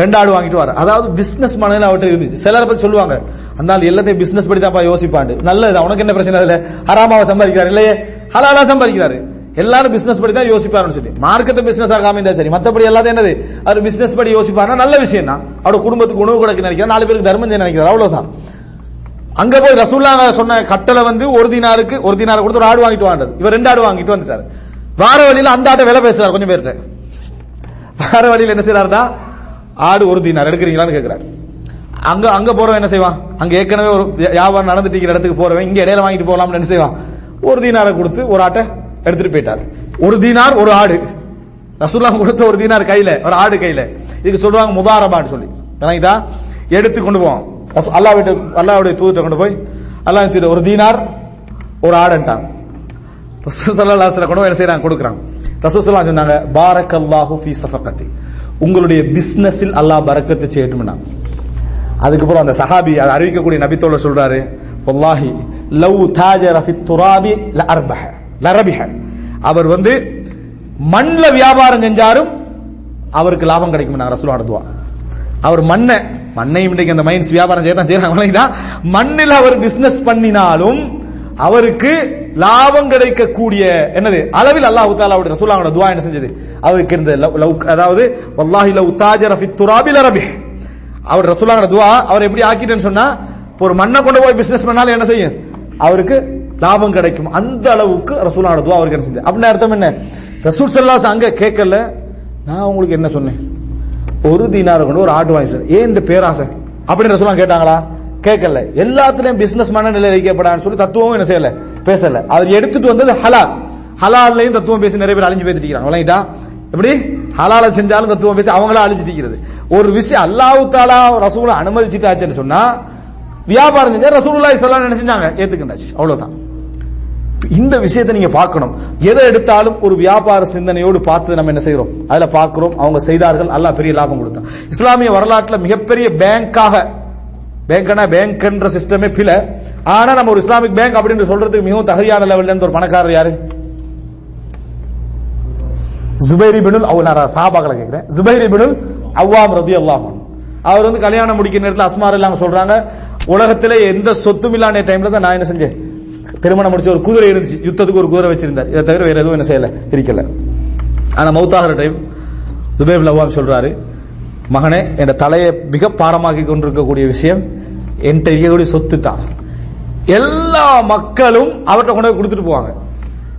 ரெண்டு ஆடு வாங்கிட்டு வர அதாவது பிசினஸ் மனதில் அவர்கிட்ட இருந்துச்சு. சிலரை பத்தி சொல்லுவாங்க. அந்த எல்லாத்தையும் பிசினஸ் படி தான் யோசிப்பாண்டு நல்லது உனக்கு என்ன பிரச்சனை இல்ல ஹராமாவை சம்பாதிக்கிறாரு இல்லையே? ஹலாலா சம்பாதிக்கிறாரு. எல்லாரும் பிசினஸ் படி தான் யோசிப்பாருன்னு சொல்லி. மார்க்கத்தை பிசினஸ் ஆகாம இருந்தா சரி. மத்தபடி எல்லாத்தையும் என்னது? அவர் பிசினஸ் படி யோசிப்பாருன்னா நல்ல விஷயம் தான் அவரோட குடும்பத்துக்கு உணவு கொடுக்க நினைக்கிறார். நாலு பேருக்கு தர்மம் செய்ய நினைக்கிறார். அவ்வளவுதான். அங்க போய் ரசூல்லா சொன்ன கட்டளை வந்து ஒரு தினாருக்கு ஒரு தினார் கொடுத்து ஒரு ஆடு வாங்கிட்டு வாண்டது இவர் ரெண்டு ஆடு வாங்கிட்டு வந்துட்டாரு. வார வழியில அந்த ஆட்டை விலை பேசுறாரு கொஞ்சம் பேர்கிட்ட. வார வழியில என்ன செய்யறாருன்னா ஆடு ஒரு தினார் எடுக்கிறீங்களான்னு கேட்கிறாரு அங்க அங்க போறவன் என்ன செய்வான்? அங்க ஏற்கனவே ஒரு வியாபாரம் நடந்துட்டு இருக்கிற இடத்துக்கு போறவன் இங்க இடையில வாங்கிட்டு போலாம்னு என்ன செய்வான்? ஒரு தீனாரை கொடுத்து ஒரு ஆட்டை எடுத்துட்டு போயிட்டார். ஒரு தீனார் ஒரு ஆடு. ரசூல்லா கொடுத்த ஒரு தீனார் கையில ஒரு ஆடு கையில. இதுக்கு சொல்லுவாங்க முதாரபான்னு சொல்லி. விளங்கிட்டா எடுத்து கொண்டு போவான். ரசூ- அல்லாஹ் அல்லாவுடைய தூதத்தை கொண்டு போய் அல்லாஹ் தூதர் ஒரு தீனார் ஒரு ஆடுன்ட்டாங்க ரசூல் சல்லா அலைஹி கொண்டு என்ன செய்யறாங்க கொடுக்குறாங்க. ரசூல் ஸல்லல்லாஹு சொன்னாங்க பாரக் அல்லாஹு ஃபி சஃபகத்தி. உங்களுடைய பிசினஸில் அல்லாஹ் பரக்கத்து செய்யட்டும்னா அதுக்கப்புறம் அந்த சஹாபி அதை அறிவிக்கக்கூடிய நபித்தோழர் சொல்றாரு வல்லாஹி லவ் தாஜர ஃபி துராபி ல அரபஹர் ல லரபிஹ அவர் வந்து மண்ணில் வியாபாரம் செஞ்சாரும் அவருக்கு லாபம் கிடைக்கும் நான் ரசூல் துவா. அவர் மண்ணை மண்ணையும் இன்றைக்கு அந்த மைன்ஸ் வியாபாரம் செய்ய தான் செய்யறாங்க மண்ணில் அவர் பிசினஸ் பண்ணினாலும் அவருக்கு லாபம் கிடைக்கக்கூடிய என்னது? அளவில் அல்லாஹ் தாலாவுடைய ரசூலாவோட துவா என்ன செஞ்சது? அவருக்கு இருந்த லவ்- லவ்- அதாவது வல்லாஹி லவ் தாஜர் ஃபி துராபில் அரபி அவர் ரசூலாவோட துவா அவர் எப்படி ஆக்கிட்டேன்னு சொன்னா ஒரு மண்ணை கொண்டு போய் பிசினஸ் பண்ணாலும் என்ன செய்யும்? அவருக்கு லாபம் கிடைக்கும். அந்த அளவுக்கு ரசூலாவோட துவா அவருக்கு என்ன செஞ்சது? அப்படின்னு அர்த்தம் என்ன? ரசூல் சல்லாஸ் அங்க கேட்கல. நான் உங்களுக்கு என்ன சொன்னேன்? ஒரு தீனார கொண்டு ஒரு ஆட்டு வாங்கி சார். ஏன் இந்த பேராசை? அப்படின்னு ரசூலா கேட்டாங்களா? கேட்கல. எல்லாத்துலயும் பிசினஸ் மனநிலை வைக்கப்படான்னு சொல்லி தத்துவம் என்ன செய்யல? பேசல. அவர் எடுத்துட்டு வந்தது ஹலால். ஹலால்லையும் தத்துவம் பேசி நிறைய பேர் அழிஞ்சு பேசிட்டு விளங்கிட்டா எப்படி? ஹலால செஞ்சாலும் தத்துவம் பேசி அவங்களா அழிஞ்சிட்டு இருக்கிறது. ஒரு விஷயம் அல்லாஹ் தாலா ரசூலை அனுமதிச்சுட்டாச்சுன்னு சொன்னா வியாபாரம் செஞ்சா ரசூலுல்லாஹி ஸல்லல்லாஹு அலைஹி என்ன செஞ்சாங்க? ஏத்துக்கிட்டாச்சு. அவ்வளவுதான். இந்த விஷயத்தை நீங்க பார்க்கணும். எதை எடுத்தாலும் ஒரு வியாபார சிந்தனையோடு பார்த்து நம்ம என்ன செய்யறோம் அதுல பார்க்கிறோம். அவங்க செய்தார்கள். அல்லாஹ் பெரிய லாபம் கொடுத்தான். இஸ்லாமிய வரலாற்றுல மிகப்பெரிய பேங்காக பேங்க்னா பேங்க்ன்ற சிஸ்டமே பில ஆனா நம்ம ஒரு இஸ்லாமிக் பேங்க் அப்படின்னு சொல்றதுக்கு மிகவும் தகுதியான லெவல்ல இருந்து ஒரு பணக்காரர் யாரு? ஜுபைரி பினுல் அவங்க நான் சாபாக்களை கேட்கிறேன். ஜுபைரி பினுல் அவ்வாம் ரதி அல்லாஹ் அவர் வந்து கல்யாணம் முடிக்கிற நேரத்தில் அஸ்மார் இல்லாம சொல்றாங்க உலகத்திலே எந்த சொத்தும் இல்லாத டைம்ல தான் நான் என்ன செஞ்சேன்? திருமணம் முடிச்ச ஒரு குதிரை இருந்துச்சு. யுத்தத்துக்கு ஒரு குதிரை வச்சிருந்தார். இதை தவிர வேற எதுவும் என்ன செய்யல? இருக்கல ஆனா மௌத்தாகிற டைம் ஜுபைர் லவாம் சொல்றாரு மகனே என் தலையை மிக பாரமாக்கி கொண்டிருக்கக்கூடிய விஷயம் என்கிட்ட இருக்கக்கூடிய சொத்து தான். எல்லா மக்களும் அவர்கிட்ட கொண்டு போய் கொடுத்துட்டு போவாங்க.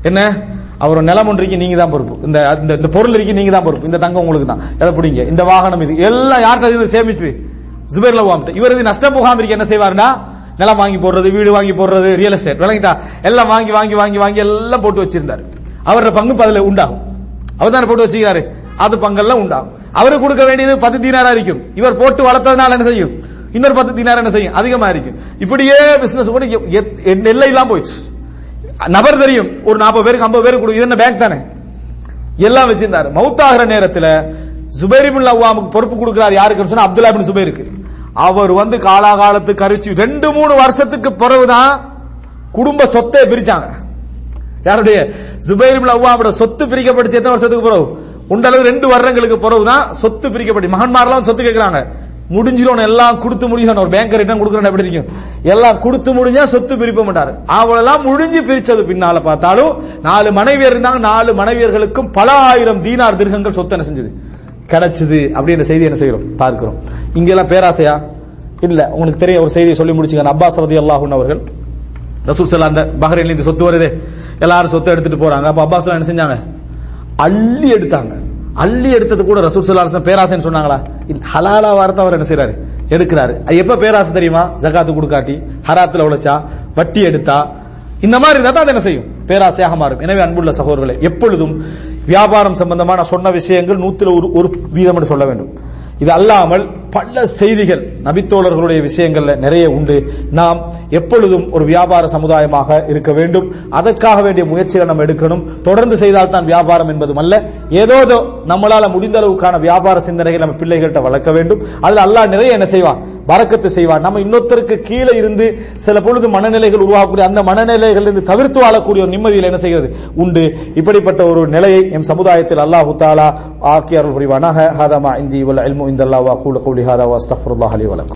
என்ன? அவர் நிலம் ஒன்றைக்கு நீங்க தான் பொறுப்பு. இந்த இந்த- இந்த பொருள் இருக்கு நீங்க தான் பொறுப்பு. இந்த தங்கம் உங்களுக்கு தான். எதை பிடிங்க. இந்த வாகனம் இது. எல்லாம் யார்கிட்ட இது சேமிச்சு ஜுபேர்ல லவாம் இவர் இது நஷ்டம் போகாம இருக்க என்ன செய்வாருன்னா நிலம் வாங்கி போடுறது வீடு வாங்கி போடுறது ரியல் எஸ்டேட் விளங்கிட்டா? எல்லாம் வாங்கி வாங்கி வாங்கி வாங்கி எல்லாம் போட்டு வச்சிருந்தாரு. அவரோட பங்கு இப்ப அதுல உண்டாகும். அவர் தானே போட்டு வச்சுக்கிறாரு. அது பங்கெல்லாம் உண்டாகும். அவருக்கு கொடுக்க வேண்டியது பத்து தீனாரா இருக்கும். இவர் போட்டு வளர்த்ததுனால என்ன செய்யும்? இன்னொரு பத்து தீனார் என்ன செய்யும்? அதிகமா இருக்கும். இப்படியே பிசினஸ் கூட எ- எல்லை இல்லாம போயிடுச்சு. நபர் தெரியும். ஒரு நாற்பது பேருக்கு ஐம்பது பேருக்கு கொடு- இது என்ன பேங்க் தானே? எல்லாம் வச்சிருந்தாரு. மவுத்தாகிற நேரத்தில் ஜுபைர் இப்னு அவ்வாமுக்கு பொறுப்பு கொடுக்கிறார் யாருக்குன்னு சொன்னா அப்துல்லா பின் சுபேருக்கு அவர் வந்து காலாகாலத்து கரிச்சு ரெண்டு மூணு வருஷத்துக்கு பிறகுதான் குடும்ப சொத்தை பிரிச்சாங்க. யாருடைய ஜுபைர் அவ்வாவோட சொத்து பிரிக்கப்பட்டு எத்தனை வருஷத்துக்கு பிறகு? உண்டளவு ரெண்டு வருடங்களுக்கு பிறகுதான் சொத்து பிரிக்கப்பட்டு. மகன்மாரெல்லாம் சொத்து கேட்கிறாங்க. முடிஞ்சிடும் எல்லாம் கொடுத்து முடியும் ஒரு பேங்கர் ரிட்டர்ன் கொடுக்கறேன் எப்படி இருக்கும்? எல்லாம் கொடுத்து முடிஞ்சா சொத்து பிரிப்ப மாட்டாரு. அவளெல்லாம் முடிஞ்சு பிரிச்சது பின்னால பார்த்தாலும் நாலு மனைவியர் இருந்தாங்க. நாலு மனைவியர்களுக்கும் பல ஆயிரம் தீனார் திருகங்கள் சொத்து என்ன செஞ்சது. கிடைச்சது அப்படின்ற செய்தி என்ன செய்யறோம் பார்க்கிறோம். இங்கெல்லாம் பேராசையா? இல்ல. உங்களுக்கு தெரியும் ஒரு செய்தியை சொல்லி முடிச்சுங்க அப்பாஸ் ரதி அல்லாஹூன் அவர்கள் ரசூல் சல்லா அந்த பஹ்ரைன்ல இந்த சொத்து வருது. எல்லாரும் சொத்து எடுத்துட்டு போறாங்க. அப்ப அப்பாஸ் என்ன செஞ்சாங்க? அள்ளி எடுத்தாங்க. அள்ளி எடுத்தது கூட ரசூல் ஸல்லல்லாஹு பேராசைன்னு சொன்னாங்களா? ஹலாலா வார்த்தை அவர் என்ன செய்யறாரு எடுக்கிறாரு. அது எப்ப பேராசை தெரியுமா? ஜகாத்து கொடுக்காட்டி ஹராத்துல உழைச்சா வட்டி எடுத்தா. இந்த மாதிரி இருந்தா தான் என்ன செய்யும்? பேராசையாக மாறும். எனவே அன்புள்ள சகோதரர்களே எப்பொழுதும் வியாபாரம் சம்பந்தமான சொன்ன விஷயங்கள் நூத்துல ஒரு ஒரு வீதம் என்று சொல்ல வேண்டும். இது அல்லாமல் பல செய்திகள் நபித்தோழர்களுடைய விஷயங்கள்ல நிறைய உண்டு. நாம் எப்பொழுதும் ஒரு வியாபார சமுதாயமாக இருக்க வேண்டும். அதற்காக வேண்டிய முயற்சிகளை நம்ம எடுக்கணும். தொடர்ந்து செய்தால் தான் வியாபாரம் என்பதும் அல்ல. ஏதோ நம்மளால முடிந்த அளவுக்கான வியாபார சிந்தனைகள் நம்ம பிள்ளைகள்கிட்ட வளர்க்க வேண்டும். அதுல அல்லாஹ் நிறைய என்ன செய்வான்? பறக்கத்து செய்வான். நம்ம இன்னொருத்தருக்கு கீழே இருந்து சில பொழுது மனநிலைகள் உருவாகக்கூடிய அந்த மனநிலைகள் இருந்து தவிர்த்து வாழக்கூடிய ஒரு நிம்மதியில் என்ன செய்கிறது? உண்டு. இப்படிப்பட்ட ஒரு நிலையை எம் சமுதாயத்தில் அல்லாஹு தாலா ஆக்கியார்கள் புரிவானாக ஹாதமா இந்தி வல் இல்மு இந்தல்லாஹ் வ அகூலு கௌலி ஹாதா வ அஸ்தக்ஃபிருல்லாஹ் லி வ லக்கும்